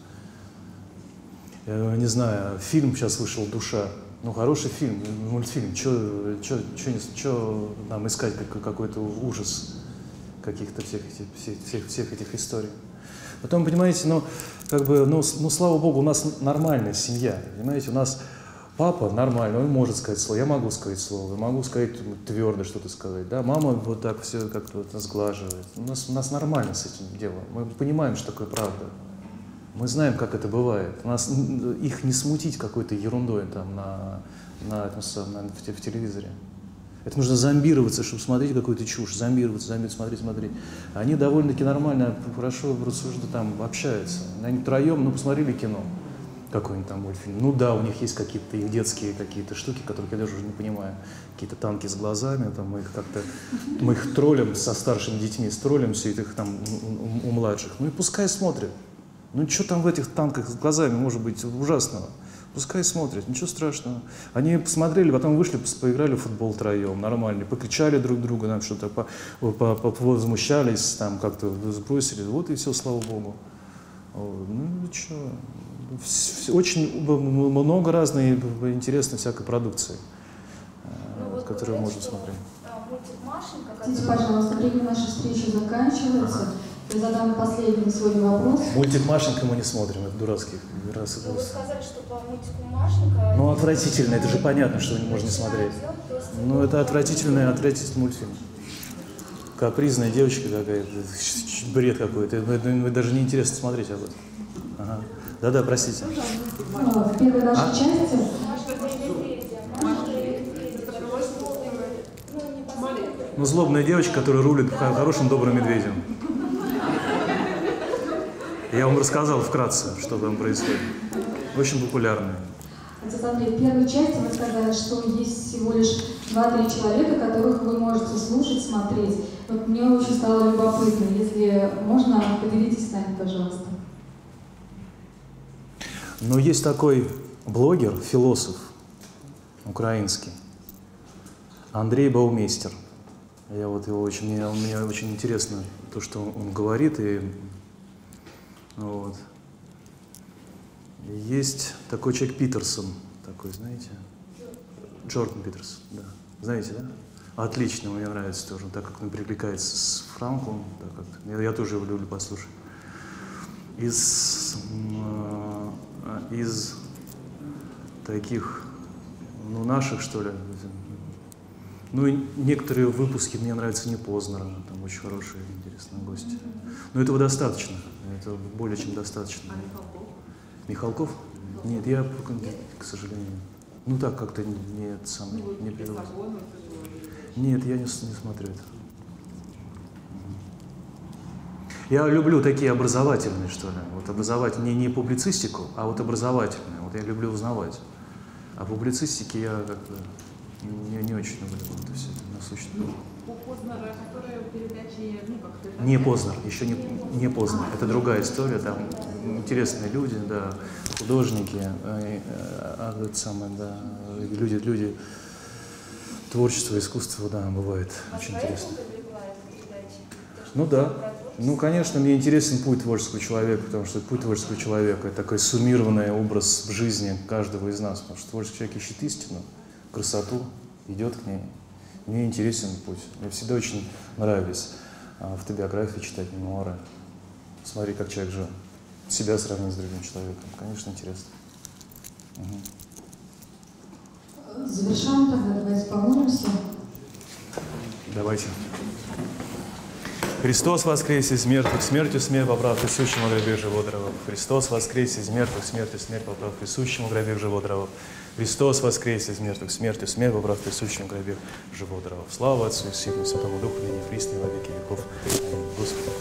Я не знаю, фильм сейчас вышел «Душа». Ну, хороший фильм, мультфильм. Что нам искать как, какой-то ужас каких-то всех, всех, всех, всех этих историй? Потом, понимаете, ну, как бы, ну, ну, слава богу, у нас нормальная семья, понимаете, у нас папа нормальный, он может сказать слово, я могу сказать слово, я могу сказать твердо что-то сказать, да, мама вот так все как-то вот сглаживает. У нас, у нас нормально с этим делом, мы понимаем, что такое правда. Мы знаем, как это бывает. У нас их не смутить какой-то ерундой там на, на, на, в, в телевизоре. Это нужно зомбироваться, чтобы смотреть какую-то чушь, зомбироваться, зомбироваться, смотреть, смотреть. Они довольно-таки нормально, хорошо рассуждают, там общаются. Они втроем, ну, посмотрели кино, какой-нибудь там мультфильм. Ну да, у них есть какие-то их детские какие-то штуки, которых я даже уже не понимаю. Какие-то танки с глазами, там мы их как-то, мы их троллим со старшими детьми, с троллим все этих там у, у младших. Ну и пускай смотрят. Ну что там в этих танках с глазами может быть ужасного? Пускай смотрят, ничего страшного. Они посмотрели, потом вышли, поиграли в футбол троем, нормально, покричали друг друга, там что-то по, по, по, возмущались, там как-то сбросили, вот и все, слава богу. Ну что, очень много разной интересной всякой продукции, ну, вот которую можем смотреть. Извините, пожалуйста, время нашей встречи заканчивается. Я задам последний свой вопрос. Мультик Машенька мы не смотрим, это дурацкий. Раз, ну, вы сказали, что по мультику Машенька... Ну, отвратительно, это же понятно, что можно не смотреть. Ну, это отвратительный, отвратительный мультфильм. Капризная девочка какая-то, бред какой-то. Это даже не интересно смотреть об этом. Ага. Да-да, простите. Ну, в первой нашей а? части... Ну, злобная девочка, которая рулит хорошим добрым медведем. Я вам рассказал вкратце, что там происходит. Очень популярная. Отец Андрей, в первой части вы сказали, что есть всего лишь 2-3 человека, которых вы можете слушать, смотреть. Вот мне очень стало любопытно. Если можно, поделитесь с нами, пожалуйста. Ну, есть такой блогер, философ украинский, Андрей Баумейстер. Я вот его очень, мне, мне очень интересно то, что он говорит, и вот. Есть такой человек Питерсон, такой, знаете? Джордан Питерсон, да. Знаете, да? Отлично, мне нравится тоже, так как он перекликается с Франком, так как я, я тоже его люблю послушать. Из, э, из таких, ну, наших, что ли. Ну, и некоторые выпуски мне нравятся не Познера, там очень хорошие, интересные гости. Но этого достаточно, это более чем достаточно. А Михалков? Михалков? Нет, я, к сожалению, ну так как-то не, это самое, Ну, не вот привел. Это Нет, я не, не смотрю это. Я люблю такие образовательные, что ли. Вот образовательные, не, не публицистику, а вот образовательные. Вот я люблю узнавать. А публицистики я как бы не, не очень люблю. Вот это все насущное. У Познера, которая передачи, ну, как-то... Не Познер, еще не, не Познер. Это другая история, там интересные люди, да, художники, э, э, а, самое, да, люди, люди, творчество, искусство, да, бывает очень интересно. Ну да. Ну, конечно, мне интересен путь творческого человека, потому что путь творческого человека – это такой суммированный образ в жизни каждого из нас. Потому что творческий человек ищет истину, красоту, идет к ней. Мне интересен путь. Мне всегда очень нравились а, автобиографии читать, мемуары. Смотри, как человек жил. Себя сравнить с другим человеком. Конечно, интересно. Мгм. Завершаем тогда, давайте помолимся. Давайте. Христос воскресе из мертвых, смертью смерть поправ присущему гробе живодрова. Христос воскресе из мертвых, смертью смерть поправ присущему гробе живодрова. Христос воскрес из мертвых, смерть и смерть, убрав присущим гробе живого дрова. Слава Отцу и Сыну и Святому Духу, и не присно, во веки веков. Аминь. Господи,